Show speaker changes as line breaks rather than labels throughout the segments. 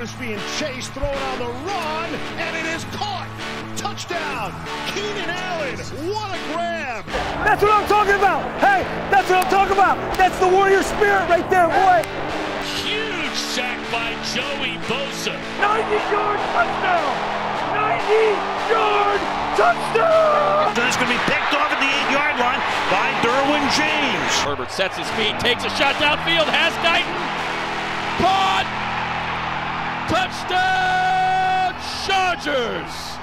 Herbert is being chased, thrown on the run, and it is caught. Touchdown, Keenan Allen. What a grab.
That's what I'm talking about. Hey, that's what I'm talking about. That's the warrior spirit right there, boy.
Huge sack by Joey Bosa.
90 yard touchdown. 90 yard touchdown.
It's going to be picked off at the eight yard line by Derwin James.
Herbert sets his feet, takes a shot downfield, has Guyton. Caught! Touchdown, Chargers!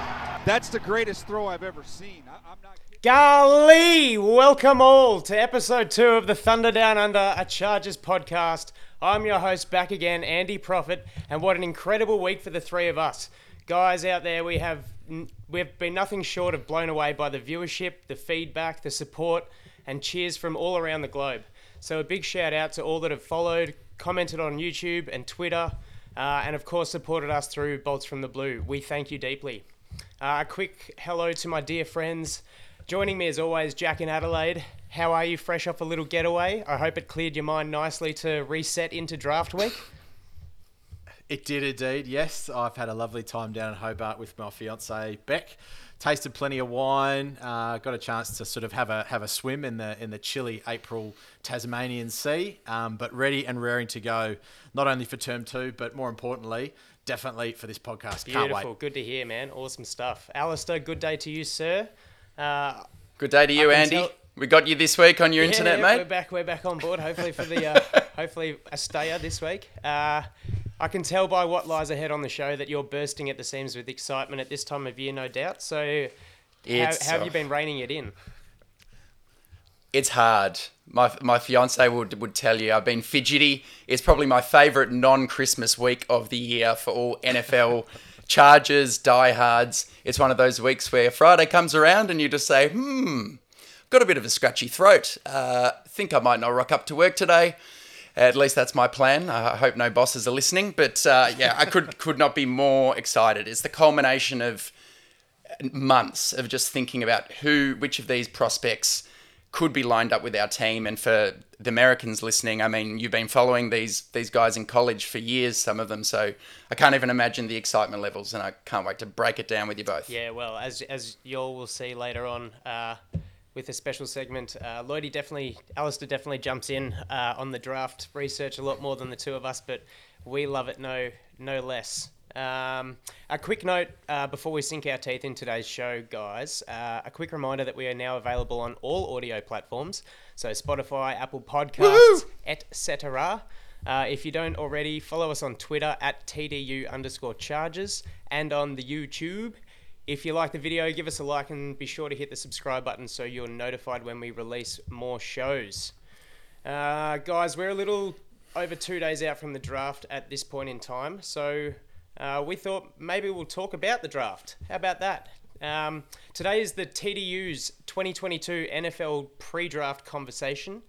That's the greatest throw I've ever seen. I, am not.
Golly! Welcome all to episode two of the Thunder Down Under, a Chargers podcast. I'm your host back again, Andy Profit, and what an incredible week for the three of us. Guys out there, we have we've been nothing short of blown away by the viewership, the feedback, the support, and cheers from all around the globe. So a big shout out to all that have followed, commented on YouTube and Twitter, uh, and of course supported us through Bolts from the Blue. We thank you deeply. Uh, a quick hello to my dear friends. Joining me as always, Jack in Adelaide. How are you, fresh off a little getaway? I hope it cleared your mind nicely to reset into draft week.
It did indeed, yes. I've had a lovely time down in Hobart with my fiance Beck. Tasted plenty of wine. Uh, got a chance to sort of have a have a swim in the in the chilly April Tasmanian Sea. Um, but ready and raring to go, not only for term two, but more importantly, definitely for this podcast.
Beautiful,
Can't wait.
good to hear, man. Awesome stuff. Alistair, good day to you, sir. Uh,
good day to you, Andy. Tell- we got you this week on your
yeah,
internet,
yeah,
mate.
We're back. We're back on board. Hopefully for the uh, hopefully a stayer this week. Uh, I can tell by what lies ahead on the show that you're bursting at the seams with excitement at this time of year, no doubt. So, how, how have you been reining it in?
It's hard. My my fiance would would tell you I've been fidgety. It's probably my favourite non-Christmas week of the year for all NFL Chargers diehards. It's one of those weeks where Friday comes around and you just say, "Hmm, got a bit of a scratchy throat. Uh, think I might not rock up to work today." At least that's my plan. I hope no bosses are listening. But uh, yeah, I could could not be more excited. It's the culmination of months of just thinking about who, which of these prospects could be lined up with our team. And for the Americans listening, I mean, you've been following these these guys in college for years, some of them. So I can't even imagine the excitement levels, and I can't wait to break it down with you both.
Yeah, well, as as you all will see later on. Uh, with a special segment. Uh, Lloydie definitely, Alistair definitely jumps in uh, on the draft research a lot more than the two of us, but we love it no no less. Um, a quick note uh, before we sink our teeth in today's show, guys. Uh, a quick reminder that we are now available on all audio platforms, so Spotify, Apple Podcasts, etc. Uh, if you don't already, follow us on Twitter at TDU underscore Chargers and on the YouTube if you like the video, give us a like and be sure to hit the subscribe button so you're notified when we release more shows. Uh, guys, we're a little over two days out from the draft at this point in time, so uh, we thought maybe we'll talk about the draft. How about that? Um, today is the TDU's 2022 NFL pre draft conversation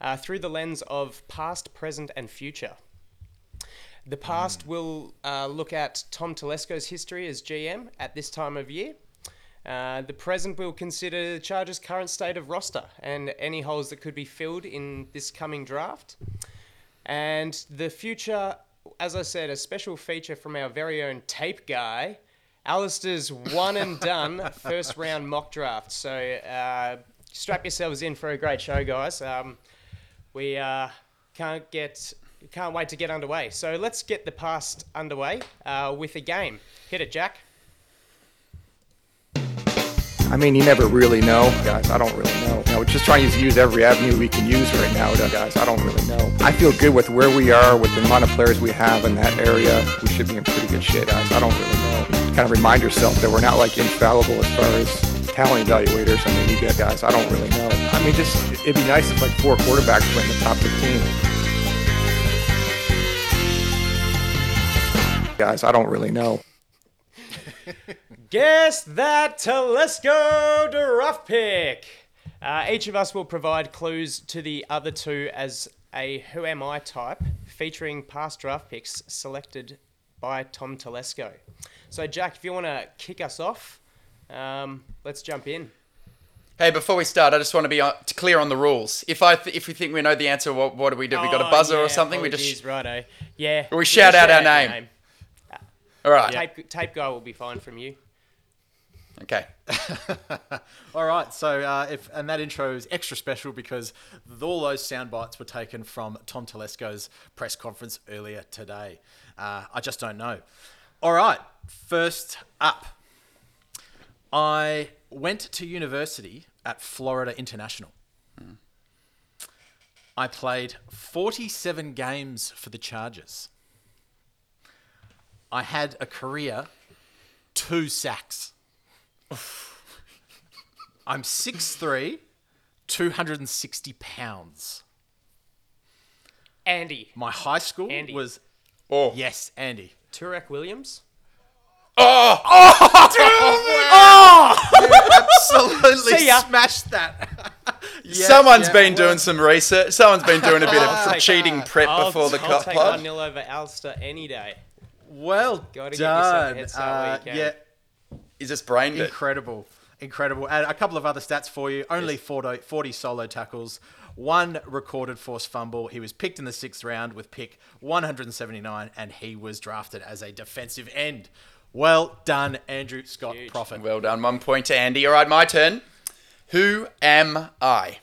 uh, through the lens of past, present, and future. The past mm. will uh, look at Tom Telesco's history as GM at this time of year. Uh, the present will consider the Chargers' current state of roster and any holes that could be filled in this coming draft. And the future, as I said, a special feature from our very own tape guy, Alistair's one and done first round mock draft. So uh, strap yourselves in for a great show, guys. Um, we uh, can't get can't wait to get underway. So let's get the past underway uh, with a game. Hit it, Jack.
I mean, you never really know, guys. I don't really know. You know, we're just trying to use every avenue we can use right now, guys. I don't really know. I feel good with where we are, with the amount of players we have in that area. We should be in pretty good shape, guys. I don't really know. Kind of remind yourself that we're not like infallible as far as talent evaluators. I mean, you get guys. I don't really know. I mean, just it'd be nice if like four quarterbacks went in the top 15. Guys. I don't really know.
Guess that Telesco draft pick. Uh, each of us will provide clues to the other two as a Who Am I type featuring past draft picks selected by Tom Telesco. So, Jack, if you want to kick us off, um, let's jump in.
Hey, before we start, I just want to be uh, clear on the rules. If I th- if we think we know the answer, what, what do we do?
Oh,
we got a buzzer
yeah,
or something? We
just
just
righto. Yeah.
We shout out our name. name. All right.
Tape, tape guy will be fine from you.
Okay.
All right, so uh, if and that intro is extra special because all those sound bites were taken from Tom Telesco's press conference earlier today. Uh, I just don't know. All right, first up, I went to university at Florida International. I played 47 games for the Chargers. I had a career, two sacks. I'm 6'3, 260 pounds.
Andy.
My high school
Andy.
was.
Oh.
Yes, Andy.
Tourek Williams. Oh! Oh!
Absolutely
See ya.
smashed that. Yeah,
Someone's
yeah,
been
well,
doing some research. Someone's been doing a bit of oh
take-
cheating prep
I'll,
before the
I'll
cut
take
pod.
1 0 over Ulster any day.
Well
Gotta get yourself a
done.
head start where you
Uh,
can.
yeah,
He's just brained it.
incredible. Incredible. And a couple of other stats for you. Only 40, 40 solo tackles, one recorded forced fumble. He was picked in the sixth round with pick 179, and he was drafted as a defensive end. Well done, Andrew Scott
Huge.
Prophet.
Well done. One point to Andy. All right, my turn. Who am I?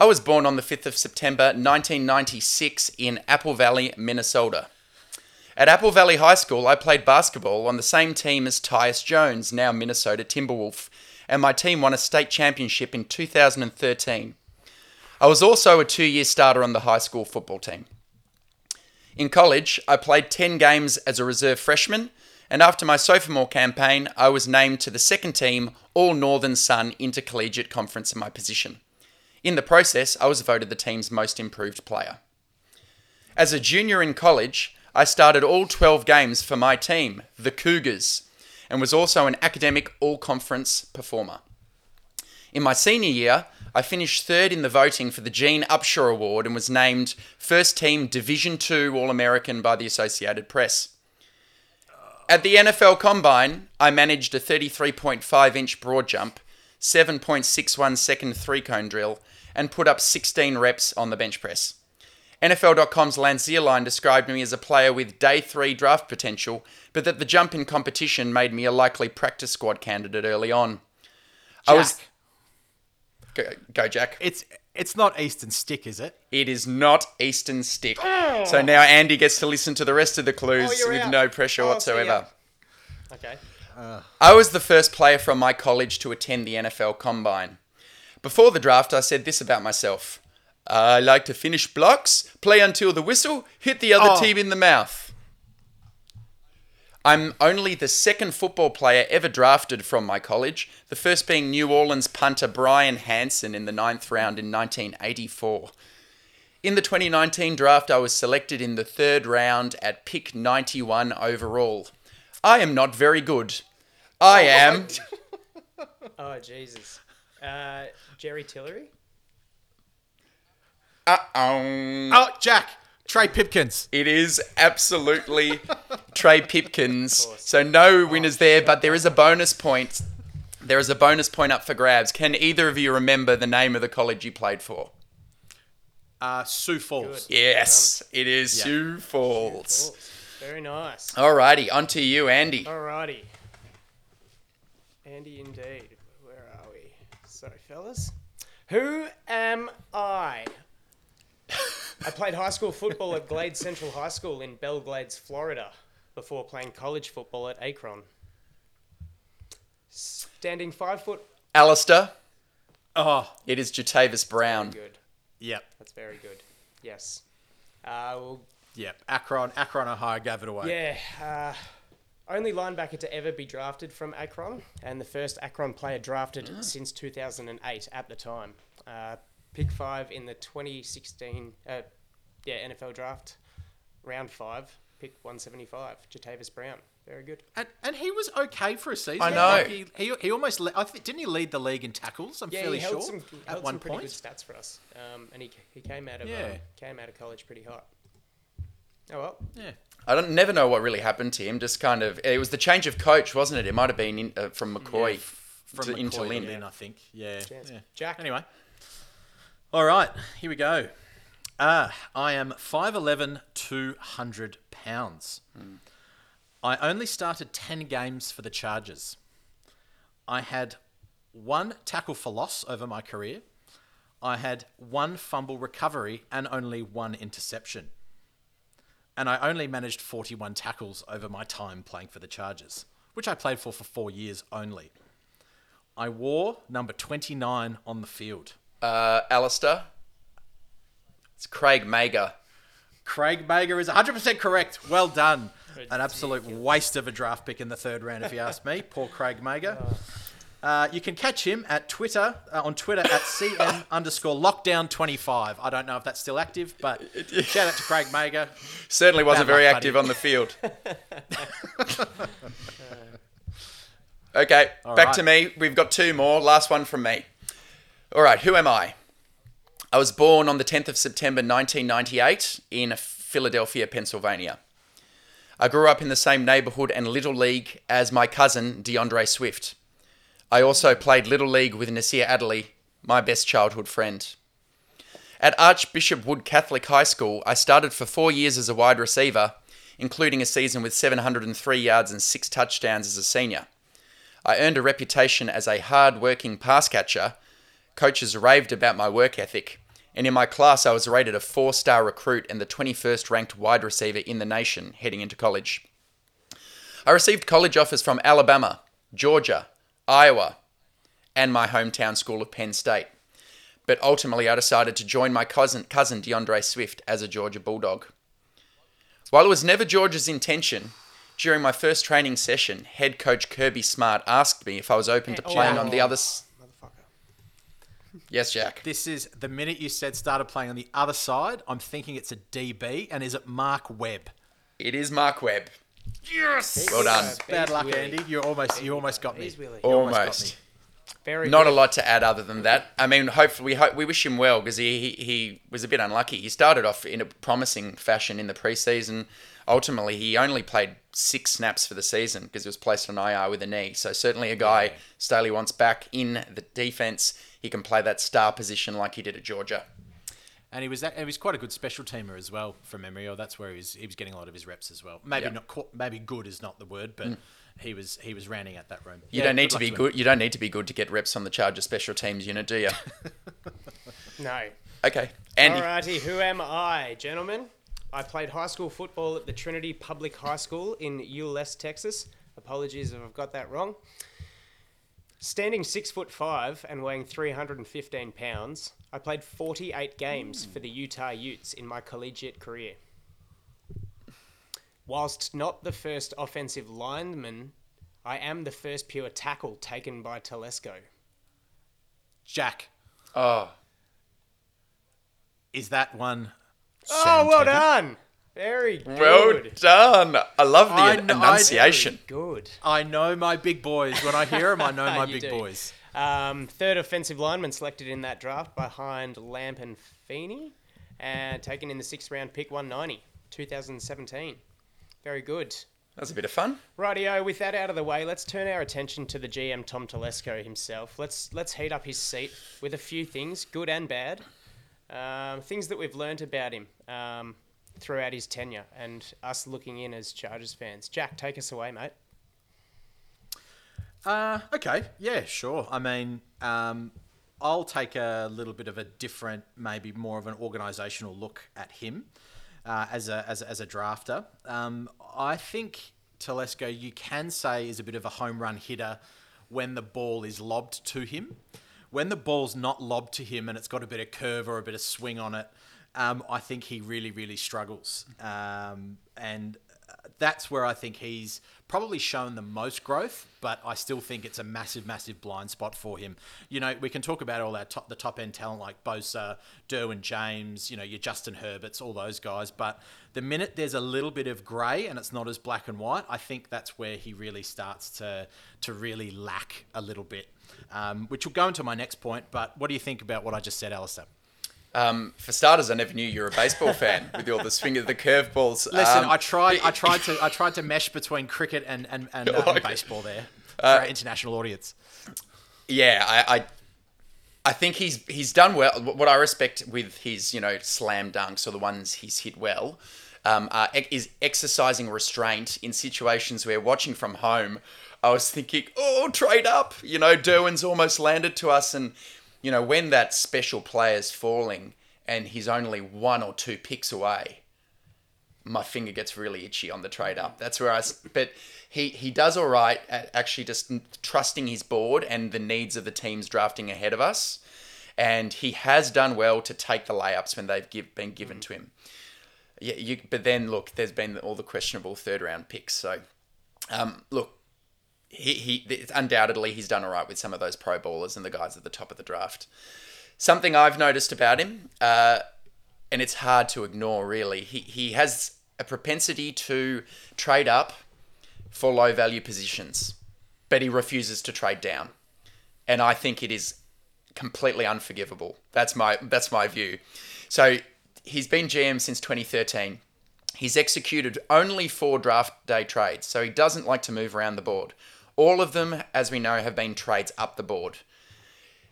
I was born on the 5th of September 1996 in Apple Valley, Minnesota. At Apple Valley High School, I played basketball on the same team as Tyus Jones, now Minnesota Timberwolf, and my team won a state championship in 2013. I was also a two year starter on the high school football team. In college, I played 10 games as a reserve freshman, and after my sophomore campaign, I was named to the second team All Northern Sun Intercollegiate Conference in my position. In the process, I was voted the team's most improved player. As a junior in college, I started all 12 games for my team, the Cougars, and was also an academic all conference performer. In my senior year, I finished third in the voting for the Gene Upshaw Award and was named First Team Division II All American by the Associated Press. At the NFL Combine, I managed a 33.5 inch broad jump, 7.61 second three cone drill, and put up 16 reps on the bench press. NFL.com's Lance Zierlein described me as a player with day three draft potential, but that the jump in competition made me a likely practice squad candidate early on. I was. Go, go, Jack.
It's it's not Easton Stick, is it?
It is not Easton Stick. Oh. So now Andy gets to listen to the rest of the clues
Oh,
with
out.
no pressure
Oh,
whatsoever.
Okay.
I was the first player from my college to attend the NFL Combine. Before the draft, I said this about myself I like to finish blocks, play until the whistle, hit the other
Oh.
team in the mouth. I'm only the second football player ever drafted from my college, the first being New Orleans punter Brian Hansen in the ninth round in 1984. In the 2019 draft, I was selected in the third round at pick 91 overall. I am not very good. I am.
Oh, Jesus. Uh, Jerry Tillery?
Uh-oh.
Oh, Jack. Trey Pipkins.
It is absolutely Trey Pipkins. So no winners there, but there is a bonus point. There is a bonus point up for grabs. Can either of you remember the name of the college you played for?
Uh, Sioux Falls.
Yes, it is
Yeah.
Sioux Falls.
Oh, very nice.
Alrighty, on to you, Andy.
Alrighty. Andy, indeed. Where are we? Sorry, fellas. Who am I? I played high school football at Glade Central High School in Belle Glades, Florida, before playing college football at Akron. Standing five foot.
Alistair,
Oh,
it is Jatavis Brown.
Good.
yep,
That's very good. Yes. Uh, well,
yep. Akron, Akron, Ohio gave it away.
Yeah, uh, only linebacker to ever be drafted from Akron, and the first Akron player drafted since 2008 at the time. Uh, pick five in the 2016, uh, yeah, NFL draft, round five, pick 175, Jatavis Brown. Very good.
And, and he was okay for a season.
I know.
Like he, he, he almost le- I think didn't he lead the league in tackles? I'm
Yeah,
fairly
he held
sure
some, he
at
held
one
some pretty
point.
good stats for us, um, and he, he came out of
Yeah.
um, came out of college pretty hot. Oh well,
Yeah.
I don't never know what really happened to him. Just kind of, it was the change of coach, wasn't it? It might have been in, uh, from McCoy
From
to,
McCoy
into Lynn.
Lynn, I think. Yeah. Yeah.
Jack.
Anyway. All right, here we go. Uh, I am 5'11", 200 pounds. I only started 10 games for the Chargers. I had one tackle for loss over my career. I had one fumble recovery and only one interception. And I only managed 41 tackles over my time playing for the Chargers, which I played for for four years only. I wore number 29 on the field.
Uh, Alistair. It's Craig Mager.
Craig Mager is 100% correct. Well done. An absolute waste of a draft pick in the third round, if you ask me. Poor Craig Mager. Uh, you can catch him at Twitter, uh, on Twitter at CM underscore lockdown25. I don't know if that's still active, but shout out to Craig Mager.
Certainly wasn't
Bad
very
luck,
active
buddy.
on the field. okay,
All
back
right.
to me. We've got two more. Last one from me. All right, who am I? I was born on the 10th of September 1998 in Philadelphia, Pennsylvania. I grew up in the same neighborhood and Little League as my cousin DeAndre Swift. I also played Little League with Nasir Adderley, my best childhood friend. At Archbishop Wood Catholic High School, I started for four years as a wide receiver, including a season with 703 yards and six touchdowns as a senior. I earned a reputation as a hard working pass catcher. Coaches raved about my work ethic, and in my class, I was rated a four star recruit and the 21st ranked wide receiver in the nation heading into college. I received college offers from Alabama, Georgia, Iowa, and my hometown school of Penn State. But ultimately, I decided to join my cousin, cousin DeAndre Swift as a Georgia Bulldog. While it was never Georgia's intention, during my first training session, head coach Kirby Smart asked me if I was open to playing on the other. s- Yes, Jack.
This is the minute you said started playing on the other side. I'm thinking it's a DB, and is it Mark Webb?
It is Mark Webb.
Yes.
Well done.
Bad luck,
Willie.
Andy. You almost, you almost got me.
Willie.
Almost.
Almost.
Very
Not
good.
a lot to add other than that. I mean, hopefully, we hope we wish him well because he, he he was a bit unlucky. He started off in a promising fashion in the preseason. Ultimately, he only played six snaps for the season because he was placed on IR with a knee. So certainly a guy Staley wants back in the defense. He can play that star position like he did at Georgia.
And he was that, he was quite a good special teamer as well, from memory. Or that's where he was, he was getting a lot of his reps as well. Maybe
Yeah.
not, qu- maybe good is not the word, but mm. he was he was rounding out that room.
You
Yeah,
don't need to be
him.
good. You don't need to be good to get reps on the Charger special teams unit, do you?
No.
okay, Andy.
Alrighty, who am I, gentlemen? I played high school football at the Trinity Public High School in Euless, Texas. Apologies if I've got that wrong. Standing six foot five and weighing 315 pounds, I played 48 games for the Utah Utes in my collegiate career. Whilst not the first offensive lineman, I am the first pure tackle taken by Telesco.
Jack,
Oh,
is that one?
Oh,
Sam
well
Tevi?
done! Very good.
well done. I love the
I know- I-
enunciation.
Good.
I know my big boys. When I hear them, I know my big
do.
boys.
Um, third offensive lineman selected in that draft behind Lamp and Feeney, and taken in the sixth round pick 190, 2017. Very good.
That was a bit of fun.
Rightio, with that out of the way, let's turn our attention to the GM Tom Telesco himself. Let's let's heat up his seat with a few things, good and bad, um, things that we've learnt about him um, throughout his tenure, and us looking in as Chargers fans. Jack, take us away, mate.
Uh, okay, yeah, sure. I mean, um, I'll take a little bit of a different, maybe more of an organisational look at him uh, as a as, a- as a drafter. Um, I think Telesco, you can say, is a bit of a home run hitter when the ball is lobbed to him. When the ball's not lobbed to him and it's got a bit of curve or a bit of swing on it, um, I think he really, really struggles. Um, and uh, that's where I think he's probably shown the most growth, but I still think it's a massive, massive blind spot for him. You know, we can talk about all our top, the top end talent like Bosa, Derwin James, you know, your Justin Herberts, all those guys. But the minute there's a little bit of grey and it's not as black and white, I think that's where he really starts to to really lack a little bit. Um, which will go into my next point. But what do you think about what I just said, Alistair?
Um, for starters, I never knew you were a baseball fan with all the swing of the curveballs.
Listen,
Um,
I tried. I tried to. I tried to mesh between cricket and and, and, uh, and baseball there for our international audience.
Yeah, I, I I think he's he's done well. What I respect with his you know slam dunks or the ones he's hit well um, are, is exercising restraint in situations where watching from home. I was thinking, oh, trade up. You know, Derwin's almost landed to us, and you know when that special player's falling and he's only one or two picks away, my finger gets really itchy on the trade up. That's where I. But he he does all right at actually just trusting his board and the needs of the teams drafting ahead of us, and he has done well to take the layups when they've give, been given to him. Yeah, you. But then look, there's been all the questionable third round picks. So, um, look, he he undoubtedly he's done all right with some of those pro ballers and the guys at the top of the draft. Something I've noticed about him. Uh, and it's hard to ignore really. He he has a propensity to trade up for low value positions, but he refuses to trade down. And I think it is completely unforgivable. That's my that's my view. So he's been GM since 2013. He's executed only four draft day trades, so he doesn't like to move around the board. All of them, as we know, have been trades up the board.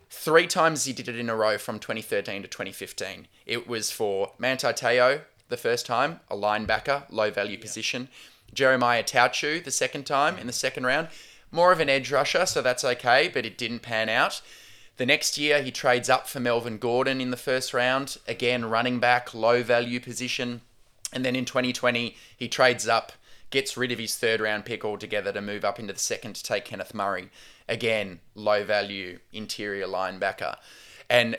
Three times he did it in a row from 2013 to 2015. It was for Manti Te'o the first time, a linebacker, low value yeah. position. Jeremiah Attaochu the second time in the second round, more of an edge rusher, so that's okay, but it didn't pan out. The next year, he trades up for Melvin Gordon in the first round, again, running back, low value position. And then in 2020, he trades up, gets rid of his third round pick altogether to move up into the second to take Kenneth Murray again, low value interior linebacker. And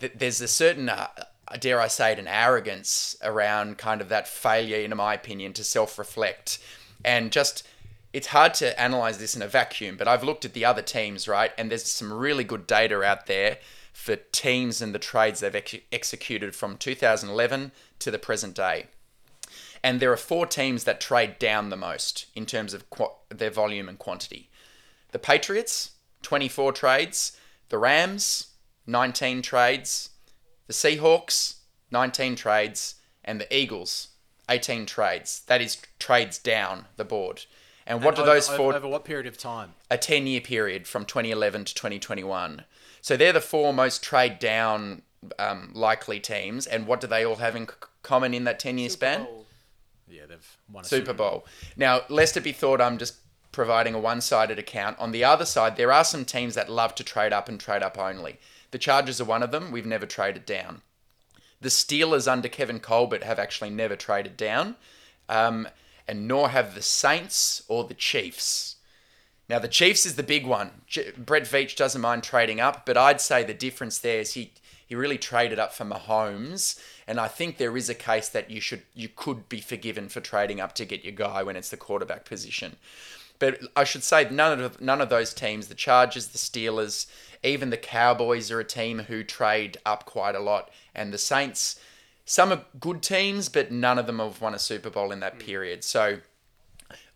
th- there's a certain, uh, dare I say it, an arrogance around kind of that failure, in my opinion, to self reflect. And just, it's hard to analyze this in a vacuum, but I've looked at the other teams, right? And there's some really good data out there for teams and the trades they've ex- executed from 2011 to the present day. And there are four teams that trade down the most in terms of qu- their volume and quantity. The Patriots, 24 trades. The Rams, 19 trades. The Seahawks, 19 trades. And the Eagles, 18 trades. That is trades down the board. And what and do
over,
those four.
Over what period of time?
A 10 year period from 2011 to 2021. So they're the four most trade down um, likely teams. And what do they all have in common in that 10 year span?
Yeah, they've won a
Super, Super Bowl. Bowl. Now, lest it be thought I'm just providing a one sided account. On the other side, there are some teams that love to trade up and trade up only. The Chargers are one of them. We've never traded down. The Steelers under Kevin Colbert have actually never traded down, um, and nor have the Saints or the Chiefs. Now, the Chiefs is the big one. Brett Veach doesn't mind trading up, but I'd say the difference there is he, he really traded up for Mahomes, and I think there is a case that you should you could be forgiven for trading up to get your guy when it's the quarterback position. But I should say none of none of those teams, the Chargers, the Steelers, even the Cowboys are a team who trade up quite a lot, and the Saints. Some are good teams, but none of them have won a Super Bowl in that mm. period. So,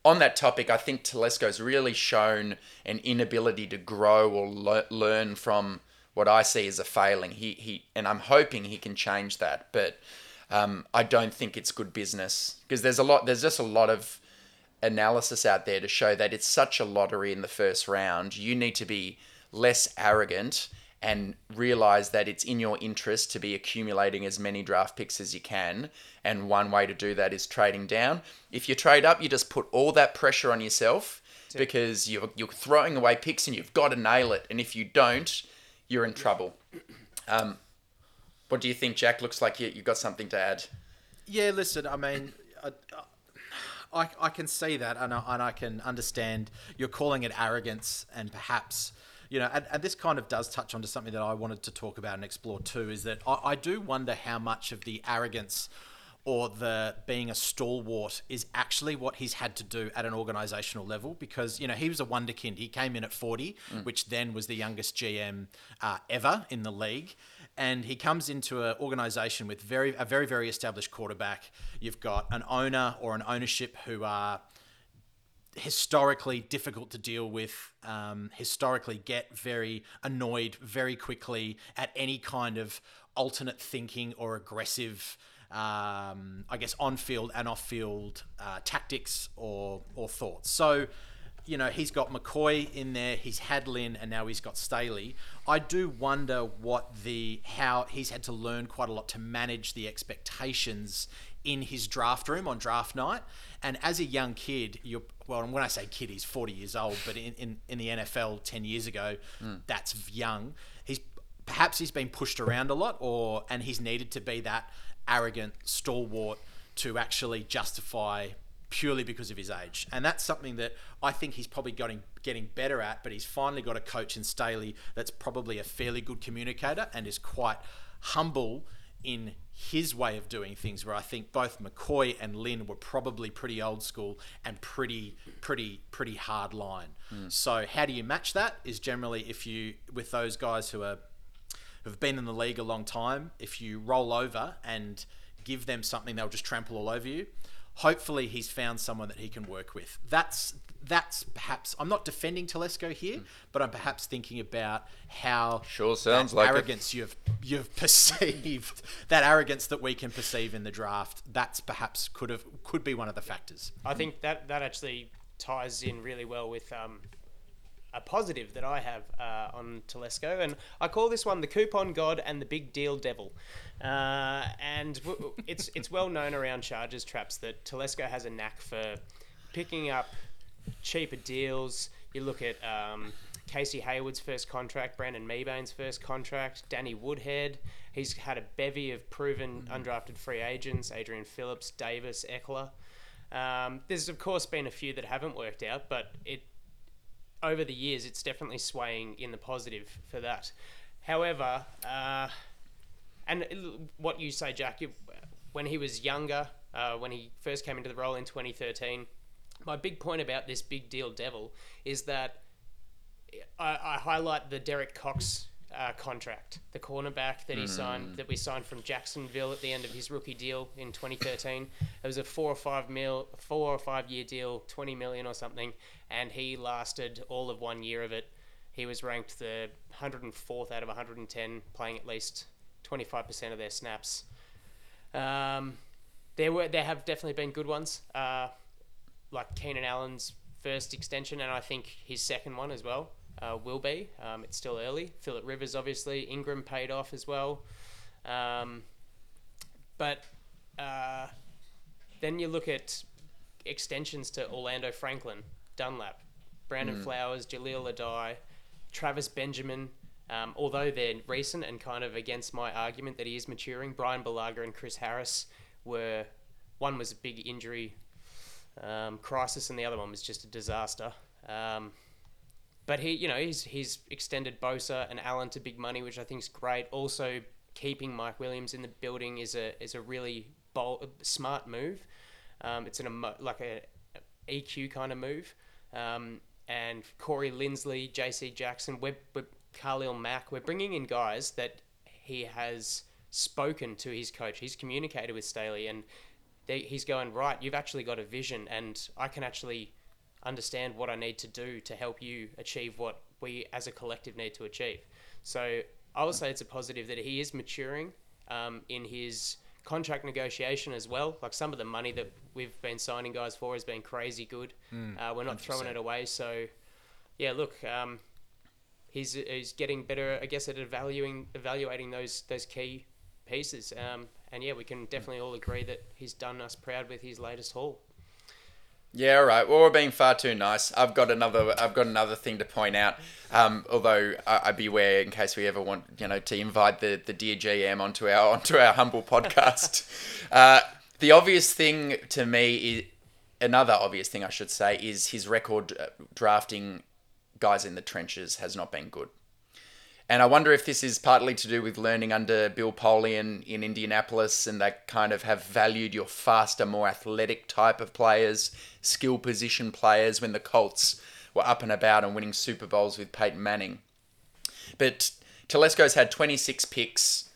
on that topic, I think Telesco's really shown an inability to grow or le- learn from what I see as a failing. He he, and I'm hoping he can change that, but um, I don't think it's good business because there's a lot. There's just a lot of analysis out there to show that it's such a lottery in the first round. You need to be less arrogant and realize that it's in your interest to be accumulating as many draft picks as you can. And one way to do that is trading down. If you trade up, you just put all that pressure on yourself because you're, you're throwing away picks and you've got to nail it. And if you don't, you're in trouble. Um, what do you think, Jack? Looks like you, you've got something to add.
Yeah, listen, I mean, I, I, I can see that, and I, and I can understand you're calling it arrogance, and perhaps you know, and, and, this kind of does touch onto something that I wanted to talk about and explore too. Is that I, I do wonder how much of the arrogance or the being a stalwart is actually what he's had to do at an organizational level because you know he was a wonderkind he came in at 40 mm. which then was the youngest gm uh, ever in the league and he comes into an organization with very a very very established quarterback. You've got an owner or an ownership who are historically difficult to deal with. Um, historically, get very annoyed very quickly at any kind of alternate thinking or aggressive. Um, I guess on field and off field uh, tactics or or thoughts. So you know, he's got McCoy in there, he's had Lynn, and now he's got Staley. I do wonder what the how he's had to learn quite a lot to manage the expectations in his draft room on draft night. And as a young kid, you're well, and when I say kid, he's 40 years old, but in, in, in the NFL 10 years ago, that's young. He's perhaps he's been pushed around a lot, or and he's needed to be that arrogant stalwart to actually justify purely because of his age. And that's something that I think he's probably getting getting better at, but he's finally got a coach in Staley that's probably a fairly good communicator and is quite humble in his way of doing things where I think both McCoy and Lynn were probably pretty old school and pretty pretty pretty hard line. Hmm. So how do you match that is generally if you with those guys who are who've been in the league a long time, if you roll over and give them something, they'll just trample all over you. Hopefully, he's found someone that he can work with. That's that's perhaps I'm not defending Telesco here, but I'm perhaps thinking about how
Sure sounds
that
like it.
arrogance you've you've perceived that arrogance that we can perceive in the draft. That's perhaps could have could be one of the factors.
I think that that actually ties in really well with um, a positive that I have uh, on Telesco, and I call this one the coupon god and the big deal devil. Uh, and w- it's it's well known around Chargers traps that Telesco has a knack for picking up cheaper deals. You look at um, Casey Hayward's first contract, Brandon Mebane's first contract, Danny Woodhead. He's had a bevy of proven undrafted free agents: Adrian Phillips, Davis, Ekeler. Um, there's of course been a few that haven't worked out, but it over the years it's definitely swaying in the positive for that. However, uh, and what you say, Jack, you, when he was younger, uh, when he first came into the role in 2013, my big point about this big deal devil is that I, I highlight the Derek Cox uh, contract, the cornerback that he signed, that we signed from Jacksonville at the end of his rookie deal in 2013. It was a four or five mil, four or five year deal, 20 million or something, and he lasted all of one year of it. He was ranked the 104th out of 110, playing at least 25% of their snaps. Um, there were there have definitely been good ones, uh, like Keenan Allen's first extension, and I think his second one as well uh, will be. Um, it's still early. Philip Rivers, obviously, Ingram paid off as well, um, but uh, then you look at extensions to Orlando Franklin, Dunlap, Brandon Flowers, Jahleel Addae, Travis Benjamin. Um, although they're recent and kind of against my argument that he is maturing, Bryan Bulaga and Chris Harris were one was a big injury um, crisis, and the other one was just a disaster. Um, but he, you know, he's he's extended Bosa and Allen to big money, which I think is great. Also, keeping Mike Williams in the building is a is a really bold, smart move. Um, it's an emo- like a EQ kind of move. Um, and Corey Linsley, JC Jackson, we're, we're Mack. We're bringing in guys that he has spoken to his coach. He's communicated with Staley, and they, he's going right. You've actually got a vision, and I can actually understand what I need to do to help you achieve what we as a collective need to achieve. So I would say it's a positive that he is maturing um, in his contract negotiation as well. Like some of the money that we've been signing guys for has been crazy good. uh, we're not throwing it away. So yeah, look, um, he's he's getting better, I guess, at evaluating evaluating those those key pieces. Um, and yeah, we can definitely all agree that he's done us proud with his latest haul.
Yeah, all right. Well, we're being far too nice. I've got another. I've got another thing to point out. Um, although I, I beware in case we ever want, you know, to invite the the dear GM onto our onto our humble podcast. uh, the obvious thing to me is another obvious thing I should say is his record uh, drafting guys in the trenches has not been good. And I wonder if this is partly to do with learning under Bill Polian in Indianapolis, and they kind of have valued your faster, more athletic type of players, skill position players, when the Colts were up and about and winning Super Bowls with Peyton Manning. But Telesco's had 26 picks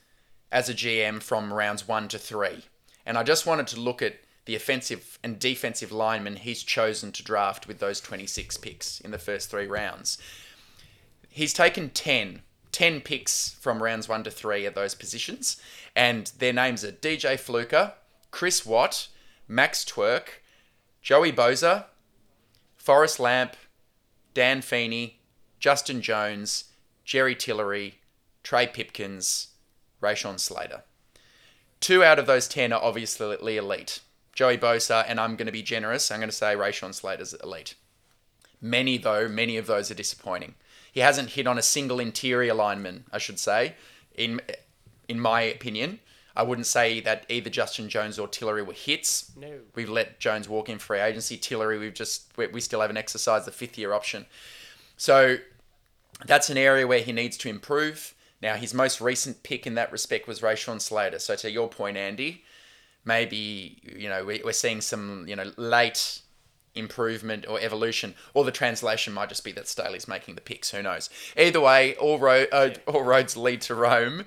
as a GM from rounds one to three. And I just wanted to look at the offensive and defensive linemen he's chosen to draft with those 26 picks in the first three rounds. He's taken 10, 10 picks from rounds one to three at those positions. And their names are DJ Fluker, Chris Watt, Max Tuerk, Joey Bosa, Forrest Lamp, Dan Feeney, Justin Jones, Jerry Tillery, Trey Pipkins, Rashawn Slater. Two out of those 10 are obviously elite. Joey Bosa, and I'm going to be generous, I'm going to say Rashawn Slater's elite. Many, though, many of those are disappointing. He hasn't hit on a single interior lineman, I should say, in, in my opinion. I wouldn't say that either Justin Jones or Tillery were hits.
No.
We've let Jones walk in free agency. Tillery, we've just we, we still haven't exercised the fifth year option. So that's an area where he needs to improve. Now his most recent pick in that respect was Rashawn Slater. So to your point, Andy, maybe you know we, we're seeing some you know late improvement or evolution, or the translation might just be that Staley's making the picks. Who knows? Either way, all road uh, all roads lead to Rome.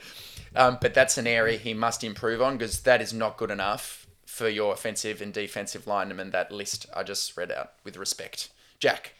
Um, but that's an area he must improve on because that is not good enough for your offensive and defensive linemen. That list I just read out with respect. Jack.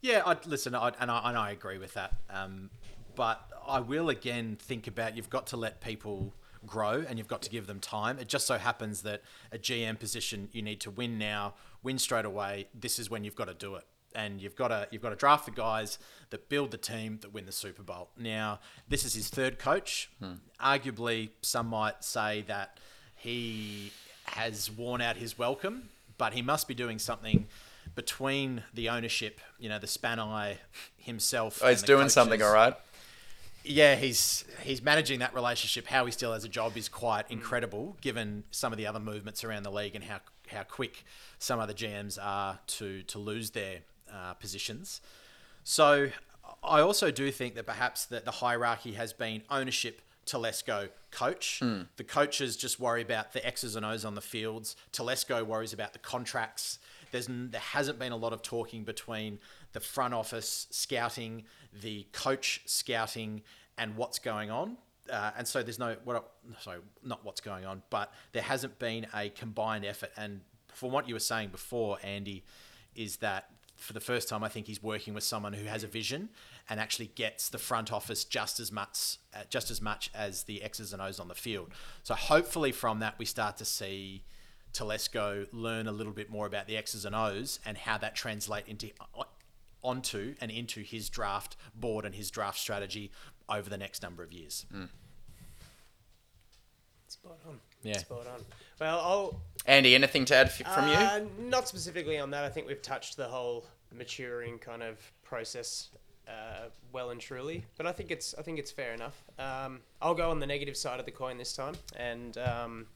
Yeah, I listen, I, and I and I agree with that. Um, but I will again think about you've got to let people grow and you've got to give them time. It just so happens that a GM position you need to win now, win straight away. This is when you've got to do it. And you've got to you've got to draft the guys that build the team that win the Super Bowl. Now, this is his third coach. Hmm. Arguably, some might say that he has worn out his welcome, but he must be doing something between the ownership, you know, the Spanai himself.
Oh, he's doing something, all right.
yeah, he's he's managing that relationship. How he still has a job is quite incredible, given some of the other movements around the league and how how quick some other GMs are to to lose their uh, positions. So I also do think that perhaps that the hierarchy has been ownership. Telesco coach. The coaches just worry about the X's and O's on the fields. Telesco worries about the contracts. There's there hasn't been a lot of talking between the front office scouting, the coach scouting, and what's going on. Uh, and so there's no what sorry not what's going on, but there hasn't been a combined effort. And from what you were saying before, Andy, is that for the first time I think he's working with someone who has a vision and actually gets the front office just as much uh, just as much as the X's and O's on the field. So hopefully from that we start to see Telesco learn a little bit more about the X's and O's and how that translate into onto and into his draft board and his draft strategy over the next number of years.
Spot on.
Yeah.
Spot on. Well, I'll
Andy, anything to add f- from you?
Uh, not specifically on that. I think we've touched the whole maturing kind of process uh, well and truly. But I think it's I think it's fair enough. Um, I'll go on the negative side of the coin this time, and um,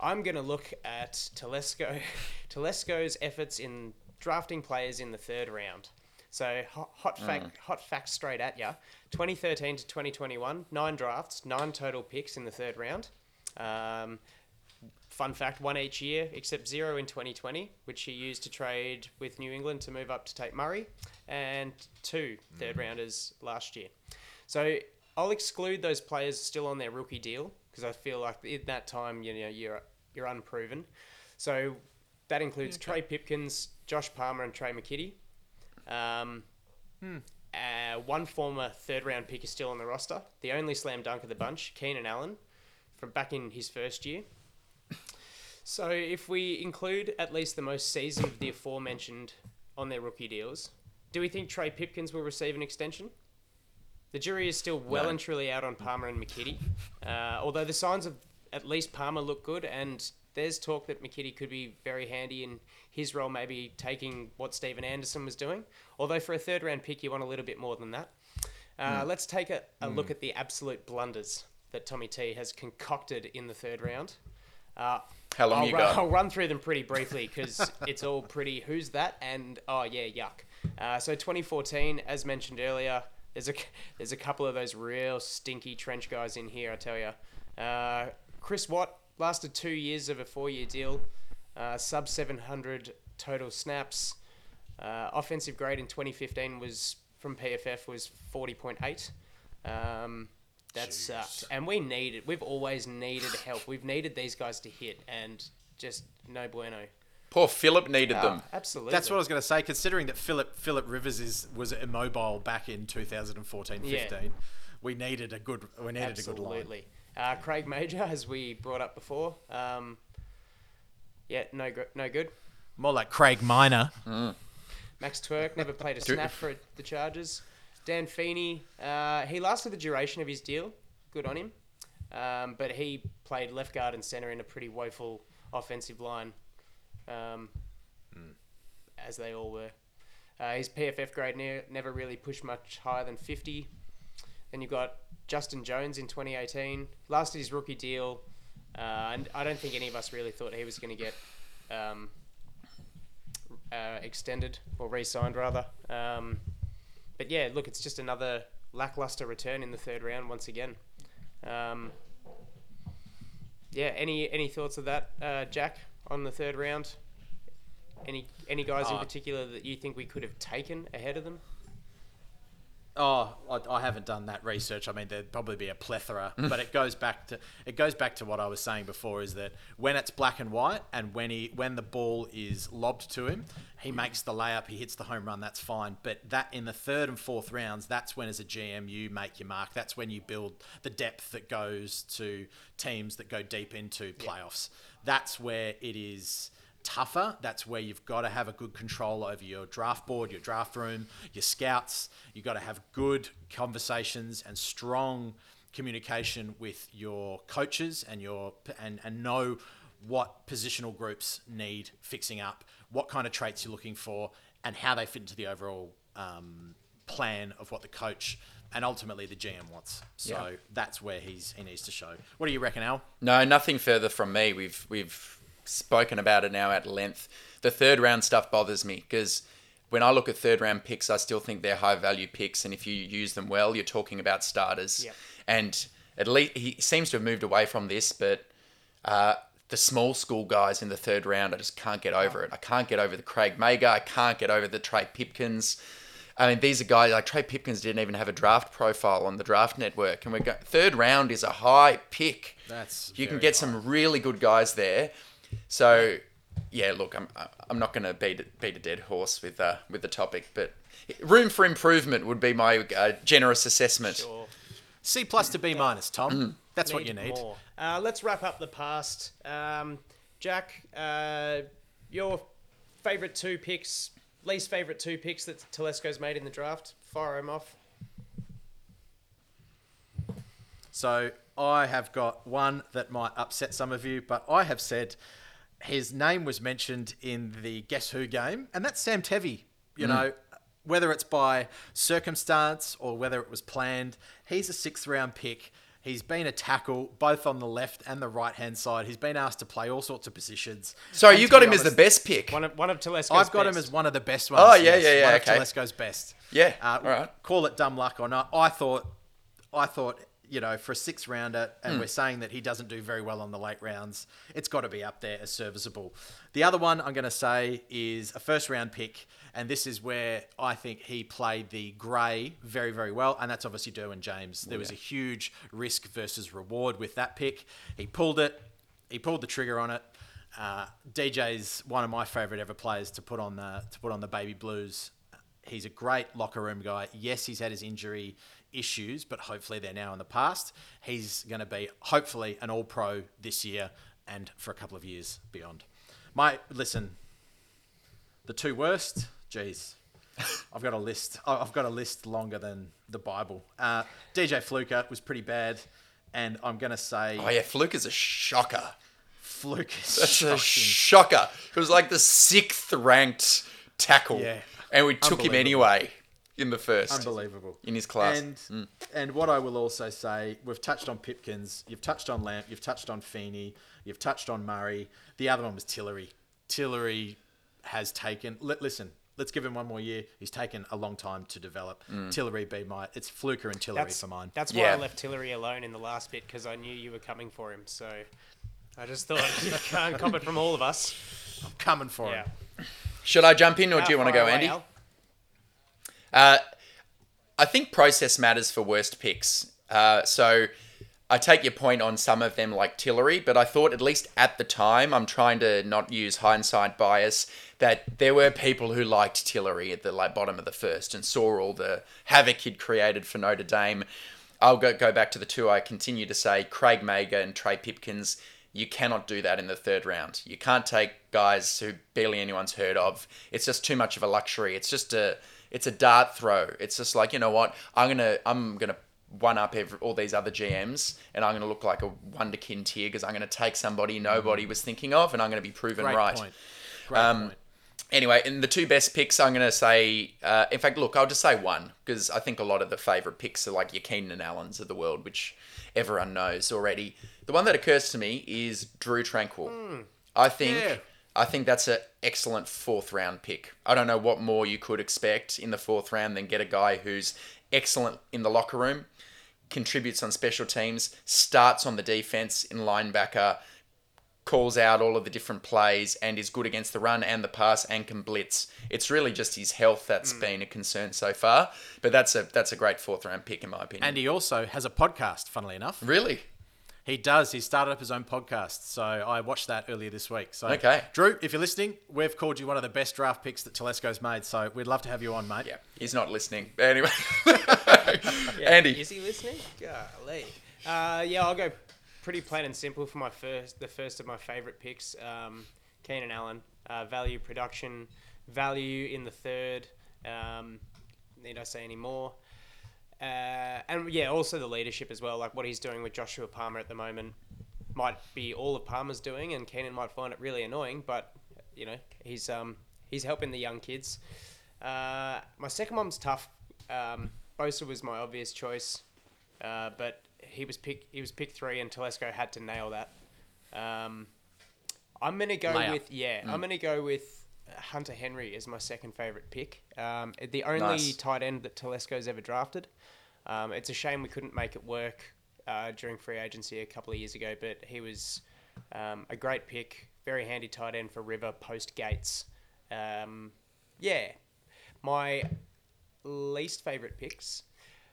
I'm going to look at Telesco Telesco's efforts in drafting players in the third round. So hot, hot fact, hot fact straight at ya. 2013 to 2021, nine drafts, nine total picks in the third round. Um, fun fact, one each year except zero in 2020, which he used to trade with New England to move up to take Murray, and two third rounders last year. So I'll exclude those players still on their rookie deal because I feel like in that time, you know, you're you're unproven. So that includes Trey Pipkins, Josh Palmer, and Trey McKitty. Um, uh, one former third round pick is still on the roster. The only slam dunk of the bunch, Keenan Allen, from back in his first year. So if we include at least the most seasoned of the aforementioned on their rookie deals, do we think Trey Pipkins will receive an extension? The jury is still well
No.
and truly out on Palmer and McKitty. Uh, although the signs of at least Palmer look good, and there's talk that McKitty could be very handy in his role, maybe taking what Stephen Anderson was doing. Although for a third round pick, you want a little bit more than that. Uh, Let's take a, a look at the absolute blunders that Tommy T has concocted in the third round. Uh,
How long
I'll
you
run,
got?
I'll run through them pretty briefly because it's all pretty. Who's that? And oh yeah, yuck. Uh, so 2014, as mentioned earlier, there's a there's a couple of those real stinky trench guys in here. I tell you, uh, Chris Watt lasted two years of a four-year deal, uh, sub 700 total snaps. Uh, offensive grade in 2015 was from PFF was 40.8. Um, that sucked, and we needed. We've always needed help. We've needed these guys to hit, and just no bueno.
Poor Philip needed them.
Absolutely.
That's what I was going to say. Considering that Philip Philip Rivers is was immobile back in 2014-15,
Yeah.
we needed a good we needed a good line.
Absolutely. Uh, Craig Mager, as we brought up before. Um, yeah, no, gr- no good.
More like Craig Minor.
Max Tuerk never played a snap for the Chargers. Dan Feeney, uh, he lasted the duration of his deal. Good on him. Um, but he played left guard and center in a pretty woeful offensive line, um, as they all were. Uh, his PFF grade ne- never really pushed much higher than 50. Then you've got Justin Jones in 2018, lasted his rookie deal, uh, and I don't think any of us really thought he was going to get um, uh, extended or re-signed rather. Um, but yeah, look, it's just another lackluster return in the third round once again. Um, yeah, any any thoughts of that, uh, Jack, on the third round? Any any guys in
Uh,
particular that you think we could have taken ahead of them?
Oh, I, I haven't done that research. I mean, there'd probably be a plethora, mm. but it goes back to it goes back to what I was saying before: is that when it's black and white, and when he when the ball is lobbed to him, he mm. makes the layup, he hits the home run. That's fine. But that in the third and fourth rounds, that's when as a GM you make your mark. That's when you build the depth that goes to teams that go deep into playoffs. That's where it is tougher. That's where you've got to have a good control over your draft board, your draft room, your scouts. You've got to have good conversations and strong communication with your coaches and your and and know what positional groups need fixing up, what kind of traits you're looking for, and how they fit into the overall um, plan of what the coach and ultimately the GM wants. So
Yeah.
that's where he's he needs to show. What do you reckon, Al?
No, nothing further from me. We've we've spoken about it now at length. The third round stuff bothers me because when I look at third round picks, I still think they're high value picks, and if you use them well, you're talking about starters.
Yeah.
And at least he seems to have moved away from this, but uh, the small school guys in the third round, I just can't get over it. I can't get over the Craig Mager. I can't get over the Trey Pipkins. I mean, these are guys like Trey Pipkins didn't even have a draft profile on the draft network, and we go third round is a high pick.
That's
you can
very
get some really good guys there. So, yeah, look, I'm I'm not going to beat beat a dead horse with uh, with the topic, but room for improvement would be my uh, generous assessment.
Or
C plus to B minus, Tom. That's what you need.
More. Uh, let's wrap up the past. Um, Jack, uh, your favorite two picks, least favorite two picks that Telesco's made in the draft. Fire him off.
So I have got one that might upset some of you, but I have said his name was mentioned in the Guess Who game, and that's Sam Tevi. You know, whether it's by circumstance or whether it was planned, he's a sixth round pick. He's been a tackle both on the left and the right hand side. He's been asked to play all sorts of positions.
Sorry,
And
you've got
be
him as the best pick.
One of one of Telesco's
I've got him as one of the best ones.
Oh, yeah,
yes,
yeah, yeah,
One of
okay.
Telesco's best.
Yeah,
Uh,
all right.
Call it dumb luck or not. I thought, I thought, you know, for a six rounder, and
Hmm.
we're saying that he doesn't do very well on the late rounds, it's got to be up there as serviceable. The other one I'm going to say is a first round pick, and this is where I think he played the grey very, very well, and that's obviously Derwin James. There was a huge risk versus reward with that pick. He pulled it, he pulled the trigger on it. Uh, DJ's one of my favourite ever players to put on the to put on the baby blues. He's a great locker room guy. Yes, he's had his injury issues, but hopefully they're now in the past. He's going to be hopefully an All Pro this year and for a couple of years beyond. My listen, the two worst. Geez, I've got a list. I've got a list longer than the Bible. Uh, DJ Fluker was pretty bad, and I'm going to say
Oh yeah, Fluke is a shocker.
Fluke is
That's a shocker. It was like the sixth ranked tackle,
Yeah.
and we took him anyway in the first.
Unbelievable.
In his class.
And mm. and what I will also say, we've touched on Pipkins, you've touched on Lamp, you've touched on Feeney, you've touched on Murray. The other one was Tillery. Tillery has taken. Li- listen, let's give him one more year. He's taken a long time to develop. Mm. Tillery be my. It's Fluker and Tillery
That's
for mine.
That's why
Yeah.
I left Tillery alone in the last bit because I knew you were coming for him. So I just thought you can't cop it from all of us.
I'm coming for
Yeah.
him.
Should I jump in, or do you want to go,
away,
Andy?
Al.
Uh, I think process matters for worst picks. Uh, so I take your point on some of them, like Tillery, but I thought at least at the time, I'm trying to not use hindsight bias, that there were people who liked Tillery at the like bottom of the first and saw all the havoc he'd created for Notre Dame. I'll go, go back to the two I continue to say Craig Mager and Trey Pipkins. You cannot do that in the third round. You can't take guys who barely anyone's heard of. It's just too much of a luxury. It's just a it's a dart throw. It's just like you know what I'm gonna I'm gonna one up every, all these other GMs and I'm gonna look like a wonderkind here because I'm gonna take somebody nobody was thinking of and I'm gonna be proven
Great
right.
point. Great
Um,
point.
Anyway, in the two best picks, I'm going to say, uh, in fact, look, I'll just say one because I think a lot of the favourite picks are like your Keenan and Allens of the world, which everyone knows already. The one that occurs to me is Drew Tranquill. I think
Yeah.
I think that's an excellent fourth round pick. I don't know what more you could expect in the fourth round than get a guy who's excellent in the locker room, contributes on special teams, starts on the defense in linebacker, calls out all of the different plays and is good against the run and the pass and can blitz. It's really just his health that's mm. been a concern so far. But that's a that's a great fourth round pick in my opinion.
And he also has a podcast, funnily enough.
really?
He does. He started up his own podcast. So I watched that earlier this week. So
Okay.
Drew, if you're listening, we've called you one of the best draft picks that Telesco's made. So we'd love to have you on, mate.
Yeah, he's not listening. But anyway, Andy.
Is he listening? Golly. Uh, yeah, I'll go pretty plain and simple for my first, the first of my favourite picks. Um, Keenan Allen, uh, value production, value in the third. Um, need I say any more? Uh, and yeah, also the leadership as well. Like what he's doing with Joshua Palmer at the moment might be all of Palmer's doing, and Keenan might find it really annoying. But you know, he's um, he's helping the young kids. Uh, my second one's tough. Um, Bosa was my obvious choice, uh, but he was pick he was pick three, and Telesco had to nail that. Um, I'm gonna go with yeah. I'm gonna go with Hunter Henry as my second favorite pick. Um, the only
Nice.
tight end that Telesco's ever drafted. Um, it's a shame we couldn't make it work uh, during free agency a couple of years ago, but he was um, a great pick, very handy tight end for River post Gates. Um, yeah, my least favorite picks.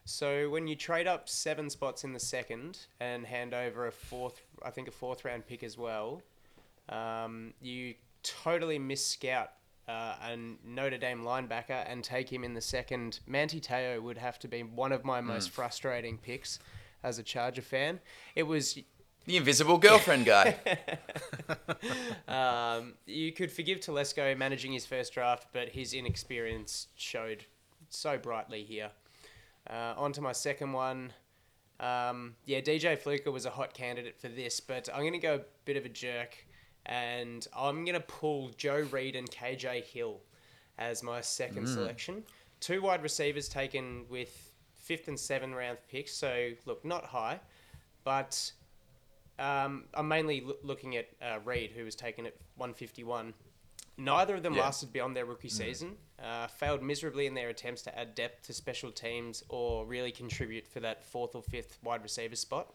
So when you trade up seven spots in the second and hand over a fourth, I think a fourth round pick as well, um, you totally miss scout uh, a Notre Dame linebacker and take him in the second. Manti Te'o would have to be one of my most frustrating picks as a Charger fan. It was
the invisible girlfriend guy.
um, you could forgive Telesco managing his first draft, but his inexperience showed so brightly here. Uh, on to my second one. Um, yeah, DJ Fluker was a hot candidate for this, but I'm going to go a bit of a jerk, and I'm going to pull Joe Reed and KJ Hill as my second selection. Two wide receivers taken with fifth and seventh round picks, so look, not high, but um, I'm mainly loo- looking at uh, Reed, who was taken at 151. Neither of them
Yeah.
lasted beyond their rookie season. Uh, failed miserably in their attempts to add depth to special teams or really contribute for that fourth or fifth wide receiver spot.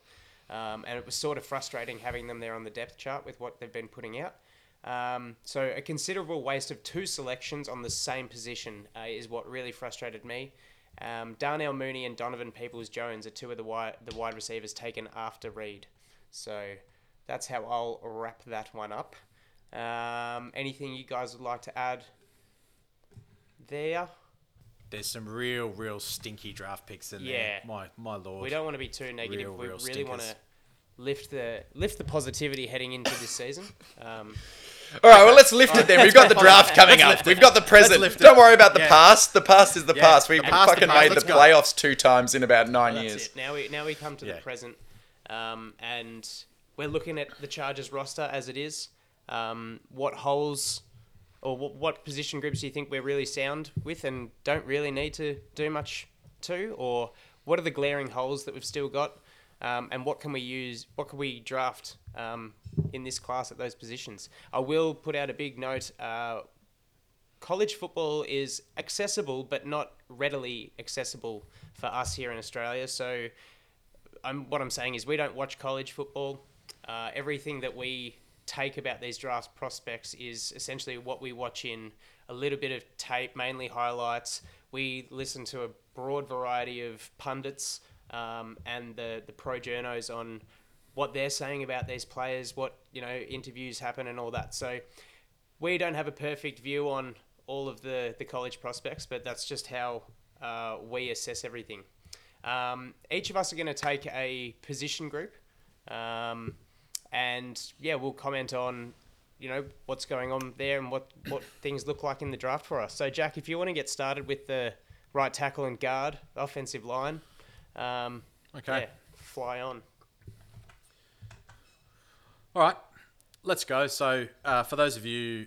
Um, and it was sort of frustrating having them there on the depth chart with what they've been putting out. Um, so a considerable waste of two selections on the same position uh, is what really frustrated me. Um, Darnell Mooney and Donovan Peoples Jones are two of the wide, the wide receivers taken after Reed. So that's how I'll wrap that one up. Um, anything you guys would like to add there?
There's some real, real stinky draft picks in
Yeah.
there. My, my lord.
We don't want to be too negative.
Real,
we
real
really want to lift the lift the positivity heading into this season. Um,
All right, well, let's lift it then. We've got the draft coming up. We've got the present. Don't worry about the
Yeah.
past. The past is the
Yeah,
past. We
the past, the
fucking
past.
made
Let's
the
go.
playoffs two times in about nine
That's
years.
it. Now we now we come to
Yeah.
the present, um, and we're looking at the Chargers roster as it is. Um, what holes or what, position groups do you think we're really sound with and don't really need to do much to, or what are the glaring holes that we've still got, um, and what can we use? What can we draft um, in this class at those positions? I will put out a big note. Uh, college football is accessible, but not readily accessible for us here in Australia. So, I'm, what I'm saying is, we don't watch college football. Uh, everything that we take about these draft prospects is essentially what we watch in a little bit of tape, mainly highlights. We listen to a broad variety of pundits um, and the the pro journos on what they're saying about these players, what you know interviews happen, and all that. So we don't have a perfect view on all of the, the college prospects, but that's just how uh, we assess everything. Um, each of us are going to take a position group. Um, and yeah, we'll comment on you know what's going on there and what what things look like in the draft for us. So Jack, if you want to get started with the right tackle and guard offensive line, um,
Okay.
yeah, fly on.
All right, let's go. So, uh, for those of you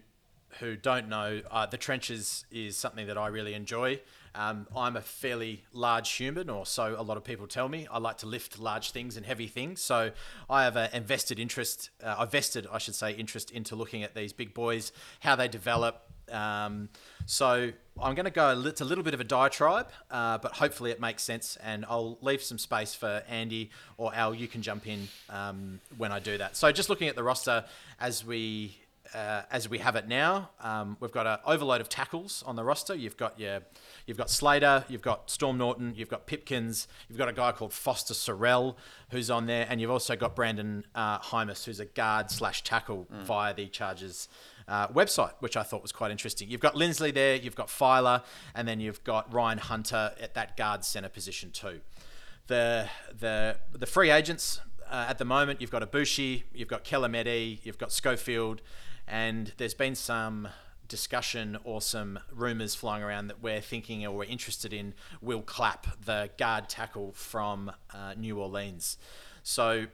who don't know, uh, the trenches is something that I really enjoy. Um, I'm a fairly large human, or so a lot of people tell me. I like to lift large things and heavy things. So, I have a invested interest, uh, I vested, I should say, interest into looking at these big boys, how they develop. Um, so, I'm going to go, it's a little bit of a diatribe, uh, but hopefully it makes sense. And I'll leave some space for Andy or Al, you can jump in um, when I do that. So, just looking at the roster as we uh, as we have it now, um, we've got an overload of tackles on the roster. You've got your, you've got Slater, you've got Storm Norton, you've got Pipkins, you've got a guy called Foster Sarell who's on there, and you've also got Brenden uh, Jaimes, who's a guard slash tackle via the Chargers uh, website, which I thought was quite interesting. You've got Linsley there, you've got Feiler, and then you've got Ryan Hunter at that guard center position too. The the the free agents uh, at the moment, you've got Aboushi, you've got Kelemete, you've got Schofield, and there's been some discussion or some rumours flying around that we're thinking or we're interested in Will Clapp, the guard tackle from uh, New Orleans. So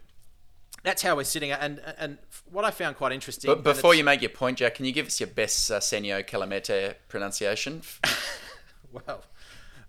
that's how we're sitting. And and what I found quite interesting.
But before you make your point, Jack, can you give us your best uh, Senio Kelemete pronunciation?
Well,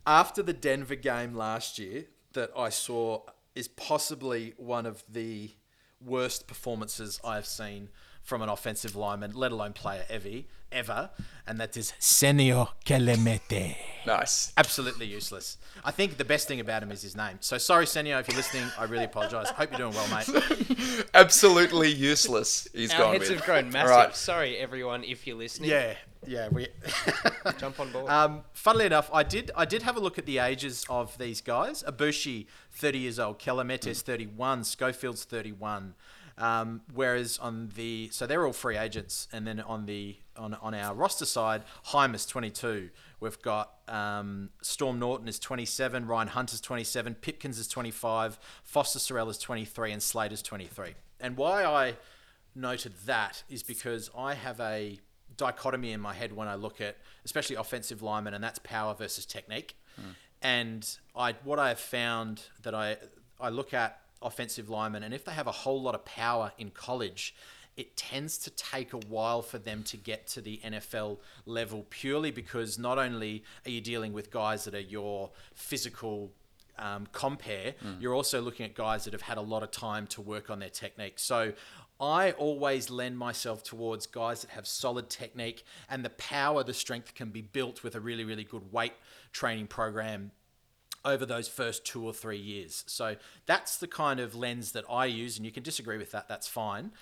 after the Denver game last year, that I saw is possibly one of the worst performances I've seen from an offensive lineman, let alone player ever, ever, and that is Senio Kelemete.
nice.
Absolutely useless. I think the best thing about him is his name. So sorry, Senio, if you're listening, I really apologise. Hope you're doing well, mate.
Absolutely useless. He's
Our
gone
heads
with.
have grown massive.
right.
Sorry, everyone, if you're listening.
Yeah, yeah, we.
Jump on board.
Um, funnily enough, I did I did have a look at the ages of these guys. Aboushi, 30 years old. Kelemete's, 31. Schofield's 31. Um, whereas on the so they're all free agents, and then on the on on our roster side, Jaimes 22. We've got um, Storm Norton is 27, Ryan Hunt is 27, Pipkins is 25, Foster Sarell is 23, and Slater's 23. And why I noted that is because I have a dichotomy in my head when I look at especially offensive linemen, and that's power versus technique. And I what I have found that I I look at offensive linemen, and if they have a whole lot of power in college, it tends to take a while for them to get to the NFL level purely because not only are you dealing with guys that are your physical um, compare, you're also looking at guys that have had a lot of time to work on their technique. So I always lend myself towards guys that have solid technique and the power, the strength can be built with a really, really good weight training program over those first two or three years. So that's the kind of lens that I use, and you can disagree with that, that's fine.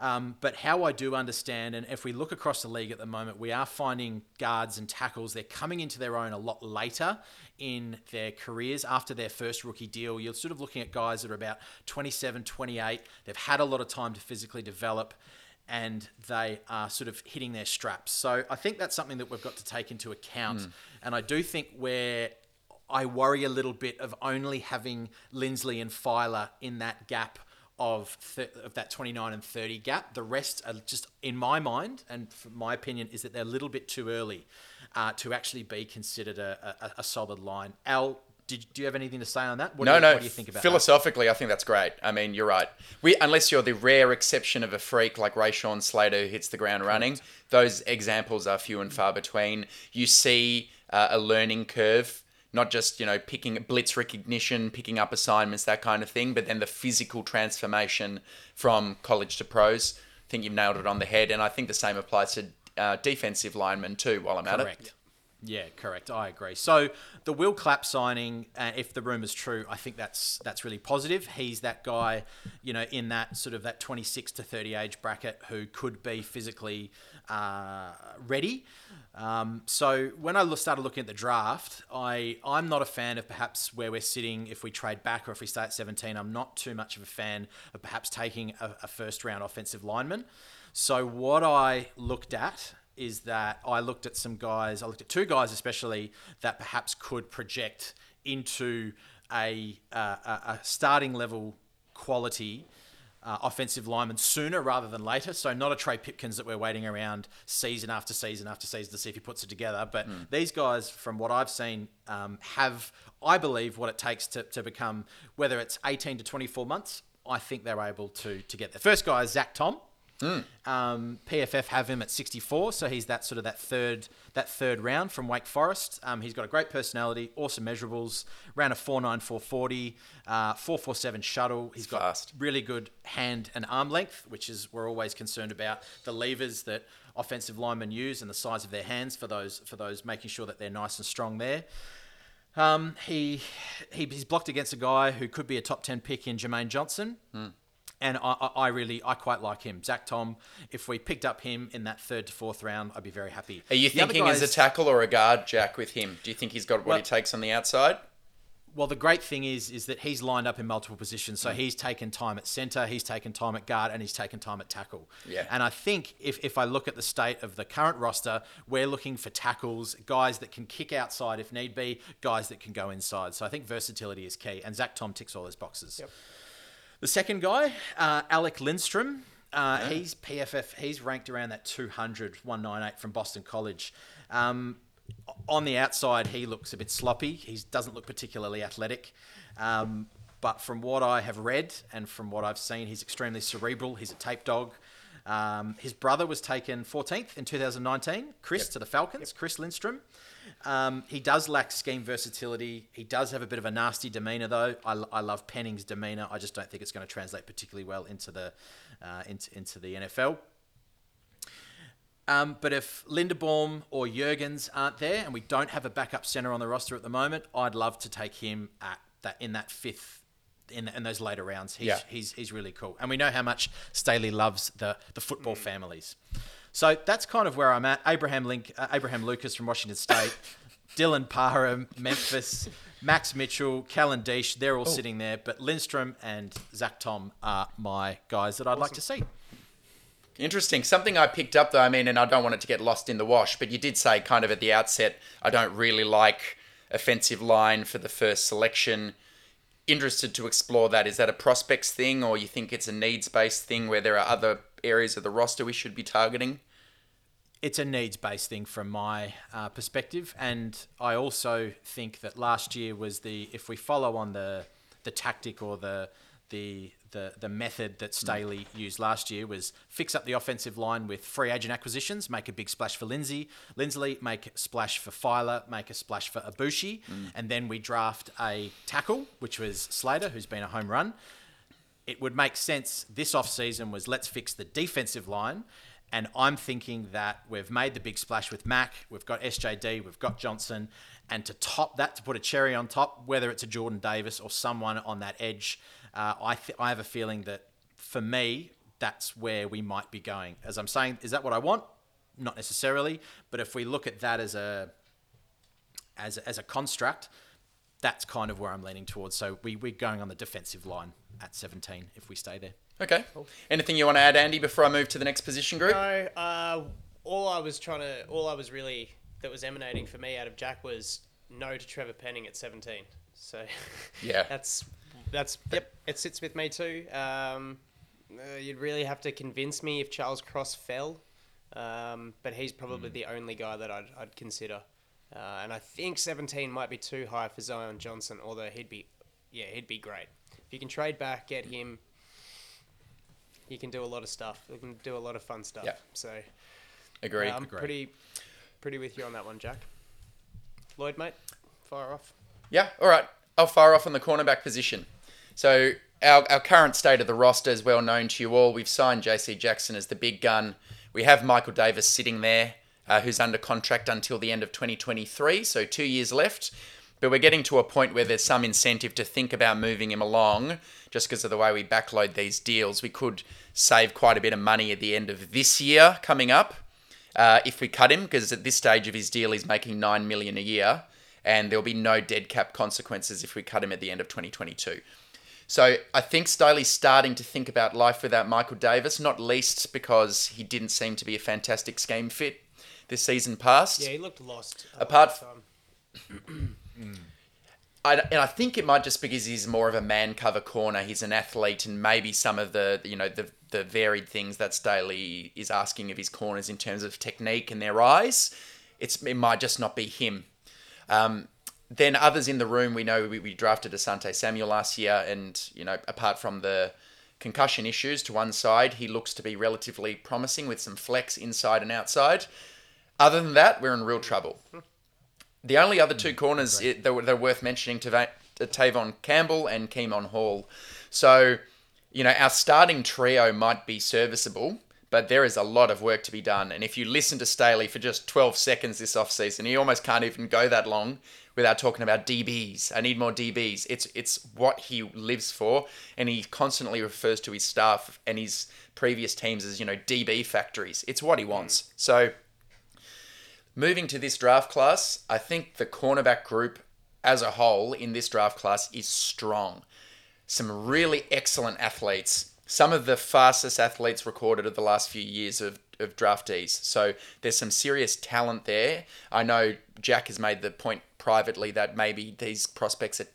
Um, but how I do understand, and if we look across the league at the moment, we are finding guards and tackles, they're coming into their own a lot later in their careers after their first rookie deal. You're sort of looking at guys that are about 27, 28. They've had a lot of time to physically develop and they are sort of hitting their straps. So I think that's something that we've got to take into account. And I do think where I worry a little bit of only having Linsley and Feiler in that gap of th- of that 29 and 30 gap. The rest are just, in my mind, and from my opinion, is that they're a little bit too early uh, to actually be considered a, a, a solid line. Al, did, do you have anything to say on that? What
no,
do you,
no.
What do you think about that?
philosophically, I think that's great. I mean, you're right. We, unless you're the rare exception of a freak like Rashawn Slater who hits the ground running, those examples are few and far between. You see uh, a learning curve, not just you know picking blitz recognition, picking up assignments, that kind of thing, but then the physical transformation from college to pros. I think you've nailed it on the head, and I think the same applies to uh, defensive linemen too. While I'm at it.
Yeah, correct. I agree. So the Will Clapp signing, uh, if the rumor's true, I think that's that's really positive. He's that guy, you know, in that sort of that 26 to 30 age bracket who could be physically uh, ready. Um, so when I started looking at the draft, I I'm not a fan of perhaps where we're sitting if we trade back or if we stay at 17. I'm not too much of a fan of perhaps taking a, a first round offensive lineman. So what I looked at is that I looked at some guys, I looked at two guys especially that perhaps could project into a, uh, a, starting level quality uh, offensive lineman sooner rather than later. So not a Trey Pipkins that we're waiting around season after season after season to see if he puts it together. But these guys, from what I've seen, um, have I believe what it takes to, to become whether it's 18 to 24 months. I think they're able to to get there. First guy is Zach Tom. Um, PFF have him at 64, so he's that sort of that third that third round from Wake Forest. Um, he's got a great personality, awesome measurables, ran a 4.9440, uh, 4.47 shuttle. He's got
fast.
really good hand and arm length, which is we're always concerned about the levers that offensive linemen use and the size of their hands for those for those making sure that they're nice and strong there. Um, he, he he's blocked against a guy who could be a top ten pick in Jermaine Johnson. And I, I really, I quite like him. Zach Tom, if we picked up him in that third to fourth round, I'd be very happy.
Are you
The
thinking as a tackle or a guard, Jack, with him? Do you think he's got what
Well-
he takes on the outside?
Well, the great thing is, is that he's lined up in multiple positions. So mm. he's taken time at centre, he's taken time at guard, and he's taken time at tackle.
Yeah.
And I think if, if I look at the state of the current roster, we're looking for tackles, guys that can kick outside if need be, guys that can go inside. So I think versatility is key, and Zach Tom ticks all those boxes. The second guy, uh, Alec Lindstrom. Uh, He's PFF. He's ranked around that 200, 198 from Boston College. Um, on the outside, he looks a bit sloppy. He doesn't look particularly athletic. Um, but from what I have read and from what I've seen, he's extremely cerebral. He's a tape dog. Um, his brother was taken 14th in 2019, Chris to the Falcons, Chris Lindstrom. Um, he does lack scheme versatility. He does have a bit of a nasty demeanor, though. I, I love Penning's demeanor. I just don't think it's going to translate particularly well into the uh, into, into the NFL. Um, but if Linderbaum or Jurgens aren't there, and we don't have a backup center on the roster at the moment, I'd love to take him at that in that fifth. In, in those later rounds, he's,
Yeah.
he's he's really cool, and we know how much Staley loves the the football families. So that's kind of where I'm at. Abraham Link, uh, Abraham Lucas from Washington State, Dylan Parham, Memphis, Max Mitchell, Kellen Diesch, they're all sitting there. But Lindstrom and Zach Tom are my guys that I'd like to see.
Interesting. Something I picked up though, I mean, and I don't want it to get lost in the wash, but you did say kind of at the outset, I don't really like offensive line for the first selection. Interested to explore that. Is that a prospects thing, or you think it's a needs based thing where there are other areas of the roster we should be targeting?
it's a needs based thing from my uh, perspective, and I also think that last year was the if we follow on the the tactic or the the the, the method that Staley used last year was fix up the offensive line with free agent acquisitions, make a big splash for Lindsay, Linsley, make a splash for Feiler, make a splash for Aboushi, and then we draft a tackle, which was Slater, who's been a home run it would make sense this off-season was let's fix the defensive line. And I'm thinking that we've made the big splash with Mack, we've got SJD, we've got Johnson, and to top that, to put a cherry on top, whether it's a Jordan Davis or someone on that edge, uh, I th- I have a feeling that for me, that's where we might be going. As I'm saying, is that what I want? Not necessarily, but if we look at that as a as a, as a construct, that's kind of where I'm leaning towards. So we, we're going on the defensive line at 17 if we stay there.
Okay. Anything you want to add, Andy, before I move to the next position group?
No, uh, all I was trying to, all I was really that was emanating for me out of Jack was no to Trevor Penning at 17. So
Yeah.
that's that's yep, it sits with me too. Um, uh, you'd really have to convince me if Charles Cross fell, um, but he's probably the only guy that I'd, I'd consider. Uh, and I think 17 might be too high for Zion Johnson, although he'd be, yeah, he'd be great. If you can trade back, get him, you can do a lot of stuff. You can do a lot of fun stuff.
Yeah.
So
Agreed.
yeah, I'm pretty, pretty with you on that one, Jack. Lloyd, mate, fire off.
Yeah, all right. I'll fire off on the cornerback position. So our, our current state of the roster is well known to you all. We've signed JC Jackson as the big gun. We have Michael Davis sitting there, uh, who's under contract until the end of 2023, so two years left. But we're getting to a point where there's some incentive to think about moving him along just because of the way we backload these deals. We could save quite a bit of money at the end of this year coming up uh, if we cut him, because at this stage of his deal, he's making nine million a year, and there'll be no dead cap consequences if we cut him at the end of 2022. So I think Staley's starting to think about life without Michael Davis, not least because he didn't seem to be a fantastic scheme fit this season past.
Yeah, he looked lost.
Apart
of the.
I, and I think it might just because he's more of a man cover corner. He's an athlete, and maybe some of the you know the the varied things that Staley is asking of his corners in terms of technique and their eyes. It's it might just not be him. Um, then others in the room, we know we, we drafted Asante Samuel last year, and you know apart from the concussion issues to one side, he looks to be relatively promising with some flex inside and outside. Other than that, we're in real trouble. The only other two mm, corners it, that, were, that worth mentioning to Va- Tevaughn Campbell and Kemon Hall. So, you know, our starting trio might be serviceable, but there is a lot of work to be done. And if you listen to Staley for just 12 seconds this offseason, he almost can't even go that long without talking about DBs. I need more DBs. It's it's what he lives for, and he constantly refers to his staff and his previous teams as you know DB factories. It's what he mm. wants. So moving to this draft class, I think the cornerback group as a whole in this draft class is strong. Some really excellent athletes. Some of the fastest athletes recorded of the last few years of, of draftees. So there's some serious talent there. I know Jack has made the point privately that maybe these prospects are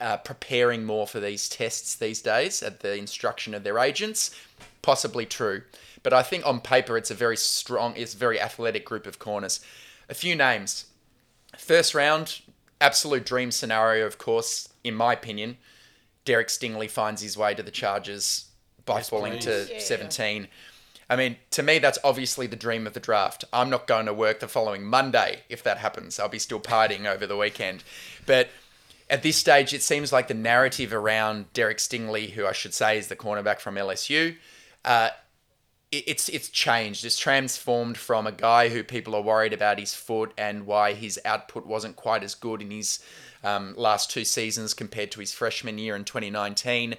uh, preparing more for these tests these days at the instruction of their agents. Possibly true. But I think on paper it's a very strong, it's a very athletic group of corners. A few names. First round, absolute dream scenario, of course, in my opinion. Derek Stingley finds his way to the Chargers by
Yes,
falling
please.
to
Yeah.
17. I mean, to me, that's obviously the dream of the draft. I'm not going to work the following Monday if that happens. I'll be still partying over the weekend. But at this stage, it seems like the narrative around Derek Stingley, who I should say is the cornerback from LSU, uh, it- it's it's changed. It's transformed from a guy who people are worried about his foot and why his output wasn't quite as good in his um, last two seasons compared to his freshman year in 2019.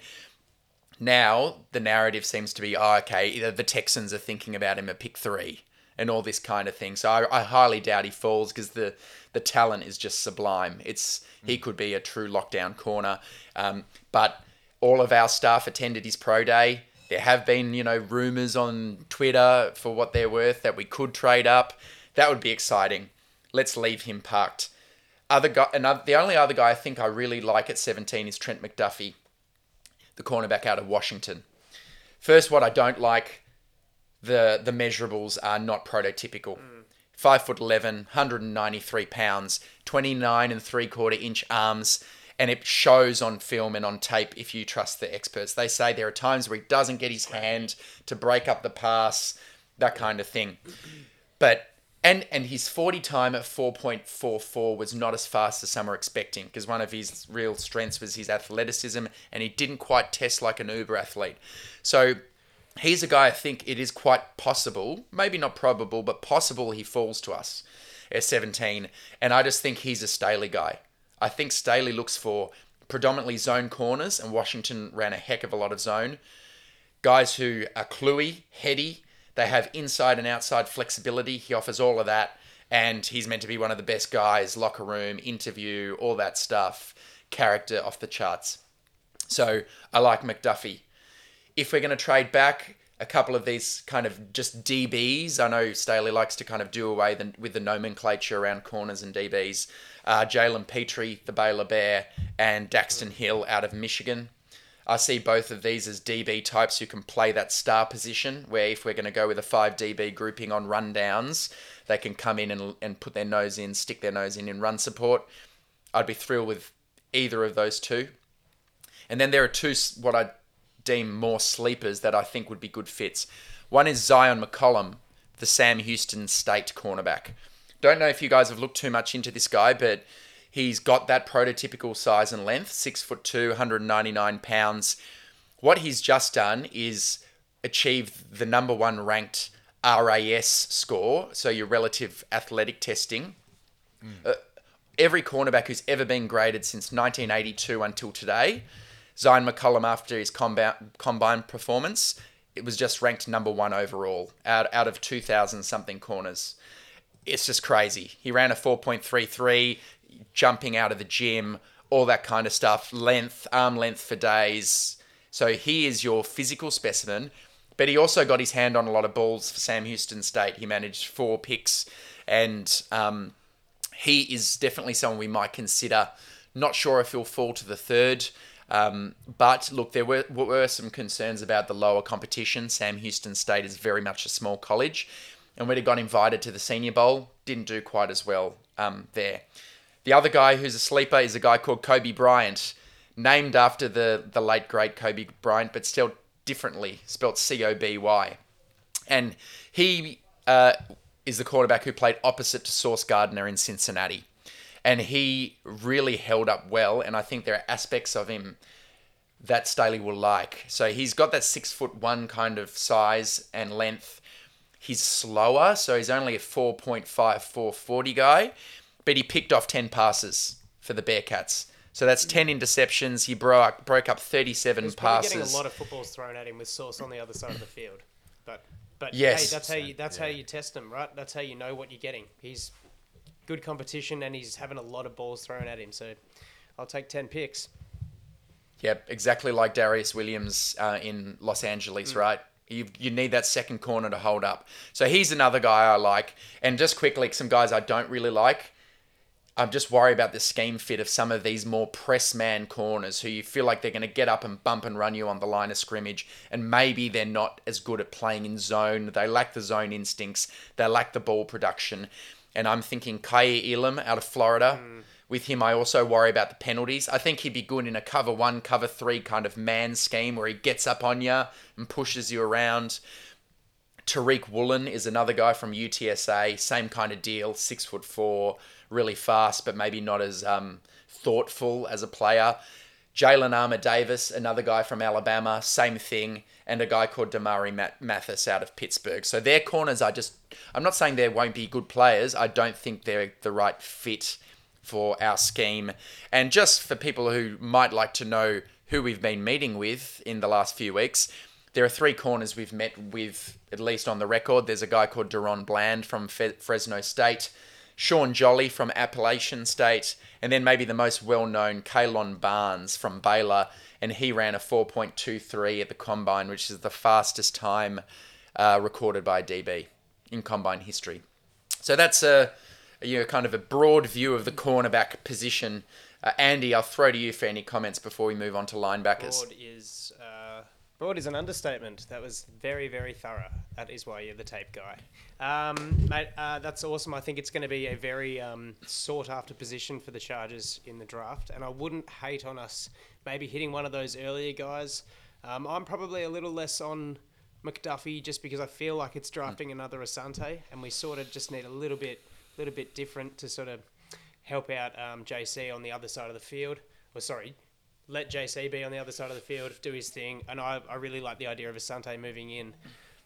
Now the narrative seems to be, oh, okay, the the Texans are thinking about him at pick three and all this kind of thing. So I, I highly doubt he falls because the the talent is just sublime. It's he could be a true lockdown corner. Um, but all of our staff attended his pro day. There have been, you know, rumors on Twitter for what they're worth that we could trade up. That would be exciting. Let's leave him parked. Other guy, another, the only other guy I think I really like at 17 is Trent McDuffie, the cornerback out of Washington. First, what I don't like, the the measurables are not prototypical. Mm. Five foot 11, 193 pounds, 29 and three quarter inch arms, and it shows on film and on tape if you trust the experts. They say there are times where he doesn't get his hand to break up the pass, that kind of thing. But and and his 40 time at 4.44 was not as fast as some were expecting because one of his real strengths was his athleticism and he didn't quite test like an uber athlete. So he's a guy I think it is quite possible, maybe not probable, but possible he falls to us at 17. And I just think he's a Staley guy. I think Staley looks for predominantly zone corners, and Washington ran a heck of a lot of zone. Guys who are cluey, heady, they have inside and outside flexibility. He offers all of that, and he's meant to be one of the best guys, locker room, interview, all that stuff, character off the charts. So I like McDuffie if we're going to trade back a couple of these kind of just DBs, I know Staley likes to kind of do away the, with the nomenclature around corners and DBs. Uh, Jalen Pitre, the Baylor Bear, and Daxton Hill out of Michigan. I see both of these as DB types who can play that star position, where if we're going to go with a 5 DB grouping on rundowns, they can come in and, and put their nose in, stick their nose in in run support. I'd be thrilled with either of those two. And then there are two, what I deem more sleepers that I think would be good fits. One is Zyon McCollum, the Sam Houston State cornerback. Don't know if you guys have looked too much into this guy, but he's got that prototypical size and length, six foot two, 199 pounds. What he's just done is achieve the number one ranked RAS score, so your relative athletic testing. Uh, every cornerback who's ever been graded since 1982 until today, Zyon McCollum, after his combine, combine performance, it was just ranked number one overall out, out of 2,000 something corners. It's just crazy. He ran a 4.33, jumping out of the gym, all that kind of stuff, length, arm length for days. So he is your physical specimen, but he also got his hand on a lot of balls for Sam Houston State. He managed four picks, and um, he is definitely someone we might consider Not sure if he'll fall to the third. Um, but look, there were, were some concerns about the lower competition. Sam Houston State is very much a small college. And when he got invited to the Senior Bowl, didn't do quite as well um, there. The other guy who's a sleeper is a guy called Coby Bryant, named after the, the late great Kobe Bryant, but still differently, spelt C O B Y. And he uh, is the quarterback who played opposite to Sauce Gardner in Cincinnati. And he really held up well. And I think there are aspects of him that Staley will like. So he's got that six foot one kind of size and length. He's slower, so he's only a 4.54 40 guy, but he picked off 10 passes for the Bearcats. So that's 10 interceptions. He broke broke up 37
He's
passes.
getting a lot of footballs thrown at him with Sauce on the other side of the field. But but
Yes.
hey, that's how you that's how you test him, right? That's how you know what you're getting. He's good competition and he's having a lot of balls thrown at him. So I'll take 10 picks.
Yep, exactly like Darius Williams uh, in Los Angeles, right? You, you need that second corner to hold up. So he's another guy I like. And just quickly, some guys I don't really like. I'm just worried about the scheme fit of some of these more press man corners who you feel like they're going to get up and bump and run you on the line of scrimmage. And maybe they're not as good at playing in zone. They lack the zone instincts. They lack the ball production. And I'm thinking Kaiir Elam out of Florida. Mm. With him, I also worry about the penalties. I think he'd be good in a cover one, cover three kind of man scheme where he gets up on you and pushes you around. Tariq Woolen is another guy from UTSA, same kind of deal, six foot four, really fast, but maybe not as um, thoughtful as a player. Jalen Armour Davis, another guy from Alabama, same thing, and a guy called Damari Mathis out of Pittsburgh. So their corners are just, I'm not saying there won't be good players, I don't think they're the right fit for our scheme. And just for people who might like to know who we've been meeting with in the last few weeks, there are three corners we've met with, at least on the record. There's a guy called DaRon Bland from Fe- Fresno State, Shaun Jolly from Appalachian State, and then maybe the most well known, Kalon Barnes from Baylor. And he ran a 4.23 at the combine, which is the fastest time uh, recorded by DB in combine history. So that's a you know kind of a broad view of the cornerback position. Uh, Andy, I'll throw to you for any comments before we move on to linebackers.
Broad is uh, broad is an understatement. That was very very thorough. That is why you're the tape guy, um, mate. Uh, that's awesome. I think it's going to be a very um, sought after position for the Chargers in the draft, and I wouldn't hate on us maybe hitting one of those earlier guys. Um, I'm probably a little less on McDuffie just because I feel like it's drafting another Asante, and we sort of just need a little bit little bit different to sort of help out um, JC on the other side of the field. Or sorry, let JC be on the other side of the field, do his thing. And I, I really like the idea of Asante moving in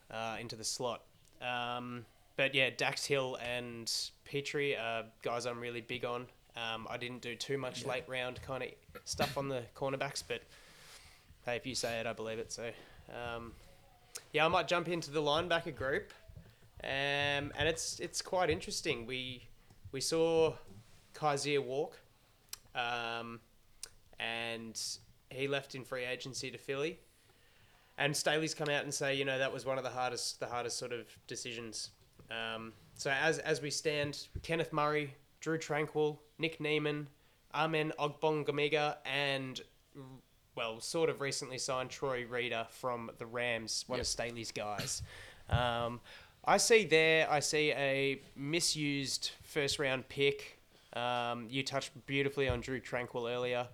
uh, into the slot. Um, but yeah, Dax Hill and Pitre are guys I'm really big on. Um, I didn't do too much late round kind of stuff on the cornerbacks, but hey, if you say it, I believe it. So um, yeah, I might jump into the linebacker group. Um, and it's it's quite interesting. We we saw Kyzir walk, um, and he left in free agency to Philly. And Staley's come out and say, you know, that was one of the hardest the hardest sort of decisions. Um, so as as we stand, Kenneth Murray, Drew Tranquill, Nick Niemann, Amen Ogbongbemiga, and well, sort of recently signed Troy Reeder from the Rams, one of Staley's guys. Um, I see there, I see a misused first round pick. Um, you touched beautifully on Drew Tranquill earlier.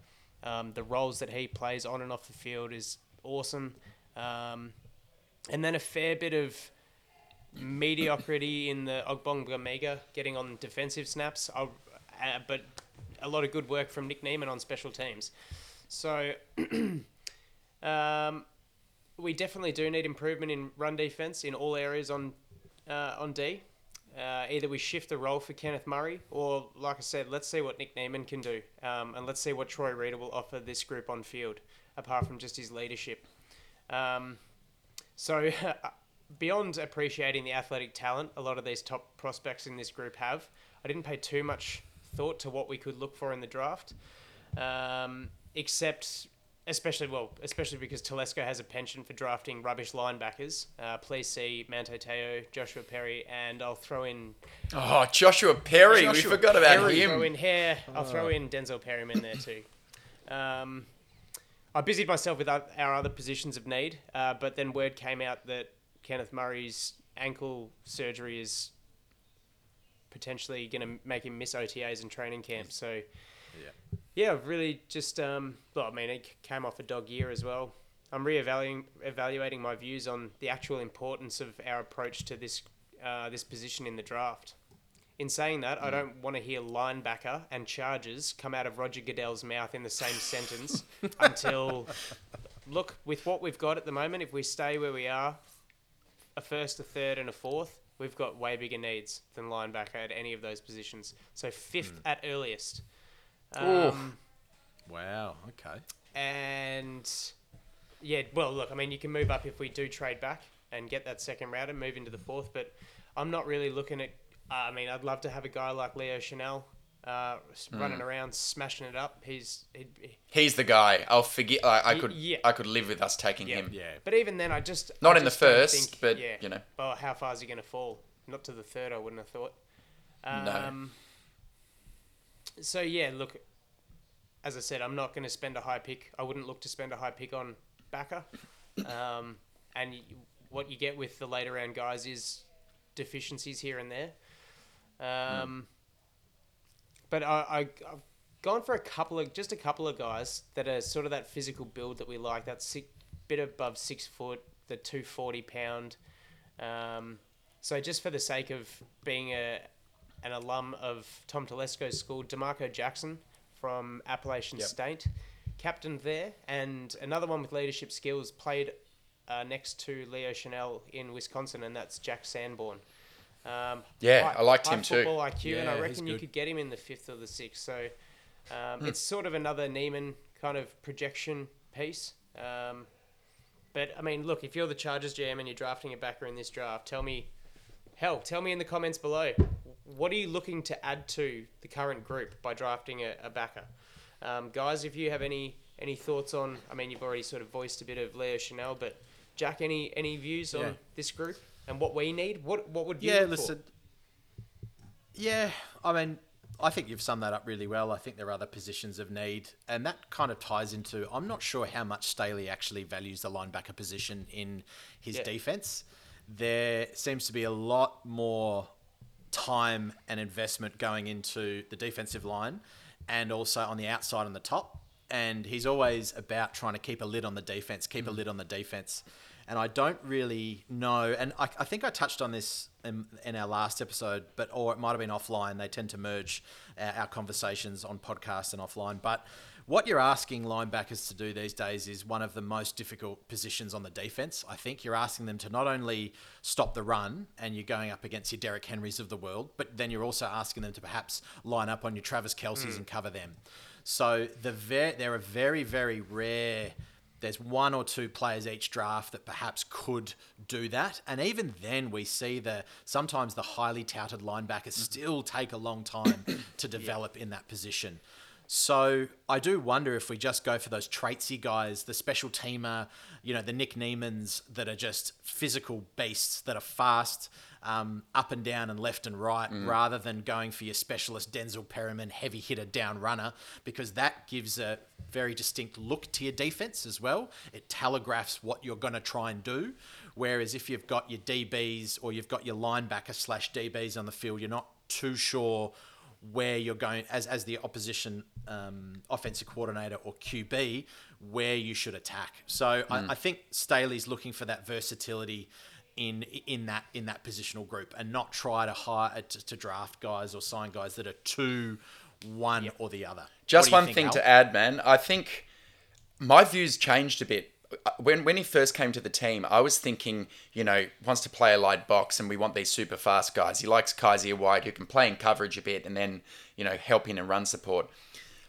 Um, the roles that he plays on and off the field is awesome. Um, and then a fair bit of mediocrity in the Ogbongbemiga getting on defensive snaps, uh, but a lot of good work from Nick Niemann on special teams. So um, we definitely do need improvement in run defense in all areas on uh, on D. Uh, either we shift the role for Kenneth Murray, or like I said, let's see what Nick Niemann can do, um, and let's see what Troy Reeder will offer this group on field, apart from just his leadership. Um, so, beyond appreciating the athletic talent a lot of these top prospects in this group have, I didn't pay too much thought to what we could look for in the draft, um, except especially well, especially because Telesco has a penchant for drafting rubbish linebackers. Uh, please see Manti Te'o, Joshua Perry, and I'll throw in
Oh, Joshua Perry. we
Joshua
forgot about
I'll throw
him.
in here. I'll throw in Denzel Perryman there too. Um, I busied myself with our our other positions of need, uh, but then word came out that Kenneth Murray's ankle surgery is potentially going to make him miss OTAs and training camp. So, yeah, yeah, I've really just um, well, I mean, it came off a dog year as well. I'm reevaluating evaluating my views on the actual importance of our approach to this uh, this position in the draft. In saying that, I don't want to hear linebacker and Chargers come out of Roger Goodell's mouth in the same sentence until. Look, with what we've got at the moment, if we stay where we are, a first, a third, and a fourth, we've got way bigger needs than linebacker at any of those positions. So fifth at earliest. Um,
Wow. Okay.
and yeah, well, look, I mean, you can move up if we do trade back and get that second round and move into the fourth, but I'm not really looking at. Uh, I mean, I'd love to have a guy like Leo Chenal uh, s- running around smashing it up. He's he'd,
He's the guy. I'll forget. I, I
Y-
could.
yeah.
I could live with us taking
Yeah.
him.
Yeah.
But even then, I just
Not
I
in the
just don't
first,
think-
but,
yeah.
you know.
Well, how far is he going to fall? Not to the third, I wouldn't have thought.
No.
So yeah, look. As I said, I'm not going to spend a high pick. I wouldn't look to spend a high pick on Backer. Um, and y what you get with the later round guys is deficiencies here and there. Um, But I, I've gone for a couple of just a couple of guys that are sort of that physical build that we like. That six, bit above six foot, the two forty pound. Um, so just for the sake of being a an alum of Tom Telesco's school, D'Marco Jackson from Appalachian State, captained there, and another one with leadership skills played uh, next to Leo Chenal in Wisconsin, and that's Jack Sanborn. Um,
Yeah, I liked
high
him too.
football IQ, and I reckon you could get him in the fifth or the sixth. So um,
Hmm.
it's sort of another Niemann kind of projection piece. Um, but I mean, look, if you're the Chargers GM and you're drafting a backer in this draft, tell me, hell, tell me in the comments below, what are you looking to add to the current group by drafting a, a backer? Um, guys, if you have any any thoughts on, I mean, you've already sort of voiced a bit of Leo Chenal, but Jack, any any views
Yeah.
on this group and what we need? What what would you
Yeah, listen. Yeah, I mean, I think you've summed that up really well. I think there are other positions of need, and that kind of ties into. I'm not sure how much Staley actually values the linebacker position in his
Yeah.
defense. There seems to be a lot more time and investment going into the defensive line, and also on the outside and the top. And he's always about trying to keep a lid on the defense, keep a mm. lid on the defense. And I don't really know. And I, I think I touched on this in, in our last episode, but or it might have been offline. They tend to merge our, our conversations on podcast and offline. But what you're asking linebackers to do these days is one of the most difficult positions on the defense. I think you're asking them to not only stop the run and you're going up against your Derrick Henrys of the world, but then you're also asking them to perhaps line up on your Travis Kelce's mm. and cover them. So the ver- there are very, very rare. There's one or two players each draft that perhaps could do that, and even then, we see the sometimes the highly touted linebackers mm-hmm. still take a long time to develop in that position. So I do wonder if we just go for those traitsy guys, the special teamer, you know, the Nick Niemans that are just physical beasts that are fast, um, up and down and left and right, rather than going for your specialist Denzel Perryman heavy hitter down runner, because that gives a very distinct look to your defense as well. It telegraphs what you're going to try and do. Whereas if you've got your DBs or you've got your linebacker slash DBs on the field, you're not too sure where you're going as as the opposition um, offensive coordinator or QB where you should attack. So I, I think Staley's looking for that versatility in in that in that positional group and not try to hire to, to draft guys or sign guys that are too one or the other.
Just
What do you
one
think,
thing
Al?
to add, man. I think my views changed a bit. Uh, when when he first came to the team, I was thinking, you know, wants to play a light box, and we want these super fast guys. He likes Kyzir White, who can play in coverage a bit, and then you know help in and run support.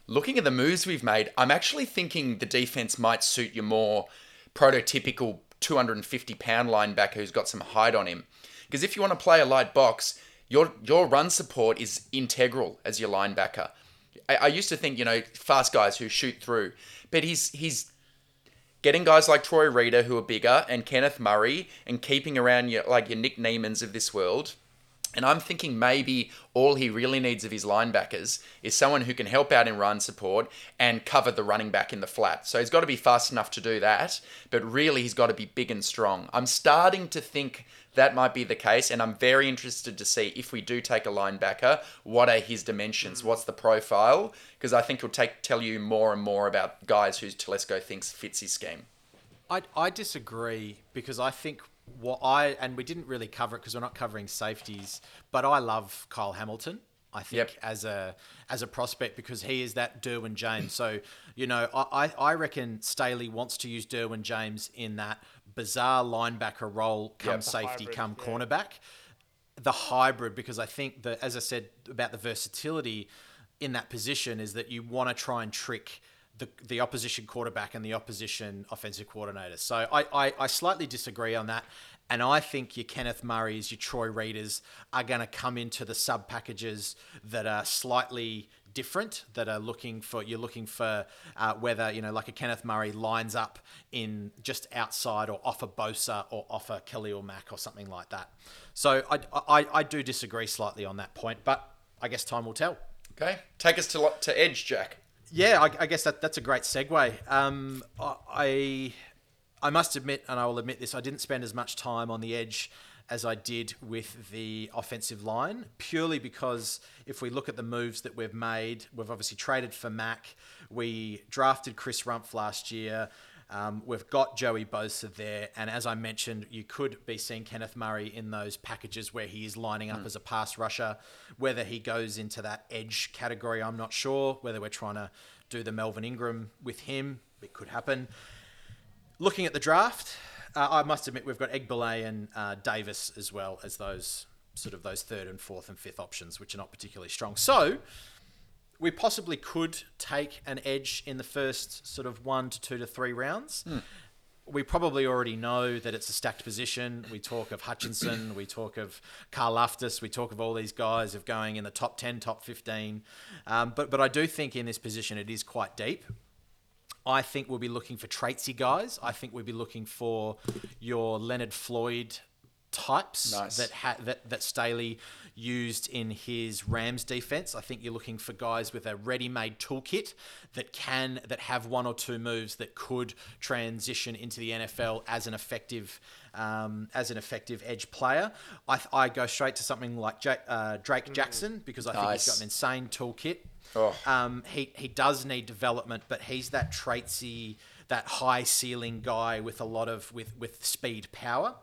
Looking at the moves we've made, I'm actually thinking the defense might suit your more prototypical 250 pound linebacker who's got some height on him. Because if you want to play a light box, your your run support is integral as your linebacker. I, I used to think, you know, fast guys who shoot through, but he's he's getting guys like Troy Reeder who are bigger and Kenneth Murray and keeping around your like your Nick Niemanns of this world. And I'm thinking maybe all he really needs of his linebackers is someone who can help out in run support and cover the running back in the flat. So he's got to be fast enough to do that, but really he's got to be big and strong. I'm starting to think that might be the case, and I'm very interested to see if we do take a linebacker, what are his dimensions? Mm. What's the profile? Because I think he'll take tell you more and more about guys who Telesco thinks fits his scheme.
I, I disagree because I think what I and we didn't really cover it because we're not covering safeties, but I love Kyle Hamilton. I think
Yep.
as a as a prospect because he is that Derwin James. So you know, I I I reckon Staley wants to use Derwin James in that bizarre linebacker role, come
Yep.
Safety,
hybrid,
come
yeah.
cornerback. The hybrid because I think that as I said about the versatility in that position is that you want to try and trick the, the opposition quarterback and the opposition offensive coordinator. So I, I, I slightly disagree on that. And I think your Kenneth Murrays, your Troy Reeders are going to come into the sub packages that are slightly different, that are looking for, you're looking for uh, whether, you know, like a Kenneth Murray lines up in just outside or off a Bosa or off a Kelly or Mack or something like that. So I, I, I do disagree slightly on that point, but I guess time will tell.
Okay, take us to to Edge, Jack.
Yeah, I, I guess that that's a great segue. Um, I I must admit, and I will admit this, I didn't spend as much time on the edge as I did with the offensive line, purely because if we look at the moves that we've made, we've obviously traded for Mack, we drafted Chris Rumph last year. Um, we've got Joey Bosa there, and as I mentioned, you could be seeing Kenneth Murray in those packages where he is lining up as a pass rusher. Whether he goes into that edge category, I'm not sure. Whether we're trying to do the Melvin Ingram with him, it could happen. Looking at the draft, uh, I must admit we've got Egbule and uh, Davis as well as those sort of those third and fourth and fifth options, which are not particularly strong. So we possibly could take an edge in the first sort of one to two to three rounds. We probably already know that it's a stacked position. We talk of Hutchinson, we talk of Carl Loftus, we talk of all these guys of going in the top 10, top 15. Um, but, but I do think in this position it is quite deep. I think we'll be looking for traitsy guys. I think we'll be looking for your Leonard Floyd types
Nice.
that ha- that that Staley used in his Rams defense. I think you're looking for guys with a ready-made toolkit that can that have one or two moves that could transition into the NFL as an effective um, as an effective edge player. I, th- I go straight to something like uh, Drake Jackson because I think
Nice.
he's got an insane toolkit.
Oh.
Um, he he does need development, but he's that traitsy, that high ceiling guy with a lot of with with speed power.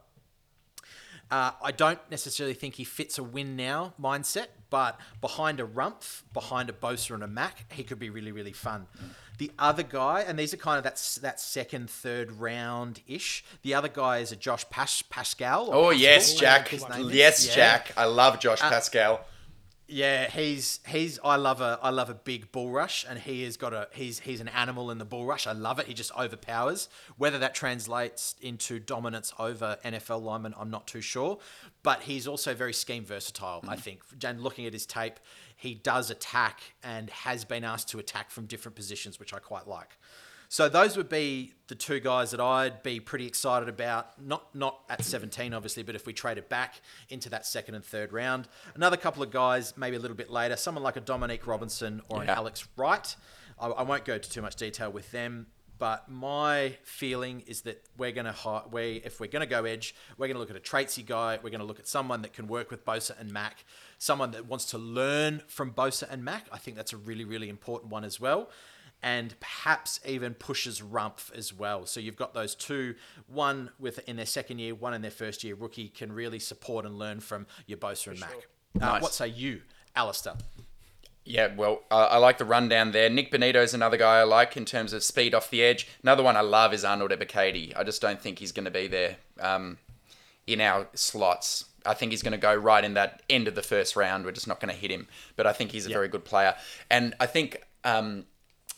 Uh, I don't necessarily think he fits a win now mindset, but behind a Rumph, behind a Bosa and a Mack, he could be really, really fun. The other guy, and these are kind of that that second, third round ish. The other guy is a Josh Pas- Paschal.
Oh
Paschal,
yes, Jack.
think his name is.
Yes,
Yeah. Uh,
Jack. I love Josh Paschal.
Yeah, he's he's I love a I love a big bull rush and he has got a he's he's an animal in the bull rush. I love it. He just overpowers. Whether that translates into dominance over NFL linemen, I'm not too sure. But he's also very scheme versatile, I mm-hmm. think. And looking at his tape, he does attack and has been asked to attack from different positions, which I quite like. So those would be the two guys that I'd be pretty excited about. Not not at 17, obviously, but if we traded back into that second and third round, another couple of guys maybe a little bit later, someone like a Dominique Robinson or an Alex Wright. I, I won't go into too much detail with them, but my feeling is that we're going to we if we're going to go edge, we're going to look at a traitsy guy. We're going to look at someone that can work with Bosa and Mack, someone that wants to learn from Bosa and Mack. I think that's a really really important one as well and perhaps even pushes Rumph as well. So you've got those two, one with in their second year, one in their first year rookie, can really support and learn from your Bosa and Mack. Uh,
Nice.
What say you, Alistair?
Yeah, well, uh, I like the rundown there. Nik Bonitto is another guy I like in terms of speed off the edge. Another one I love is Arnold Ebiketie. I just don't think he's going to be there um, in our slots. I think he's going to go right in that end of the first round. We're just not going to hit him. But I think he's a very good player. And I think um,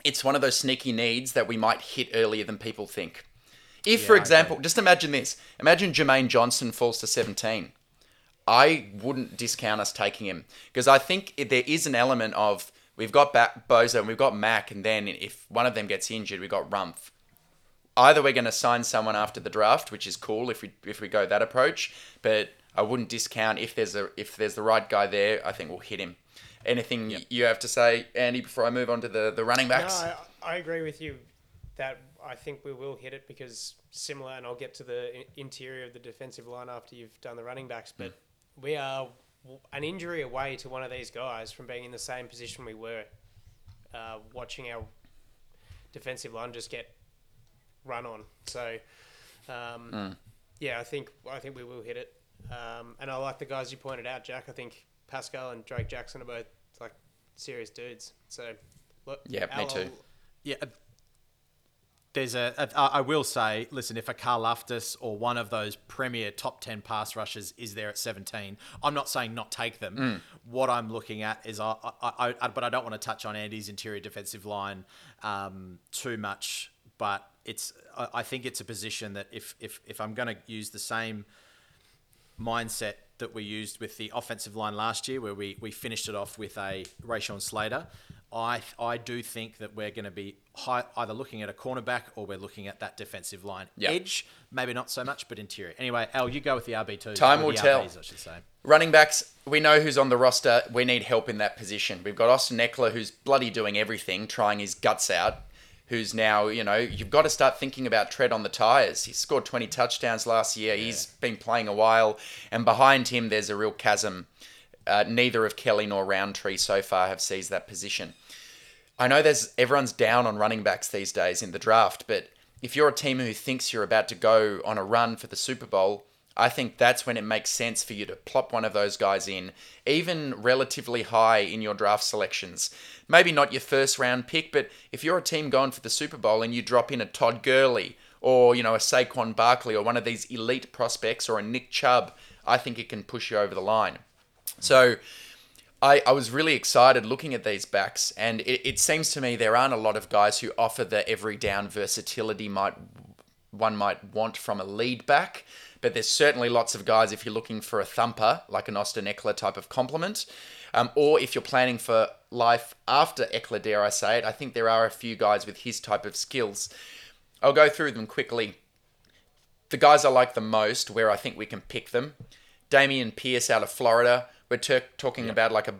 it's one of those sneaky needs that we might hit earlier than people think. If, for example, just imagine this imagine Jermaine Johnson falls to 17. I wouldn't discount us taking him because I think there is an element of we've got ba- Bosa and we've got Mack, and then if one of them gets injured, we've got Rumph. either we're going to sign someone after the draft, which is cool if we if we go that approach, but I wouldn't discount if there's a if there's the right guy there. I think we'll hit him. Anything you have to say, Andy, before I move on to the, the running backs?
No, I, I agree with you that I think we will hit it because similar, and I'll get to the interior of the defensive line after you've done the running backs, but we are an injury away to one of these guys from being in the same position we were, uh, watching our defensive line just get run on. So, um, yeah, I think I think we will hit it. Um, and I like the guys you pointed out, Jack. I think Paschal and Drake Jackson are both like serious dudes. So, look,
Yeah, me too.
I'll-
Yeah. uh, There's a, a. I will say, listen, if a Carl Luftus or one of those premier top 10 pass rushers is there at 17, I'm not saying not take them. What I'm looking at is, I, I, I, but I don't want to touch on Andy's interior defensive line um, too much. But it's, I, I think it's a position that if, if, if I'm going to use the same mindset that we used with the offensive line last year, where we, we finished it off with a Rashawn Slater. I I do think that we're going to be high, either looking at a cornerback or we're looking at that defensive line
Yeah.
edge. Maybe not so much, but interior. Anyway, Al, you go with the RB two.
Time will tell.
I should say.
Running backs, we know who's on the roster. We need help in that position. We've got Austin Ekeler, who's bloody doing everything, trying his guts out. Who's now, you know, you've got to start thinking about tread on the tires. He scored 20 touchdowns last year. He's been playing a while. And behind him, there's a real chasm. Uh, neither of Kelley nor Rountree so far have seized that position. I know there's everyone's down on running backs these days in the draft, but if you're a team who thinks you're about to go on a run for the Super Bowl, I think that's when it makes sense for you to plop one of those guys in, even relatively high in your draft selections. Maybe not your first round pick, but if you're a team going for the Super Bowl and you drop in a Todd Gurley or, you know, a Saquon Barkley or one of these elite prospects or a Nick Chubb, I think it can push you over the line. So I, I was really excited looking at these backs, and it, it seems to me there aren't a lot of guys who offer the every down versatility might one might want from a lead back. But there's certainly lots of guys if you're looking for a thumper, like an Austin Ekeler type of compliment, um, or if you're planning for life after Ekeler, dare I say it, I think there are a few guys with his type of skills. I'll go through them quickly. The guys I like the most, where I think we can pick them, Dameon Pierce out of Florida. We're ter- talking about like a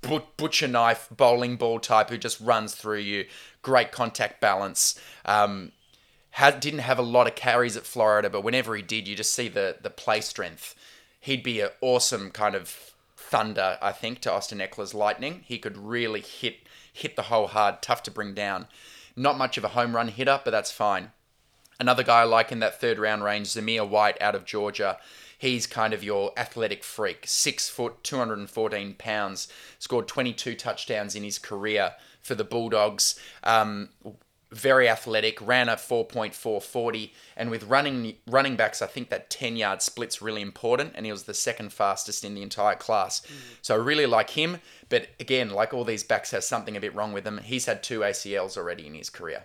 but- butcher knife bowling ball type who just runs through you. Great contact balance. Um, had, didn't have a lot of carries at Florida, but whenever he did, you just see the the play strength. He'd be an awesome kind of thunder, I think, to Austin Ekeler's lightning. He could really hit hit the hole hard, tough to bring down. Not much of a home run hitter, but that's fine. Another guy I like in that third round range, Zamir White out of Georgia. He's kind of your athletic freak. Six foot, 214 pounds. Scored 22 touchdowns in his career for the Bulldogs. Um, very athletic, ran a 4.440, and with running running backs, I think that 10 yard split's really important, and he was the second fastest in the entire class. So I really like him, but again, like all these backs, has something a bit wrong with them. He's had two ACLs already in his career.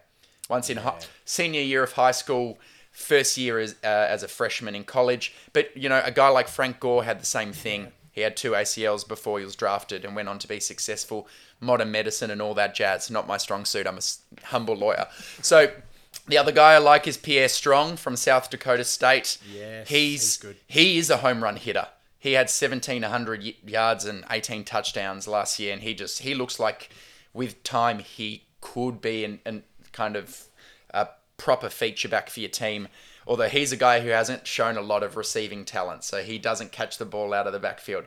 Once in hi- senior year of high school, first year as, uh, as a freshman in college. But, you know, a guy like Frank Gore had the same thing. He had two ACLs before he was drafted and went on to be successful. Modern medicine and all that jazz. Not my strong suit. I'm a humble lawyer. So the other guy I like is Pierre Strong from South Dakota State.
Yes,
he's,
he's good.
He is a home run hitter. He had 1,700 yards and 18 touchdowns last year, and he just he looks like with time he could be an, an kind of a proper feature back for your team. Although he's a guy who hasn't shown a lot of receiving talent, so he doesn't catch the ball out of the backfield.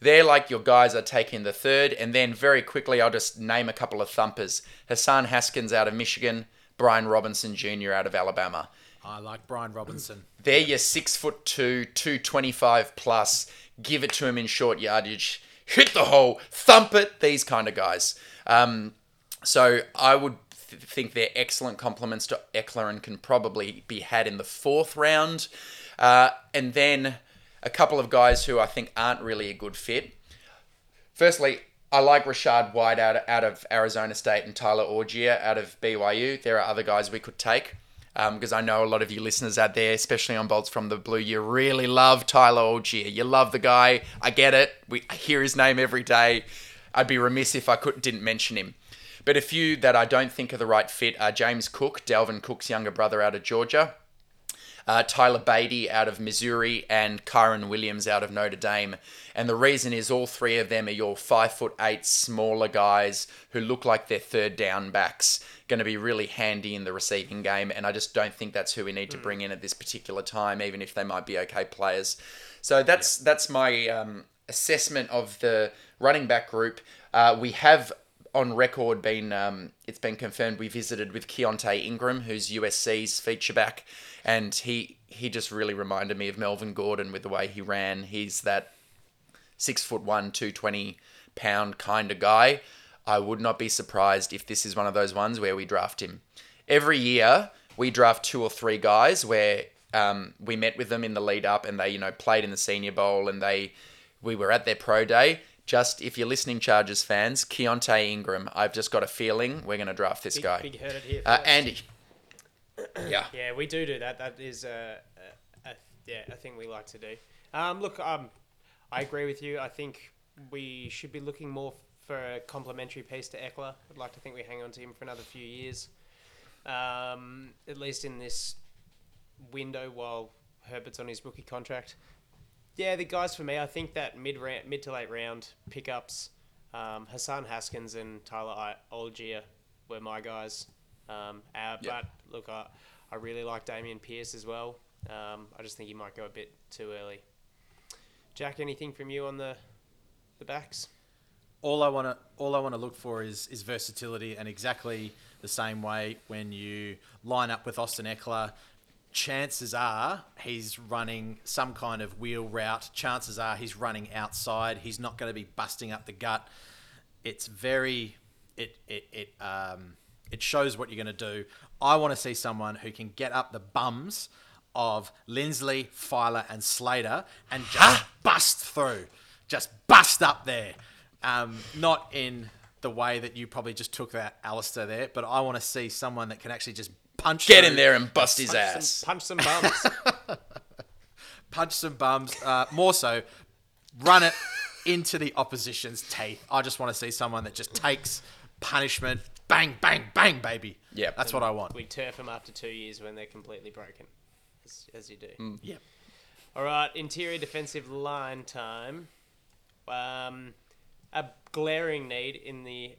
They're like your guys are taking the third, and then very quickly I'll just name a couple of thumpers: Hassan Haskins out of Michigan, Brian Robinson Jr. out of Alabama.
I like Brian Robinson.
They're your six foot two, two twenty five plus. Give it to him in short yardage. Hit the hole, thump it. These kind of guys. Um, so I would think they're excellent compliments to Ekeler and can probably be had in the fourth round. Uh, and then a couple of guys who I think aren't really a good fit. Firstly, I like Rachaad White out, out of Arizona State and Tyler Allgeier out of BYU. There are other guys we could take because I know a lot of you listeners out there, especially on Bolts from the Blue, you really love Tyler Allgeier. You love the guy. I get it. We I hear his name every day. I'd be remiss if I could didn't mention him. But a few that I don't think are the right fit are James Cook, Dalvin Cook's younger brother out of Georgia, uh, Tyler Badie out of Missouri, and Kyren Williams out of Notre Dame. And the reason is all three of them are your five foot eight smaller guys who look like they're third down backs. Going to be really handy in the receiving game, and I just don't think that's who we need to bring in at this particular time, even if they might be okay players. So that's that's my um, assessment of the running back group. Uh, we have on record been um, it's been confirmed we visited with Keaontay Ingram, who's USC's feature back, and he he just really reminded me of Melvin Gordon with the way he ran. He's that six foot one, two twenty pound kind of guy. I would not be surprised if this is one of those ones where we draft him. Every year we draft two or three guys where um, we met with them in the lead up and they you know played in the Senior Bowl and they we were at their pro day. Just if you're listening, Chargers fans, Keaontay Ingram, I've just got a feeling we're going to draft this
Big,
guy.
big heard it here.
Uh. Andy. yeah.
Yeah, we do do that. That is a, a, a yeah a thing we like to do. Um, look, um, I agree with you. I think we should be looking more for a complementary piece to Ekeler. I'd like to think we hang on to him for another few years, um, at least in this window while Herbert's on his rookie contract. Yeah, the guys for me, I think that mid round, mid to late round pickups, um, Hassan Haskins and Tyler I- Allgeier were my guys. Um, uh,
Yeah.
But look, I, I really like Dameon Pierce as well. Um, I just think he might go a bit too early. Jack, anything from you on the the backs?
all I want to all I want to look for is is versatility and exactly the same way when you line up with Austin Ekeler chances are he's running some kind of wheel route. Chances are he's running outside. He's not going to be busting up the gut. It's very it it it um it shows what you're going to do. I want to see someone who can get up the bums of Linsley, Feiler, and Slater and just bust through. Just bust up there. Um, not in the way that you probably just took that Alistair there, but I want to see someone that can actually just punch
Get
through,
in there and bust his
Punch
ass.
some, punch some bums.
punch some bums. Uh, more so, run it into the opposition's teeth. I just want to see someone that just takes punishment. Bang, bang, bang, baby.
Yeah.
That's what I want.
we turf them after two years when they're completely broken, as, as you do.
Yep.
All right, interior defensive line time. Um, a glaring need in the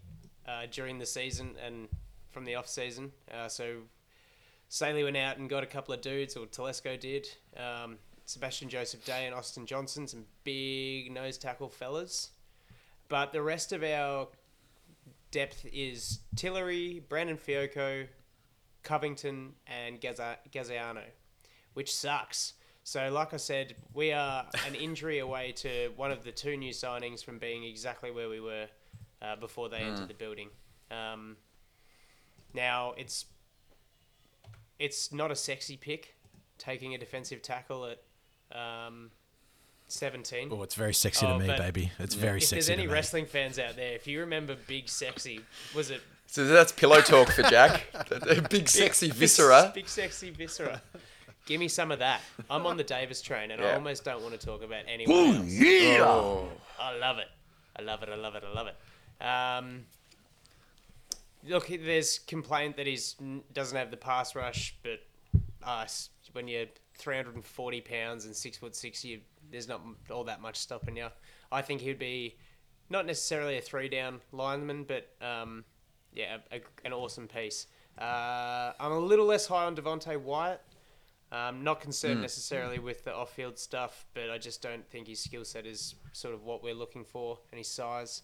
uh, during the season and from the off season. Uh, so, Staley went out and got a couple of dudes, or Telesco did. Um, Sebastian Joseph Day and Austin Johnson, some big nose tackle fellas. But the rest of our depth is Tillery, Breiden Fehoko, Covington, and Gaza- Gaziano, which sucks. So, like I said, we are an injury away to one of the two new signings from being exactly where we were uh, before they entered the building. Um, now, it's it's not a sexy pick taking a defensive tackle at um, 17.
Oh, it's very sexy
Oh,
to me, baby. It's very
if
sexy
there's
to
any
me.
wrestling fans out there, if you remember Big Sexy, was it
So that's pillow talk for Jack. Big sexy viscera.
Big sexy viscera. Give me some of that. I'm on the Davis train, and I almost don't want to talk about anyone else.
Oh.
I love it. I love it. I love it. I love it. Um, look, there's complaint that he doesn't have the pass rush, but uh, when you're 340 pounds and six foot six, you there's not all that much stopping you. I think he'd be not necessarily a three down lineman, but um, yeah, a, an awesome piece. Uh, I'm a little less high on Devonte Wyatt. Um, not concerned necessarily with the off-field stuff, but I just don't think his skill set is sort of what we're looking for, and his size.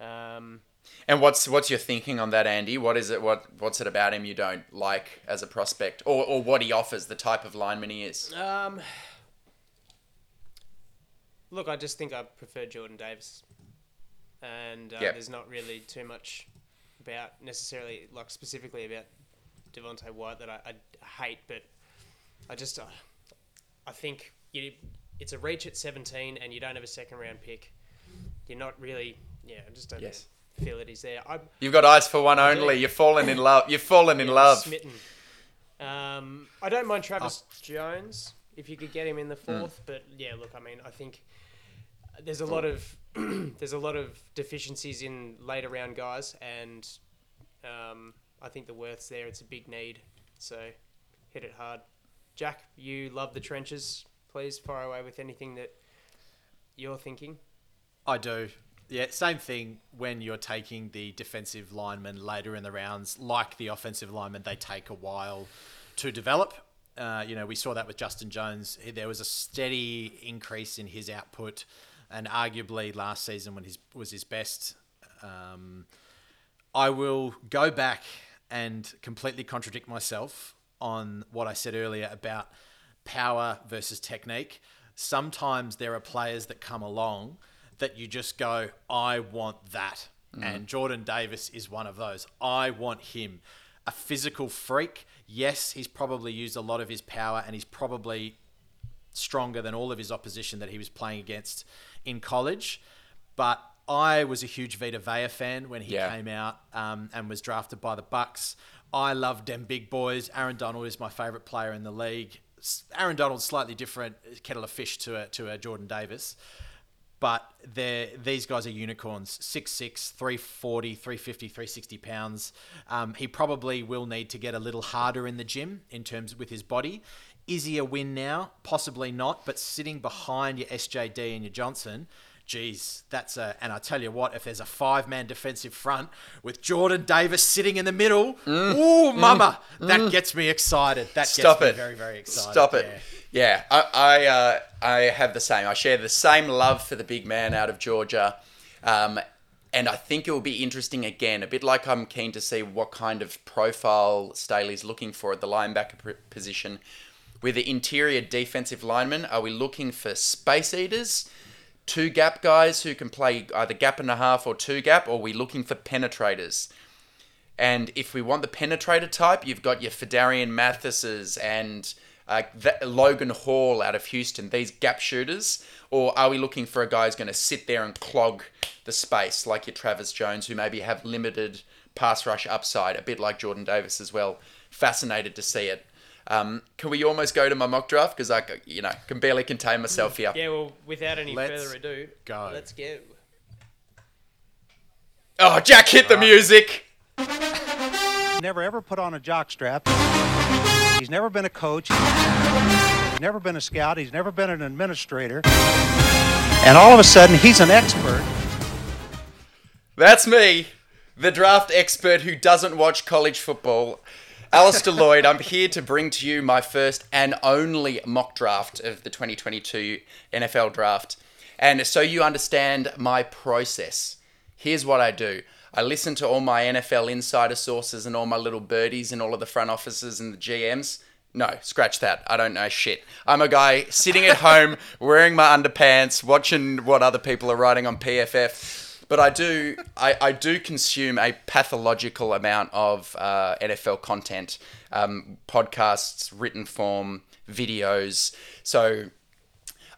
Um,
And what's what's your thinking on that, Andy? What is it? What what's it about him you don't like as a prospect, or or what he offers, the type of lineman he is?
um, look, I just think I prefer Jordan Davis, and uh,
Yep.
there's not really too much about necessarily like specifically about Devonte Wyatt that I, I hate, but I just uh, I think you, it's a reach at 17, and you don't have a second round pick. You're not really, yeah. I just don't
Yes.
feel that he's there. I,
You've got eyes for one only. You're falling in love. You're falling in
Yeah,
love.
Smitten. Um, I don't mind Travis Jones if you could get him in the
Hmm.
fourth, but yeah, look, I mean, I think there's a lot of there's a lot of deficiencies in later round guys, and Um, I think the worth's there. It's a big need, so hit it hard. Jack, you love the trenches. Please fire away with anything that you're thinking.
I do. Yeah, same thing when you're taking the defensive linemen later in the rounds. Like the offensive linemen, they take a while to develop. Uh, you know, we saw that with Justin Jones. There was a steady increase in his output, and arguably last season when his was his best. Um, I will go back and completely contradict myself on what I said earlier about power versus technique. Sometimes there are players that come along that you just go, I want that. And Jordan Davis is one of those. I want him. A physical freak. Yes, he's probably used a lot of his power and he's probably stronger than all of his opposition that he was playing against in college. But I was a huge Vita Vea fan when he
Yeah.
came out um, and was drafted by the Bucks. I love them big boys. Aaron Donald is my favorite player in the league. Aaron Donald's slightly different kettle of fish to a, to a Jordan Davis. But they're, these guys are unicorns 6'6, 340, 350, 360 pounds. Um, he probably will need to get a little harder in the gym in terms with his body. Is he a win now? Possibly not. But sitting behind your SJD and your Johnson, geez, that's a. And I tell you what, if there's a five man defensive front with Jordan Davis sitting in the middle, ooh, mama, that gets me excited. That
Stop
gets me
it.
very, very excited.
Stop it.
Yeah.
Yeah, I I, uh, I have the same. I share the same love for the big man out of Georgia, um, and I think it will be interesting again. A bit like I'm keen to see what kind of profile Staley's looking for at the linebacker position. With the interior defensive lineman, are we looking for space eaters? Two gap guys who can play either gap and a half or two gap, or we're we looking for penetrators? And if we want the penetrator type, you've got your Phidarian Mathises and uh, that Logan Hall out of Houston, these gap shooters. Or are we looking for a guy who's going to sit there and clog the space, like your Travis Jones, who maybe have limited pass rush upside, a bit like Jordan Davis as well? Fascinated to see it. Um, can we almost go to my mock draft? Because I, you know, can barely contain myself here.
Yeah, well, without any
Let's
further ado,
go.
Let's go.
Oh, Jack hit the music.
Never ever put on a jock strap. He's never been a coach. He's never been a scout. He's never been an administrator. And all of a sudden, he's an expert.
That's me, the draft expert who doesn't watch college football. Alistair Lloyd, I'm here to bring to you my first and only mock draft of the 2022 NFL draft. And so you understand my process, here's what I do. I listen to all my NFL insider sources and all my little birdies and all of the front offices and the GMs. No, scratch that. I don't know shit. I'm a guy sitting at home wearing my underpants, watching what other people are writing on PFF. But I do, I, I do consume a pathological amount of uh, NFL content, um, podcasts, written form, videos. So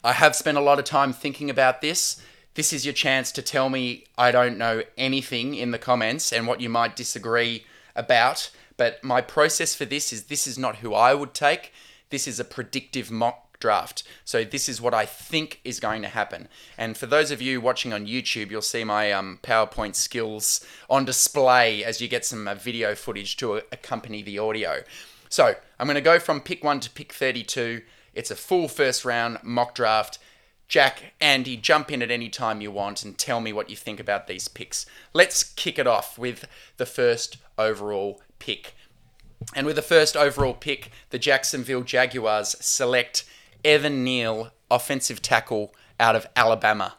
I have spent a lot of time thinking about this. This is your chance to tell me I don't know anything in the comments and what you might disagree about. But my process for this is this is not who I would take. This is a predictive mock draft. So this is what I think is going to happen. And for those of you watching on YouTube, you'll see my um, PowerPoint skills on display as you get some uh, video footage to uh, accompany the audio. So I'm going to go from pick one to pick 32. It's a full first round mock draft. Jack, Andy, jump in at any time you want and tell me what you think about these picks. Let's kick it off with the first overall pick. And with the first overall pick, the Jacksonville Jaguars select Evan Neal, offensive tackle out of Alabama.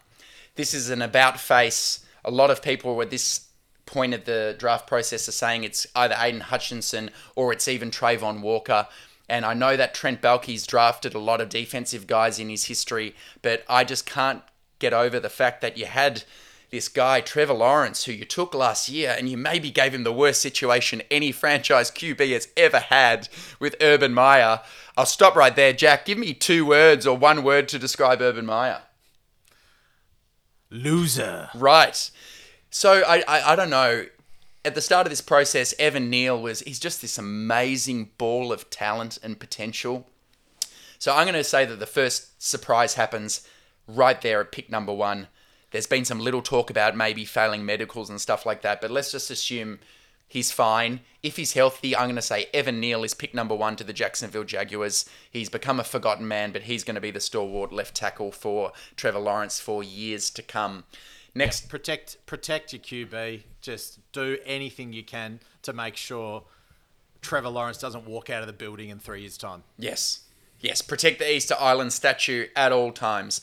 This is an about face. A lot of people at this point of the draft process are saying it's either Aidan Hutchinson or it's even Travon Walker. And I know that Trent Baalke's drafted a lot of defensive guys in his history, but I just can't get over the fact that you had this guy, Trevor Lawrence, who you took last year, and you maybe gave him the worst situation any franchise QB has ever had with Urban Meyer. I'll stop right there. Jack, give me two words or one word to describe Urban Meyer.
Loser.
Right. So I, I, I don't know. At the start of this process, Evan Neal was he's just this amazing ball of talent and potential. So I'm going to say that the first surprise happens right there at pick number one. There's been some little talk about maybe failing medicals and stuff like that, but let's just assume he's fine. If he's healthy, I'm going to say Evan Neal is pick number one to the Jacksonville Jaguars. He's become a forgotten man, but he's going to be the stalwart left tackle for Trevor Lawrence for years to come. Next,
protect protect your QB. Just do anything you can to make sure Trevor Lawrence doesn't walk out of the building in three years' time.
Yes. Yes, protect the Easter Island statue at all times.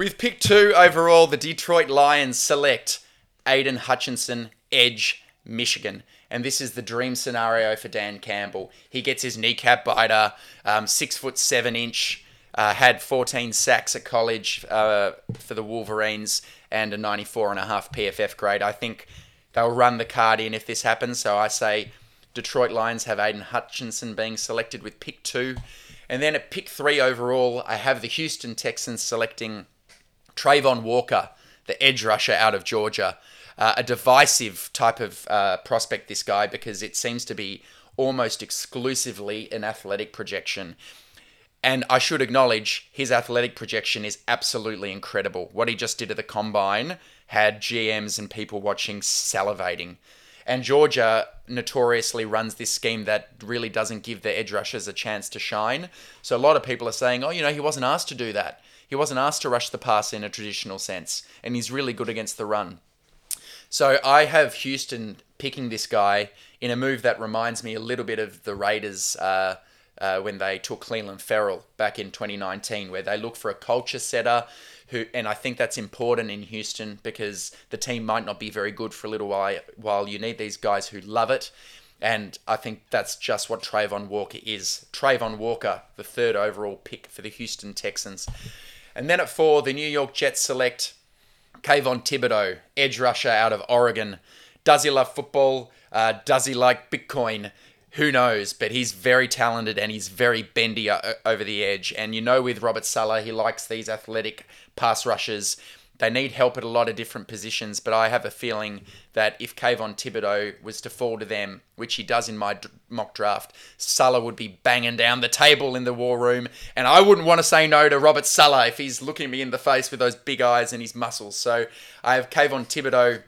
With pick two overall, the Detroit Lions select Aidan Hutchinson, Edge, Michigan. And this is the dream scenario for Dan Campbell. He gets his kneecap biter, um, six foot seven inch, uh, had 14 sacks at college uh, for the Wolverines, and a 94 and a half PFF grade. I think they'll run the card in if this happens. So I say Detroit Lions have Aidan Hutchinson being selected with pick two. And then at pick three overall, I have the Houston Texans selecting Travon Walker, the edge rusher out of Georgia. Uh, a divisive type of uh, prospect, this guy, because it seems to be almost exclusively an athletic projection. And I should acknowledge his athletic projection is absolutely incredible. What he just did at the combine had GMs and people watching salivating. And Georgia notoriously runs this scheme that really doesn't give the edge rushers a chance to shine. So a lot of people are saying, oh, you know, he wasn't asked to do that. He wasn't asked to rush the pass in a traditional sense. And he's really good against the run. So I have Houston picking this guy in a move that reminds me a little bit of the Raiders. Uh, uh, when they took Clelin Ferrell back in 2019, where they look for a culture setter who, and I think that's important in Houston because the team might not be very good for a little while. While you need these guys who love it, and I think that's just what Travon Walker is. Travon Walker, the third overall pick for the Houston Texans, and then at four, the New York Jets select Kayvon Thibodeaux, edge rusher out of Oregon. Does he love football? Uh, does he like Bitcoin? who knows? But he's very talented and he's very bendy over the edge. And you know, with Robert Saleh, he likes these athletic pass rushers. They need help at a lot of different positions, but I have a feeling that if Kayvon Thibodeaux was to fall to them, which he does in my d- mock draft, Saleh would be banging down the table in the war room, and I wouldn't want to say no to Robert Saleh if he's looking me in the face with those big eyes and his muscles. So I have Kayvon Thibodeaux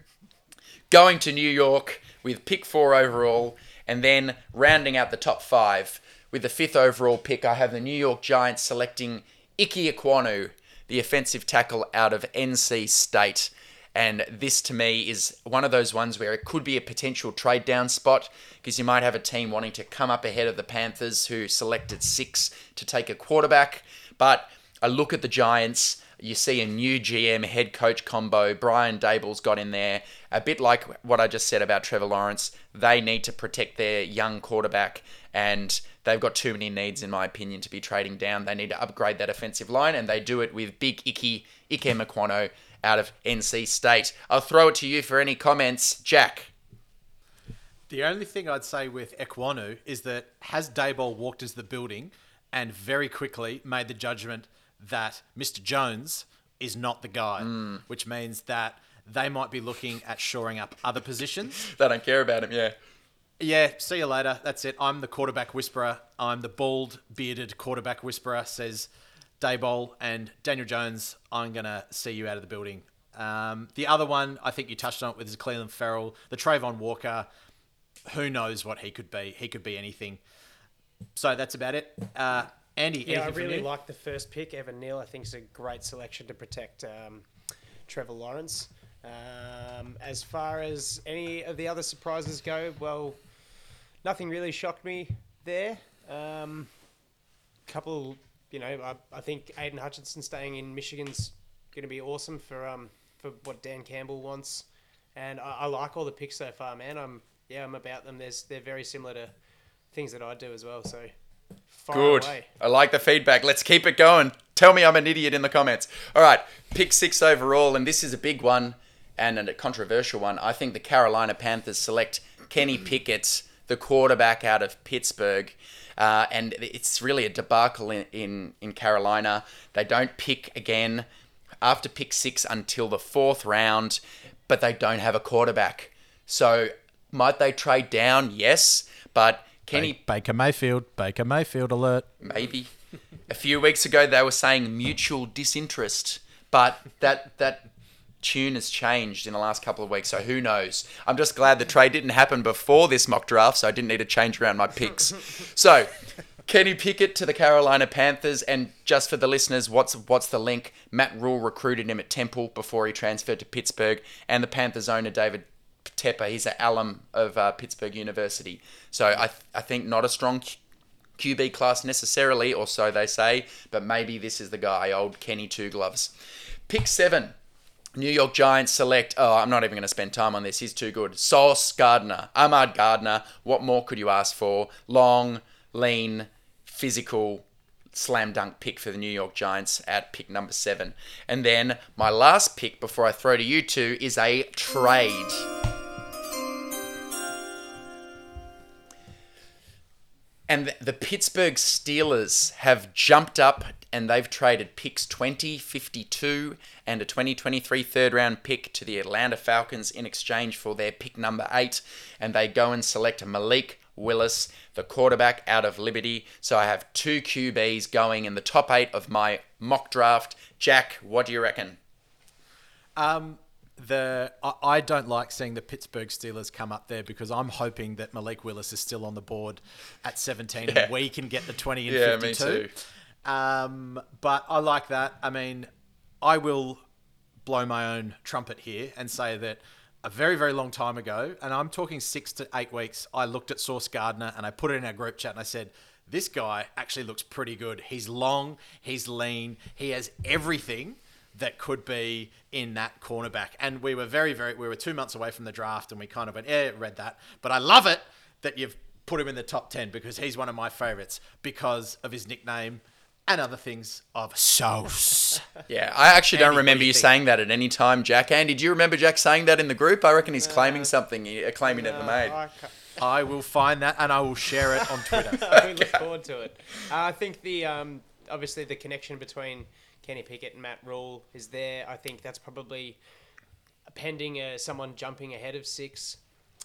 going to New York with pick four overall. And then rounding out the top five with the fifth overall pick, I have the New York Giants selecting Ike Ekwonu, the offensive tackle out of NC State. And this to me is one of those ones where it could be a potential trade down spot because you might have a team wanting to come up ahead of the Panthers who selected six to take a quarterback. But a look at the Giants, you see a new GM head coach combo. Brian Daboll's got in there. A bit like what I just said about Trevor Lawrence. They need to protect their young quarterback, and they've got too many needs, in my opinion, to be trading down. They need to upgrade that offensive line, and they do it with big Icky, Ike Ekwonu out of NC State. I'll throw it to you for any comments. Jack.
The only thing I'd say with Ekwonu is that has Daboll walked into the building and very quickly made the judgment – that Mr. Jones is not the guy,
Mm.
which means that they might be looking at shoring up other positions.
they don't care about him, yeah.
Yeah, see you later. That's it. I'm the quarterback whisperer. I'm the bald, bearded quarterback whisperer, says Daboll. And Daniel Jones, I'm going to see you out of the building. Um, the other one, I think you touched on it with is Clelin Ferrell. The Travon Walker, who knows what he could be? He could be anything. So that's about it. Uh, Andy,
yeah, I really like the first pick. Evan Neal, I think, is a great selection to protect um, Trevor Lawrence. Um, as far as any of the other surprises go, well, nothing really shocked me there. Um, couple, you know, I, I think Aidan Hutchinson staying in Michigan's going to be awesome for um for what Dan Campbell wants, and I, I like all the picks so far, man. I'm yeah, I'm about them. There's they're very similar to things that I do as well. So
Good.
away.
I like the feedback. Let's keep it going. Tell me I'm an idiot in the comments. All right, pick six overall, and this is a big one and a controversial one. I think the Carolina Panthers select Kenny Pickett, the quarterback out of Pittsburgh. Uh, and it's really a debacle in, in, in Carolina. They don't pick again after pick six until the fourth round, but they don't have a quarterback. So might they trade down? Yes, but Kenny
Baker Mayfield, Baker Mayfield alert.
maybe. A few weeks ago, they were saying mutual disinterest, but that that tune has changed in the last couple of weeks, so who knows? I'm just glad the trade didn't happen before this mock draft, so I didn't need to change around my picks. so, Kenny Pickett to the Carolina Panthers, and just for the listeners, what's what's the link? Matt Rhule recruited him at Temple before he transferred to Pittsburgh, and the Panthers owner David Tepper, he's an alum of uh, Pittsburgh University. So I th- I think not a strong QB class necessarily, or so they say, but maybe this is the guy, old Kenny Two Gloves. Pick seven. New York Giants select. Oh, I'm not even going to spend time on this. He's too good. Sauce Gardner, Ahmad Gardner. What more could you ask for? Long, lean, physical, slam dunk pick for the New York Giants at pick number seven. And then my last pick before I throw to you two is a trade. And the Pittsburgh Steelers have jumped up and they've traded picks 20, 52, and a 2023 third round pick to the Atlanta Falcons in exchange for their pick number eight. And they go and select Malik Willis, the quarterback out of Liberty. So I have two QBs going in the top eight of my mock draft. Jack, what do you reckon?
Um, the I, don't like seeing the Pittsburgh Steelers come up there because I'm hoping that Malik Willis is still on the board at 17
Yeah.
and we can get the 20 and
Yeah, me
52. Um, but I like that. I mean, I will blow my own trumpet here and say that a very, very long time ago, and I'm talking six to eight weeks, I looked at Sauce Gardner and I put it in our group chat and I said, this guy actually looks pretty good. He's long, he's lean, he has everything that could be in that cornerback. And we were very, very, we were two months away from the draft and we kind of went, yeah, read that. But I love it that you've put him in the top 10 because he's one of my favorites because of his nickname and other things of sauce.
Yeah, I actually don't remember you
you
saying that at any time, Jack. Andy, do you remember Jack saying that in the group? I reckon he's claiming something, he- a claim he never made.
I
I will find that and I will share it on Twitter.
we look forward to it. Uh, I think the um, obviously the connection between Kenny Pickett and Matt Rhule is there. I think that's probably pending uh, someone jumping ahead of six.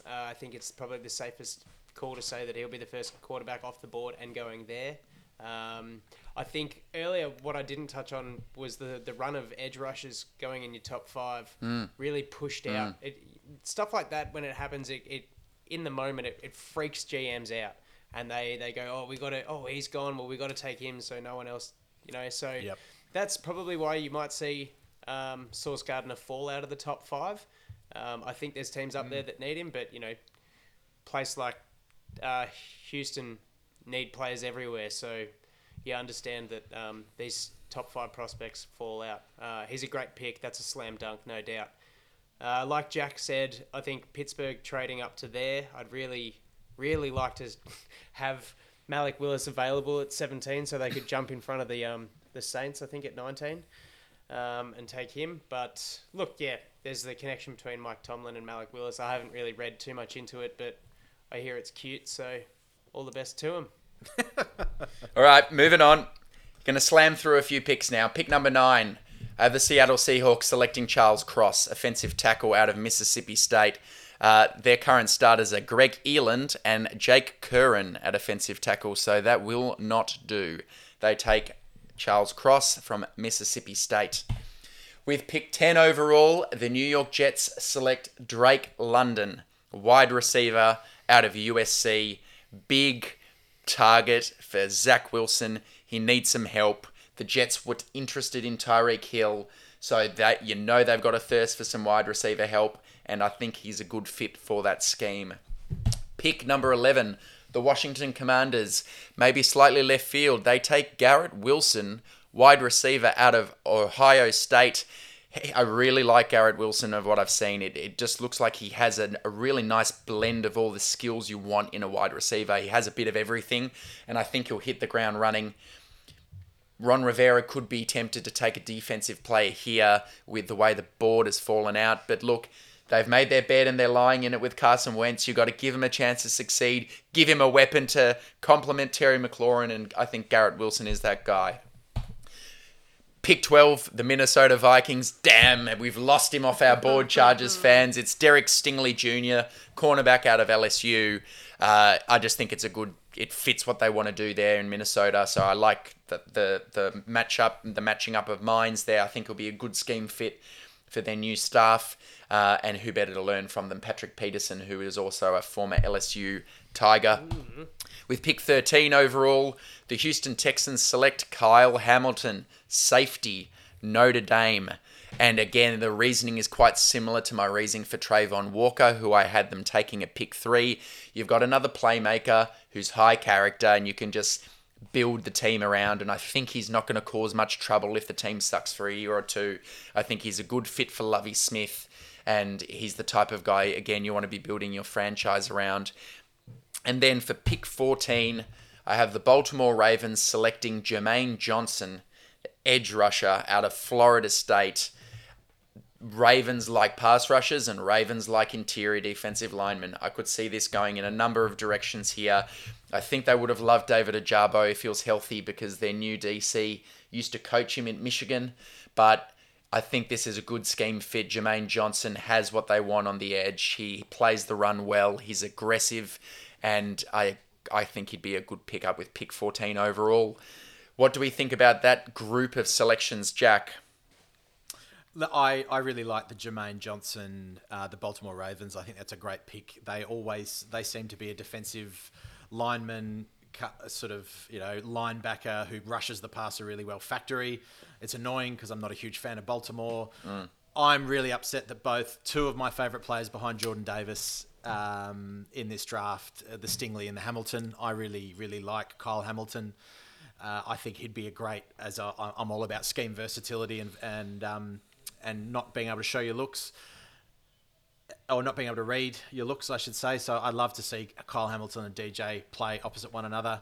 Uh, I think it's probably the safest call to say that he'll be the first quarterback off the board and going there. Um, I think earlier what I didn't touch on was the, the run of edge rushes going in your top five really pushed out. It, stuff like that when it happens, it, it in the moment it, it freaks GMs out, and they, they go, oh we got to oh he's gone, well we got to take him so no one else, you know. So
Yep.
that's probably why you might see um, Sauce Gardner fall out of the top five. Um, I think there's teams up there that need him, but you know, place like uh, Houston need players everywhere. So you understand that um, these top five prospects fall out. Uh, he's a great pick. That's a slam dunk, no doubt. Uh, like Jack said, I think Pittsburgh trading up to there. I'd really, really like to have Malik Willis available at 17 so they could jump in front of the um, the Saints. I think at 19 um, and take him. But look, yeah, there's the connection between Mike Tomlin and Malik Willis. I haven't really read too much into it, but I hear it's cute. So all the best to him.
All right, moving on. Going to slam through a few picks now. Pick number nine. Uh, the Seattle Seahawks selecting Charles Cross, offensive tackle out of Mississippi State. Uh, their current starters are Greg Eland and Jake Curhan at offensive tackle, so that will not do. They take Charles Cross from Mississippi State. With pick 10 overall, the New York Jets select Drake London, wide receiver out of USC. Big target for Zach Wilson. He needs some help. The Jets were interested in Tyreek Hill, so that you know they've got a thirst for some wide receiver help, and I think he's a good fit for that scheme. Pick number 11, the Washington Commanders. Maybe slightly left field. They take Garrett Wilson, wide receiver out of Ohio State. I really like Garrett Wilson of what I've seen. It, it just looks like he has a, a really nice blend of all the skills you want in a wide receiver. He has a bit of everything, and I think he'll hit the ground running. Ron Rivera could be tempted to take a defensive player here with the way the board has fallen out. But look, they've made their bed and they're lying in it with Carson Wentz. You've got to give him a chance to succeed, give him a weapon to complement Terry McLaurin, and I think Garrett Wilson is that guy. Pick 12, the Minnesota Vikings. Damn, we've lost him off our board, Chargers fans. It's Derek Stingley Jr., cornerback out of LSU. Uh, I just think it's a good, it fits what they want to do there in Minnesota. So I like the, the, the matchup, the matching up of minds there. I think it'll be a good scheme fit. for their new staff. Uh, and who better to learn from than Patrick Peterson, who is also a former LSU Tiger. With pick 13 overall, the Houston Texans select Kyle Hamilton, safety, Notre Dame. And again, the reasoning is quite similar to my reasoning for Travon Walker, who I had them taking at pick three. You've got another playmaker who's high character, and you can just build the team around. And I think he's not going to cause much trouble if the team sucks for a year or two. I think he's a good fit for Lovie Smith, and he's the type of guy, again, you want to be building your franchise around. And then for pick 14, I have the Baltimore Ravens selecting Jermaine Johnson, edge rusher out of Florida State. Ravens like pass rushers and Ravens like interior defensive linemen. I could see this going in a number of directions here. I think they would have loved David Ojabo if he was healthy because their new DC used to coach him in Michigan. But I think this is a good scheme fit. Jermaine Johnson has what they want on the edge. He plays the run well. He's aggressive, and I I think he'd be a good pickup with pick 14 overall. What do we think about that group of selections, Jack?
I, I really like the Jermaine Johnson, uh, the Baltimore Ravens. I think that's a great pick. They always they seem to be a defensive lineman, sort of you know linebacker who rushes the passer really well. Factory. It's annoying because I'm not a huge fan of Baltimore. I'm really upset that both two of my favourite players behind Jordan Davis um, in this draft, uh, the Stingley and the Hamilton. I really really like Kyle Hamilton. Uh, I think he'd be a great as I'm all about scheme versatility and and um, and not being able to show your looks or not being able to read your looks, I should say. So I'd love to see Kyle Hamilton and DJ play opposite one another.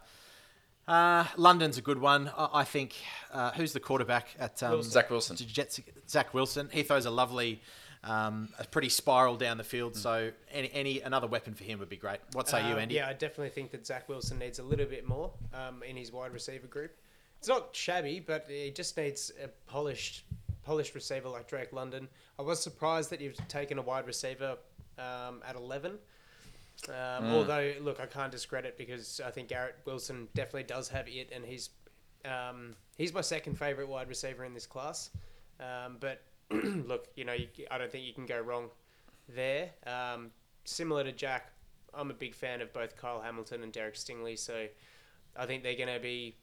Uh, London's a good one. I, I think. Uh, who's the quarterback at um,
Wilson. Zach Wilson.
Jets, Zach Wilson. He throws a lovely, um, a pretty spiral down the field. So any, any another weapon for him would be great. What say you,
Um,
Andy?
Yeah, I definitely think that Zach Wilson needs a little bit more um, in his wide receiver group. It's not shabby, but he just needs a polished, polished receiver like Drake London. I was surprised that you've taken a wide receiver um, at eleven. Um, Although, look, I can't discredit because I think Garrett Wilson definitely does have it, and he's um, he's my second favorite wide receiver in this class. Um, but look, you know, you, I don't think you can go wrong there. Um, similar to Jack, I'm a big fan of both Kyle Hamilton and Derek Stingley, so I think they're going to be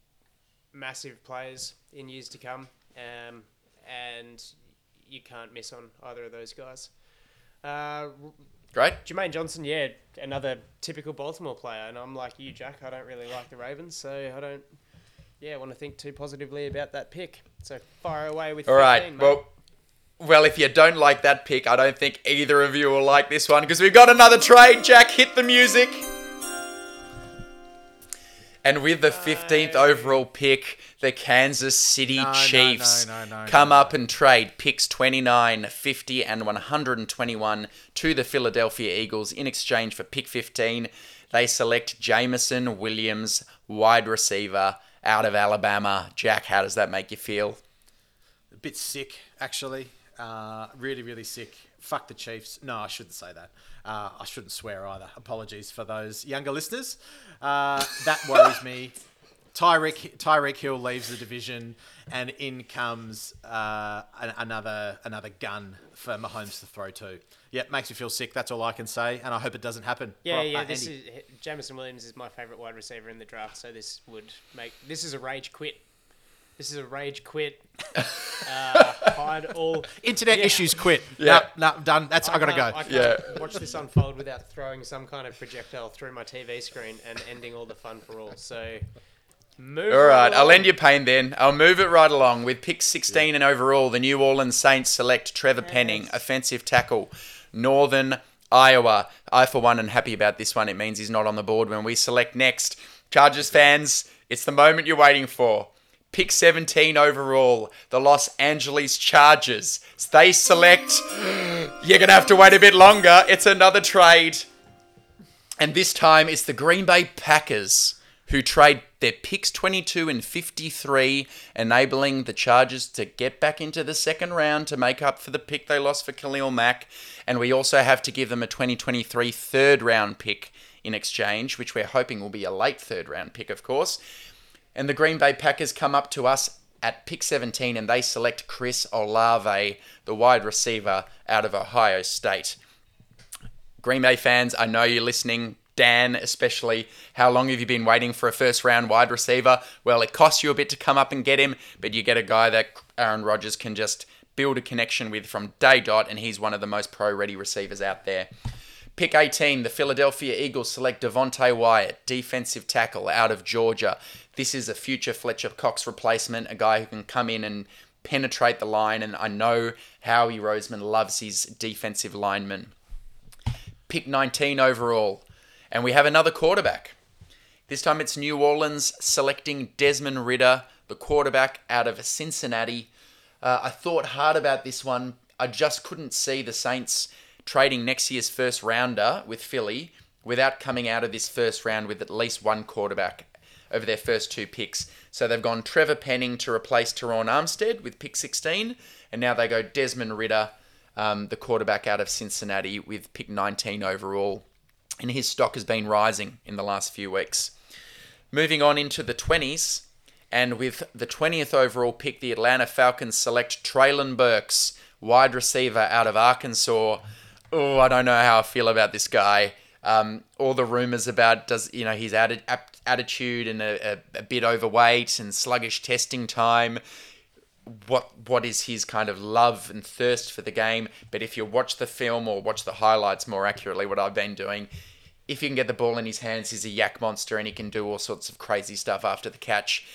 massive players in years to come, um, and you can't miss on either of those guys. Uh,
Great.
Jermaine Johnson, yeah, another typical Baltimore player, and I'm like you, Jack. I don't really like the Ravens, so I don't, yeah, want to think too positively about that pick. So fire away with.
All right.
15, mate.
Well, well, if you don't like that pick, I don't think either of you will like this one because we've got another trade. Jack, hit the music. And with the 15th overall pick, the Kansas City
No, no,
Chiefs
no, no, no,
come
no,
up and trade picks 29, 50, and 121 to the Philadelphia Eagles in exchange for pick 15. They select Jameson Williams, wide receiver out of Alabama. Jack, how does that make you feel?
a bit sick, actually. Uh, really, really sick. Fuck the Chiefs. No, I shouldn't say that. Uh, I shouldn't swear either. Apologies for those younger listeners. Uh, that worries me. Tyreek Tyreek Hill leaves the division, and in comes uh, an, another another gun for Mahomes to throw to. Yeah, makes me feel sick. That's all I can say, and I hope it doesn't happen.
Yeah, yeah.
uh,
This
Andy.
is Jameson Williams is my favorite wide receiver in the draft, so this would make this is a rage quit. This is a rage quit. uh, hide all
internet
Yeah.
issues. Quit.
Yeah.
No, no, done. That's I, gotta
can't-
go.
I can't
Yeah.
watch this unfold without throwing some kind of projectile through my TV screen and ending all the fun for all. So, move.
All right, I'll end your pain then. I'll move it right along. With pick 16 and overall, the New Orleans Saints select Trevor Penning, offensive tackle, Northern Iowa. I, for one, am happy about this one. It means he's not on the board when we select next. Chargers fans, it's the moment you're waiting for. Pick 17 overall, the Los Angeles Chargers. They select. You're going to have to wait a bit longer. It's another trade. And this time it's the Green Bay Packers who trade their picks 22 and 53, enabling the Chargers to get back into the second round to make up for the pick they lost for Khalil Mack. And we also have to give them a 2023 third round pick in exchange, which we're hoping will be a late third round pick, of course. And the Green Bay Packers come up to us at pick 17 and they select Chris Olave, the wide receiver out of Ohio State. Green Bay fans, I know you're listening. Dan, especially, how long have you been waiting for a first round wide receiver? Well, it costs you a bit to come up and get him, but you get a guy that Aaron Rodgers can just build a connection with from day dot, and he's one of the most pro ready receivers out there. Pick 18, the Philadelphia Eagles select Devonte Wyatt, defensive tackle out of Georgia. This is a future Fletcher Cox replacement, a guy who can come in and penetrate the line, and I know Howie Roseman loves his defensive linemen. Pick 19 overall, and we have another quarterback. This time it's New Orleans selecting Desmond Ridder, the quarterback out of Cincinnati. Uh, I thought hard about this one. I just couldn't see the Saints trading next year's first rounder with Philly without coming out of this first round with at least one quarterback over their first two picks. So they've gone Trevor Penning to replace Terron Armstead with pick 16, and now they go Desmond Ridder, um, the quarterback out of Cincinnati, with pick 19 overall. And his stock has been rising in the last few weeks. Moving on into the 20s, and with the 20th overall pick, the Atlanta Falcons select Treylon Burks, wide receiver out of Arkansas. Oh, I don't know how I feel about this guy. Um, all the rumors about does you know his atti- attitude and a, a, a bit overweight and sluggish testing time. What what is his kind of love and thirst for the game? But if you watch the film or watch the highlights more accurately, what I've been doing, if you can get the ball in his hands, he's a YAC monster and he can do all sorts of crazy stuff after the catch.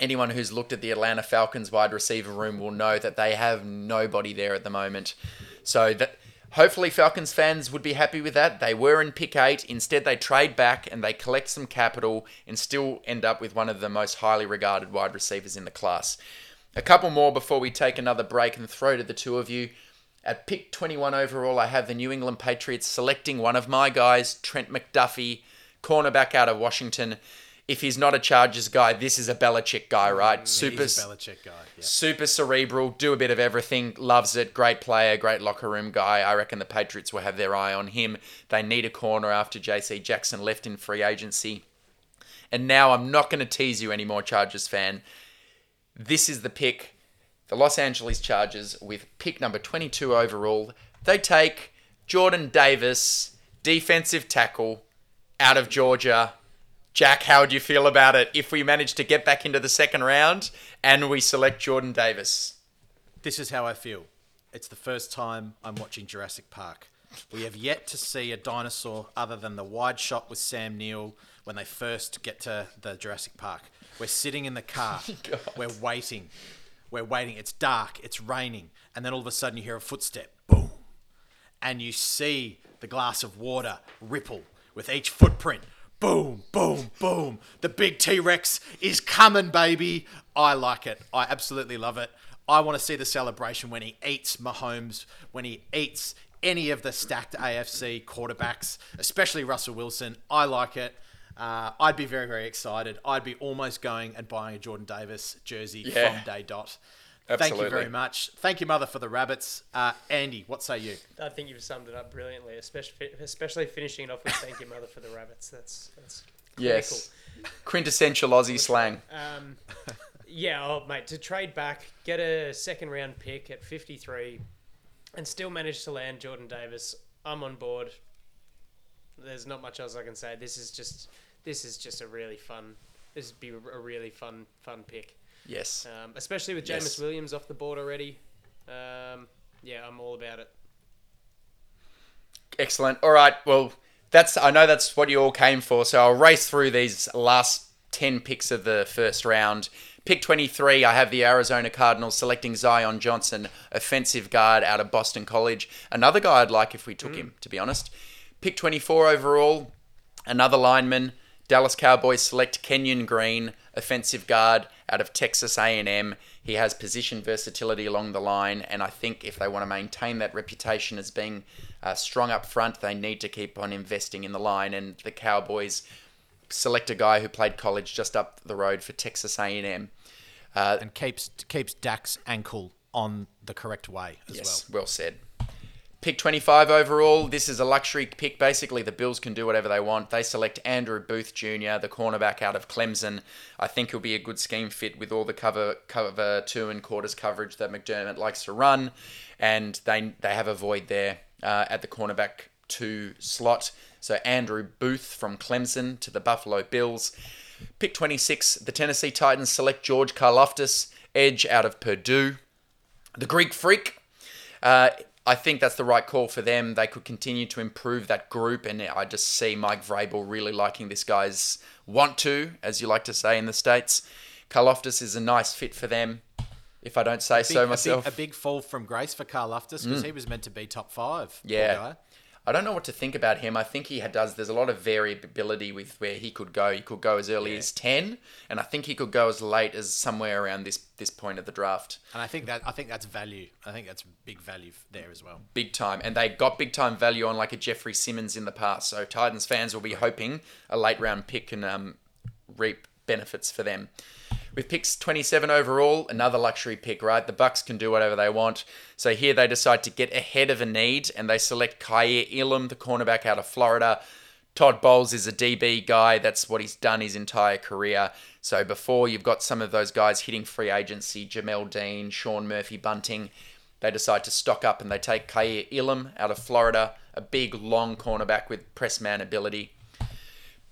Anyone who's looked at the Atlanta Falcons wide receiver room will know that they have nobody there at the moment. So that hopefully Falcons fans would be happy with that. They were in pick 8, instead they trade back and they collect some capital and still end up with one of the most highly regarded wide receivers in the class. A couple more before we take another break and throw to the two of you. At pick 21 overall, I have the New England Patriots selecting one of my guys, Trent McDuffie, cornerback out of Washington. If he's not a Chargers guy, this is a Belichick guy, mm, right? Super,
Belichick guy. Yeah.
super cerebral, do a bit of everything, loves it, great player, great locker room guy. I reckon the Patriots will have their eye on him. They need a corner after JC Jackson left in free agency. And now I'm not going to tease you anymore, Chargers fan. This is the pick. The Los Angeles Chargers, with pick number 22 overall, they take Jordan Davis, defensive tackle, out of Georgia. Jack, how would you feel about it if we manage to get back into the second round and we select Jordan Davis?
This is how I feel. It's the first time I'm watching Jurassic Park. We have yet to see a dinosaur other than the wide shot with Sam Neill when they first get to the Jurassic Park. We're sitting in the car. Oh We're waiting. We're waiting. It's dark. It's raining. And then all of a sudden you hear a footstep. Boom. And you see the glass of water ripple with each footprint. Boom, boom, boom. The big T Rex is coming, baby. I like it. I absolutely love it. I want to see the celebration when he eats Mahomes, when he eats any of the stacked AFC quarterbacks, especially Russell Wilson. I like it. Uh, I'd be very, very excited. I'd be almost going and buying a Jordan Davis jersey
Yeah.
from day dot. Thank you very much. Thank you, Mother, for the rabbits. Uh, Andy, what say you?
I think you've summed it up brilliantly, especially especially finishing it off with "Thank you, mother, for the rabbits." That's that's critical.
Yes. Quintessential Aussie slang.
Um, yeah, oh mate, to trade back, get a second round pick at 53, and still manage to land Jordan Davis. I'm on board. There's not much else I can say. This is just this is just a really fun. This would be a really fun fun pick,
Yes.
um, especially with Jameis
Yes.
Williams off the board already. Um, yeah, I'm all about it.
Excellent. All right. Well, that's I know that's what you all came for. So I'll race through these last ten picks of the first round. Pick 23, I have the Arizona Cardinals selecting Zion Johnson, offensive guard out of Boston College. Another guy I'd like if we took him, to be honest. Pick 24 overall, another lineman. Dallas Cowboys select Kenyon Green, offensive guard out of Texas A&M. He has position versatility along the line, and I think if they want to maintain that reputation as being uh, strong up front, they need to keep on investing in the line. And the Cowboys select a guy who played college just up the road for Texas A&M. Uh,
And keeps keeps Dak's ankle on the correct way as
yes, well said. Pick 25 overall. This is a luxury pick. Basically, the Bills can do whatever they want. They select Andrew Booth Jr., the cornerback out of Clemson. I think he'll be a good scheme fit with all the cover cover two and quarters coverage that McDermott likes to run, and they they have a void there uh, at the cornerback two slot. So Andrew Booth from Clemson to the Buffalo Bills. Pick 26, the Tennessee Titans select George Karlaftis, edge out of Purdue. The Greek Freak. Uh, I think that's the right call for them. They could continue to improve that group, and I just see Mike Vrabel really liking this guy's want to, as you like to say in the States. Karlaftis is a nice fit for them, if I don't say
Big-
so
a
myself.
big, a big fall from grace for Karlaftis because
Mm.
he was meant to be top five.
Yeah. I don't know what to think about him. I think he does. There's a lot of variability with where he could go. He could go as early as ten, and I think he could go as late as somewhere around this this point of the draft.
And I think that I think that's value. I think that's big value there as well.
Big time, and they got big time value on like a Jeffrey Simmons in the past. So Titans fans will be hoping a late round pick can um, reap benefits for them. With picks 27 overall, another luxury pick, right? The Bucks can do whatever they want. So here they decide to get ahead of a need and they select Kaiir Elam, the cornerback out of Florida. Todd Bowles is a DB guy. That's what he's done his entire career. So before you've got some of those guys hitting free agency, Jamel Dean, Sean Murphy Bunting, they decide to stock up and they take Kaiir Elam out of Florida, a big long cornerback with press man ability.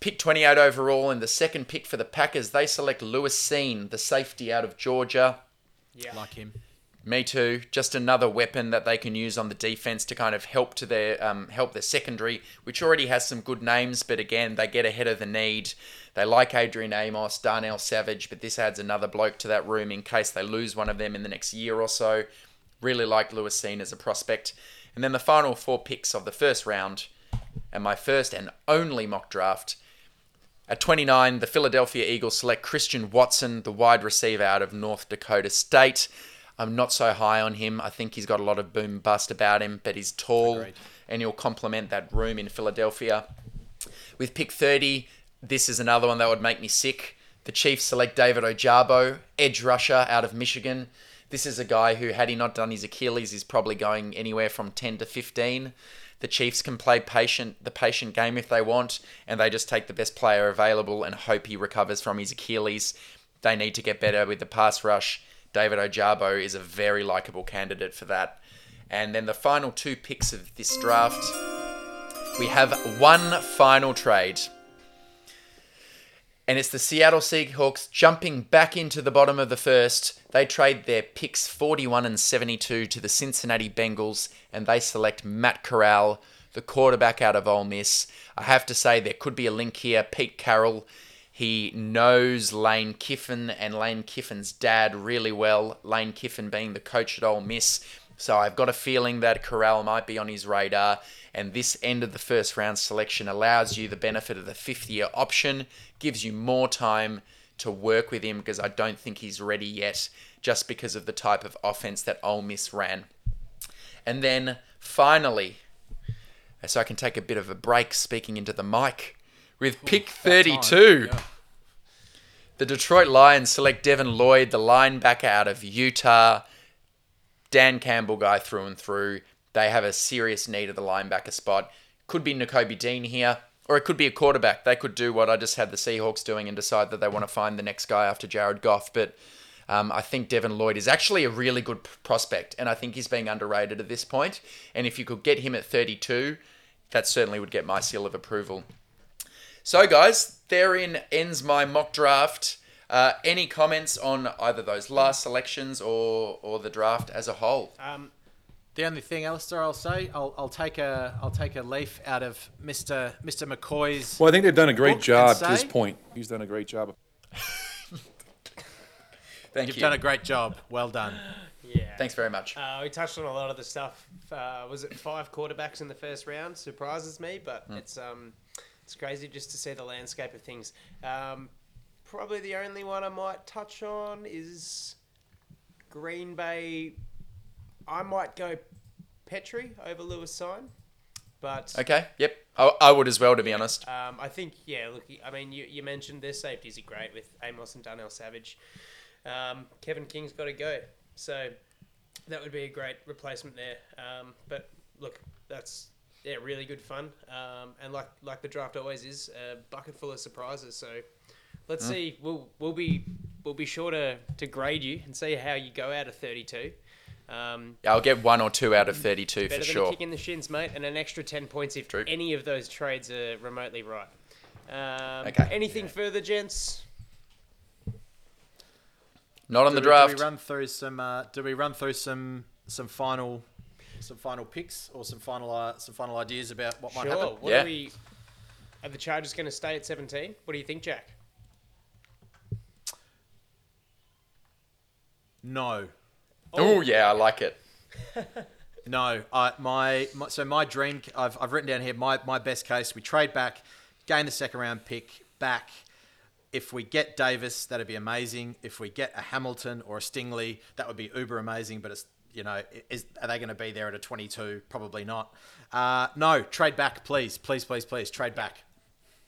Pick 28 overall, and the second pick for the Packers, they select Lewis Cine, the safety out of Georgia.
Yeah.
Like him.
Me too. Just another weapon that they can use on the defense to kind of help to their um, help their secondary, which already has some good names. But again, they get ahead of the need. They like Adrian Amos, Darnell Savage, but this adds another bloke to that room in case they lose one of them in the next year or so. Really like Lewis Cine as a prospect. And then the final four picks of the first round, and my first and only mock draft. At 29, the Philadelphia Eagles select Christian Watson, the wide receiver out of North Dakota State. I'm not so high on him. I think he's got a lot of boom bust about him, but he's tall
Agreed.
and he'll complement that room in Philadelphia. With pick 30, this is another one that would make me sick. The Chiefs select David Ojabo, edge rusher out of Michigan. This is a guy who, had he not done his Achilles, is probably going anywhere from 10 to 15. The Chiefs can play patient, the patient game if they want, and they just take the best player available and hope he recovers from his Achilles. They need to get better with the pass rush. David Ojabo is a very likable candidate for that. And then the final two picks of this draft, we have one final trade. And it's the Seattle Seahawks jumping back into the bottom of the first. They trade their picks 41 and 72 to the Cincinnati Bengals and they select Matt Corral, the quarterback out of Ole Miss. I have to say there could be a link here. Pete Carroll, he knows Lane Kiffin and Lane Kiffin's dad really well. Lane Kiffin being the coach at Ole Miss. So I've got a feeling that Corral might be on his radar. And this end of the first round selection allows you the benefit of the fifth year option, gives you more time to work with him because I don't think he's ready yet, just because of the type of offense that Ole Miss ran. And then finally, so I can take a bit of a break speaking into the mic, with pick 32. The Detroit Lions select Devin Lloyd, the linebacker out of Utah. Dan Campbell guy through and through. They have a serious need at the linebacker spot. Could be Nakobe Dean here, or it could be a quarterback. They could do what I just had the Seahawks doing and decide that they want to find the next guy after Jared Goff. But um, I think Devin Lloyd is actually a really good prospect, and I think he's being underrated at this point. And if you could get him at 32, that certainly would get my seal of approval. So, guys, therein ends my mock draft. Uh, any comments on either those last selections or or the draft as a whole?
Um,
The only thing, Alistair, I'll say, I'll, I'll take a I'll take a leaf out of Mr. Mr. McCoy's.
Well, I think they've done a great
book and
job to this point. He's done a great job.
Thank
You've
you.
done a great job. Well done.
Yeah.
Thanks very much.
Uh, we touched on a lot of the stuff. Uh, was it five quarterbacks in the first round? Surprises me, but
Hmm.
it's um, it's crazy just to see the landscape of things. Um, probably the only one I might touch on is Green Bay. I might go Pitre over Lewis Cine, but
Okay. Yep. I, I would as well, to be honest.
um, I think yeah. Look, I mean, you, you mentioned their safeties are great with Amos and Darnell Savage. Um, Kevin King's got to go, so that would be a great replacement there. Um, but look, that's yeah, really good fun. Um, and like like the draft always is, a bucket full of surprises. So let's see. We'll we'll be we'll be sure to, to grade you and see how you go out of 32. Um,
Yeah, I'll get one or two out of 32 for sure.
a kick in the shins, mate, and an extra 10 points if
True.
any of those trades are remotely right. Um,
Okay.
Anything further, gents?
Not on
Do
the
we-
draft.
Do we run through some? Uh, do we run through some some final some final picks or some final uh, some final ideas about what might happen?
What
Yeah.
are we? Are the Chargers going to stay at 17? What do you think, Jack?
No,
Oh, yeah, I like it.
no. I my, my so my dream. I've I've written down here my my best case. We trade back, gain the second round pick back. If we get Davis, that'd be amazing. If we get a Hamilton or a Stingley, that would be uber amazing. But it's you know, is are they going to be there at a 22? Probably not. Uh, no, trade back, please, please, please, please, trade back.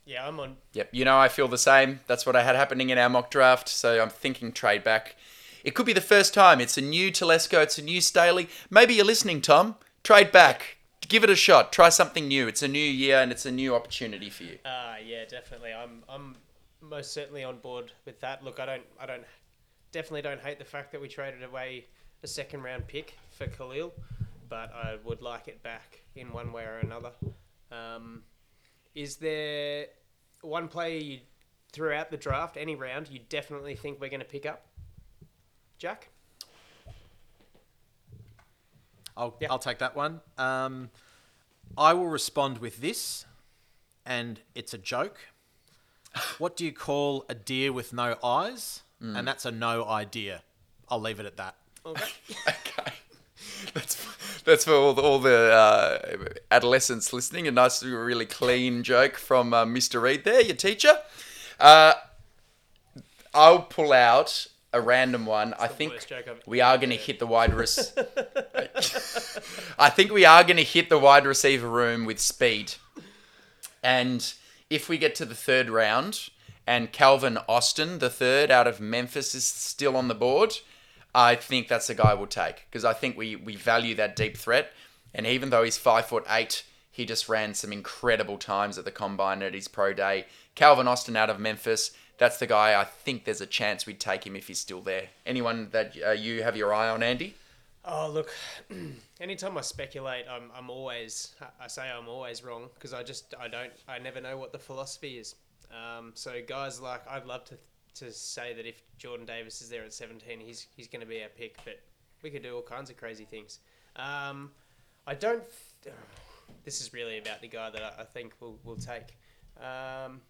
Yeah, I'm on.
Yep, you know I feel the same. That's what I had happening in our mock draft, so I'm thinking trade back. It could be the first time. It's a new Telesco, it's a new Staley. Maybe you're listening, Tom. Trade back. Give it a shot. Try something new. It's a new year and it's a new opportunity for you.
Uh, yeah, definitely. I'm I'm most certainly on board with that. Look, I don't I don't definitely don't hate the fact that we traded away a second round pick for Khalil, but I would like it back in one way or another. Um, is there one player you throughout the draft, any round, you definitely think we're going to pick up? Jack?
I'll,
Yeah.
I'll take that one. Um, I will respond with this, and it's a joke. What do you call a deer with no eyes? And that's a no idea. I'll leave it at that.
Okay.
Okay. That's that's for all the, all the uh, adolescents listening. A nice, really clean joke from uh, Mr. Reed there, your teacher. Uh, I'll pull out a random one. I think
worst joke I've
we are going to hit the wide res- I think we are going to hit the wide receiver room with speed. And if we get to the third round and Calvin Austin, the third out of Memphis, is still on the board, I think that's a guy we'll take because I think we, we value that deep threat. And even though he's five foot eight, he just ran some incredible times at the combine at his pro day. Calvin Austin out of Memphis, that's the guy I think there's a chance we'd take him if he's still there. Anyone that uh, you have your eye on, Andy?
Oh look, anytime I speculate, I'm I'm always I say I'm always wrong because I just I don't I never know what the philosophy is. Um, so guys like I'd love to to say that if Jordan Davis is there at 17, he's he's going to be our pick, but we could do all kinds of crazy things. Um, I don't. This is really about the guy that I, I think we'll we'll take. Um,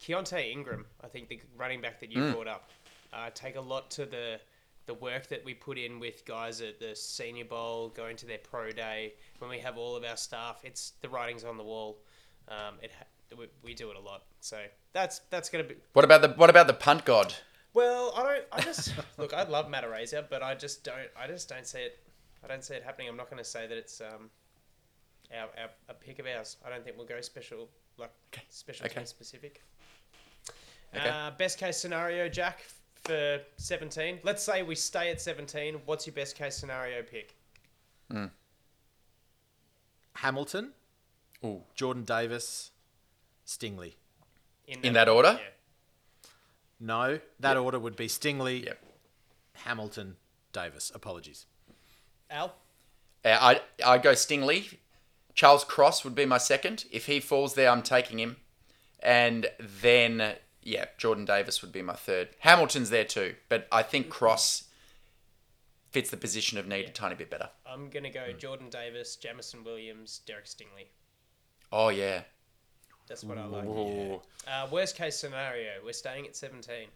Keaontay Ingram, I think the running back that you brought up, uh, take a lot to the the work that we put in with guys at the Senior Bowl, going to their pro day, when we have all of our staff. It's the writing's on the wall. Um, it ha- we, we do it a lot, so that's that's gonna be.
What about the what about the punt god?
Well, I don't. I just look. I love Matt Araiza, but I just don't. I just don't see it. I don't see it happening. I'm not going to say that it's um, our, our a pick of ours. I don't think we'll go special like special
Okay.
team specific.
Okay.
Uh, best case scenario, Jack, for 17. Let's say we stay at 17. What's your best case scenario pick?
Hamilton,
Ooh.
Jordan Davis, Stingley.
In that order?
Yeah.
No, that order would be Stingley,
Yep.
Hamilton, Davis. Apologies.
Al.
Uh, I I go Stingley. Charles Cross would be my second. If he falls there, I'm taking him. And then yeah, Jordan Davis would be my third. Hamilton's there too, but I think Cross fits the position of need a tiny bit better.
I'm gonna go Jordan Davis, Jameson Williams, Derek Stingley.
Oh yeah.
That's what I like.
Ooh.
Uh, worst case scenario, we're staying at 17.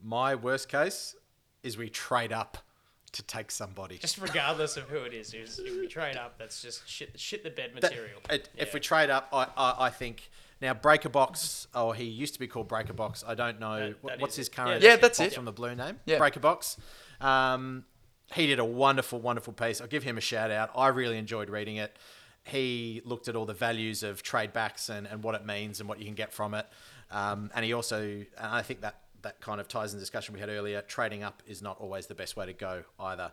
My worst case is we trade up to take somebody.
Just regardless of who it is, if if we trade up, that's just shit, shit the bed
That-
material.
it- If we trade up, I, I, I think now Breaker Box, or he used to be called Breaker Box. I don't know
That- that
what's his
it.
current.
Yeah, that's it.
From the blue name,
Yeah.
Breaker Box. Um, he did a wonderful, wonderful piece. I'll give him a shout out. I really enjoyed reading it. He looked at all the values of trade backs and, and what it means and what you can get from it. Um, and he also, and I think that that kind of ties in the discussion we had earlier. Trading up is not always the best way to go either.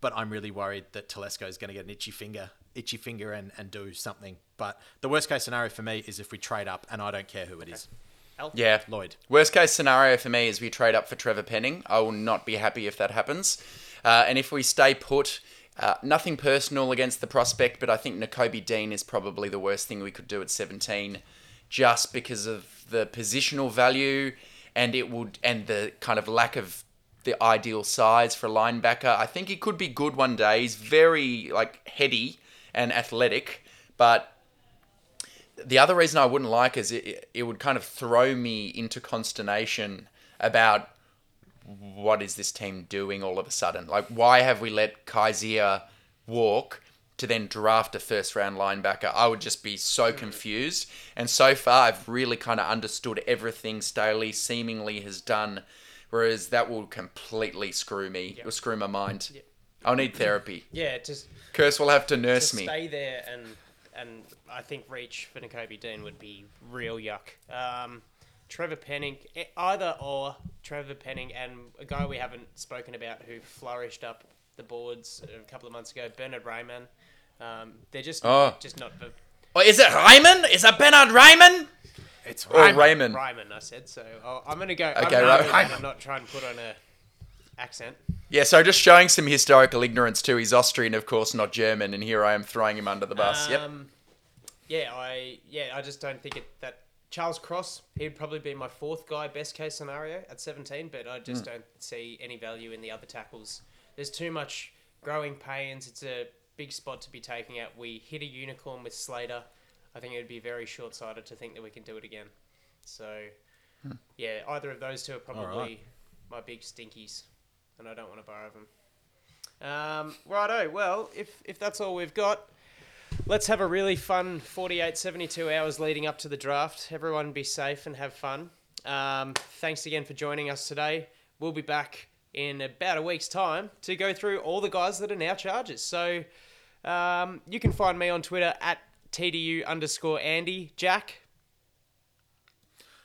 but I'm really worried that Telesco is going to get an itchy finger, itchy finger, and, and do something. But the worst case scenario for me is if we trade up, and I don't care who it is.
Yeah.
Lloyd.
Worst case scenario for me is we trade up for Trevor Penning. I will not be happy if that happens. Uh, and if we stay put, uh, nothing personal against the prospect, but I think Nakobe Dean is probably the worst thing we could do at 17, just because of the positional value and it would and the kind of lack of the ideal size for a linebacker. I think he could be good one day. He's very like heady and athletic, but the other reason I wouldn't like is it, it would kind of throw me into consternation about what is this team doing all of a sudden? Like, why have we let Kyzir walk to then draft a first round linebacker? I would just be so confused. And so far, I've really kind of understood everything Staley seemingly has done, whereas that will completely screw me,
Yep.
will screw my mind. I'll need therapy.
Yeah, just
Curse will have to nurse
to
me.
stay there and and I think reach for Nakobe Dean would be real yuck. Um, Trevor Penning, either or Trevor Penning and a guy we haven't spoken about who flourished up the boards a couple of months ago, Bernard Raimann. Um, they're just
Oh.
just not the
Oh, is it Raymond? Is it Bernard Raymond?
It's
Or Raymond.
Ryman, I said so. Oh, I'm gonna go.
Okay,
I'm,
right.
go with that. I'm not trying to put on a accent.
Yeah, so just showing some historical ignorance too. He's Austrian, of course, not German, and here I am throwing him under the bus. yep.
Um, Yeah, I yeah, I just don't think it that Charles Cross, he'd probably be my fourth guy, best case scenario at 17, but I just
Hmm.
don't see any value in the other tackles. There's too much growing pains. It's a big spot to be taking out. We hit a unicorn with Slater. I think it would be very short sighted to think that we can do it again. So,
Hmm.
yeah, either of those two are probably
right.
my big stinkies, and I don't want to borrow them. Um, righto. Well, if if that's all we've got, let's have a really fun 48, 72 hours leading up to the draft. Everyone be safe and have fun. Um, thanks again for joining us today. We'll be back in about a week's time to go through all the guys that are now charges. So um, you can find me on Twitter at TDU underscore Andy. Jack,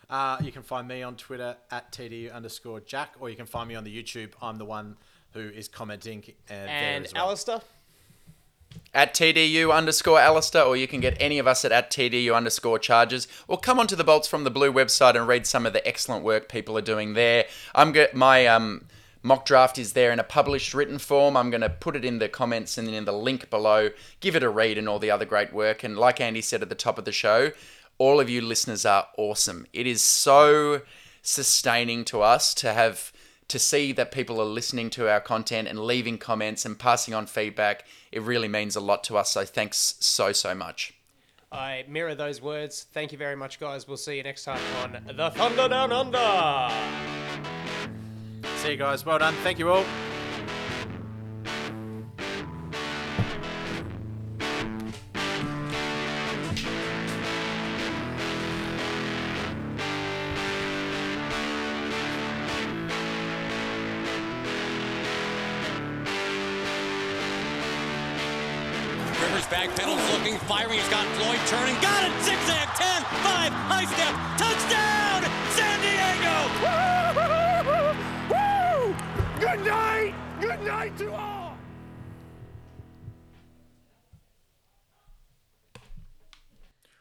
Uh, you can find me on Twitter at TDU underscore Jack, or you can find me on the YouTube. I'm the one who is commenting uh, there
and
as well.
Alistair.
at TDU underscore Alistair, or you can get any of us at, at TDU underscore Chargers, or come onto the Bolts from the Blue website and read some of the excellent work people are doing there. I'm get my um, mock draft is there in a published written form. I'm going to put it in the comments and then in the link below. Give it a read and all the other great work. And like Andy said at the top of the show, all of you listeners are awesome. It is so sustaining to us to have to see that people are listening to our content and leaving comments and passing on feedback. It really means a lot to us. So thanks so so much.
I mirror those words. Thank you very much, guys. We'll see you next time on The Thunder Down Under.
See you guys. Well done. Thank you all.
Firing. He's got Floyd turning. Got it. Zigzag. 10, 5, high step. Touchdown.
Night to all!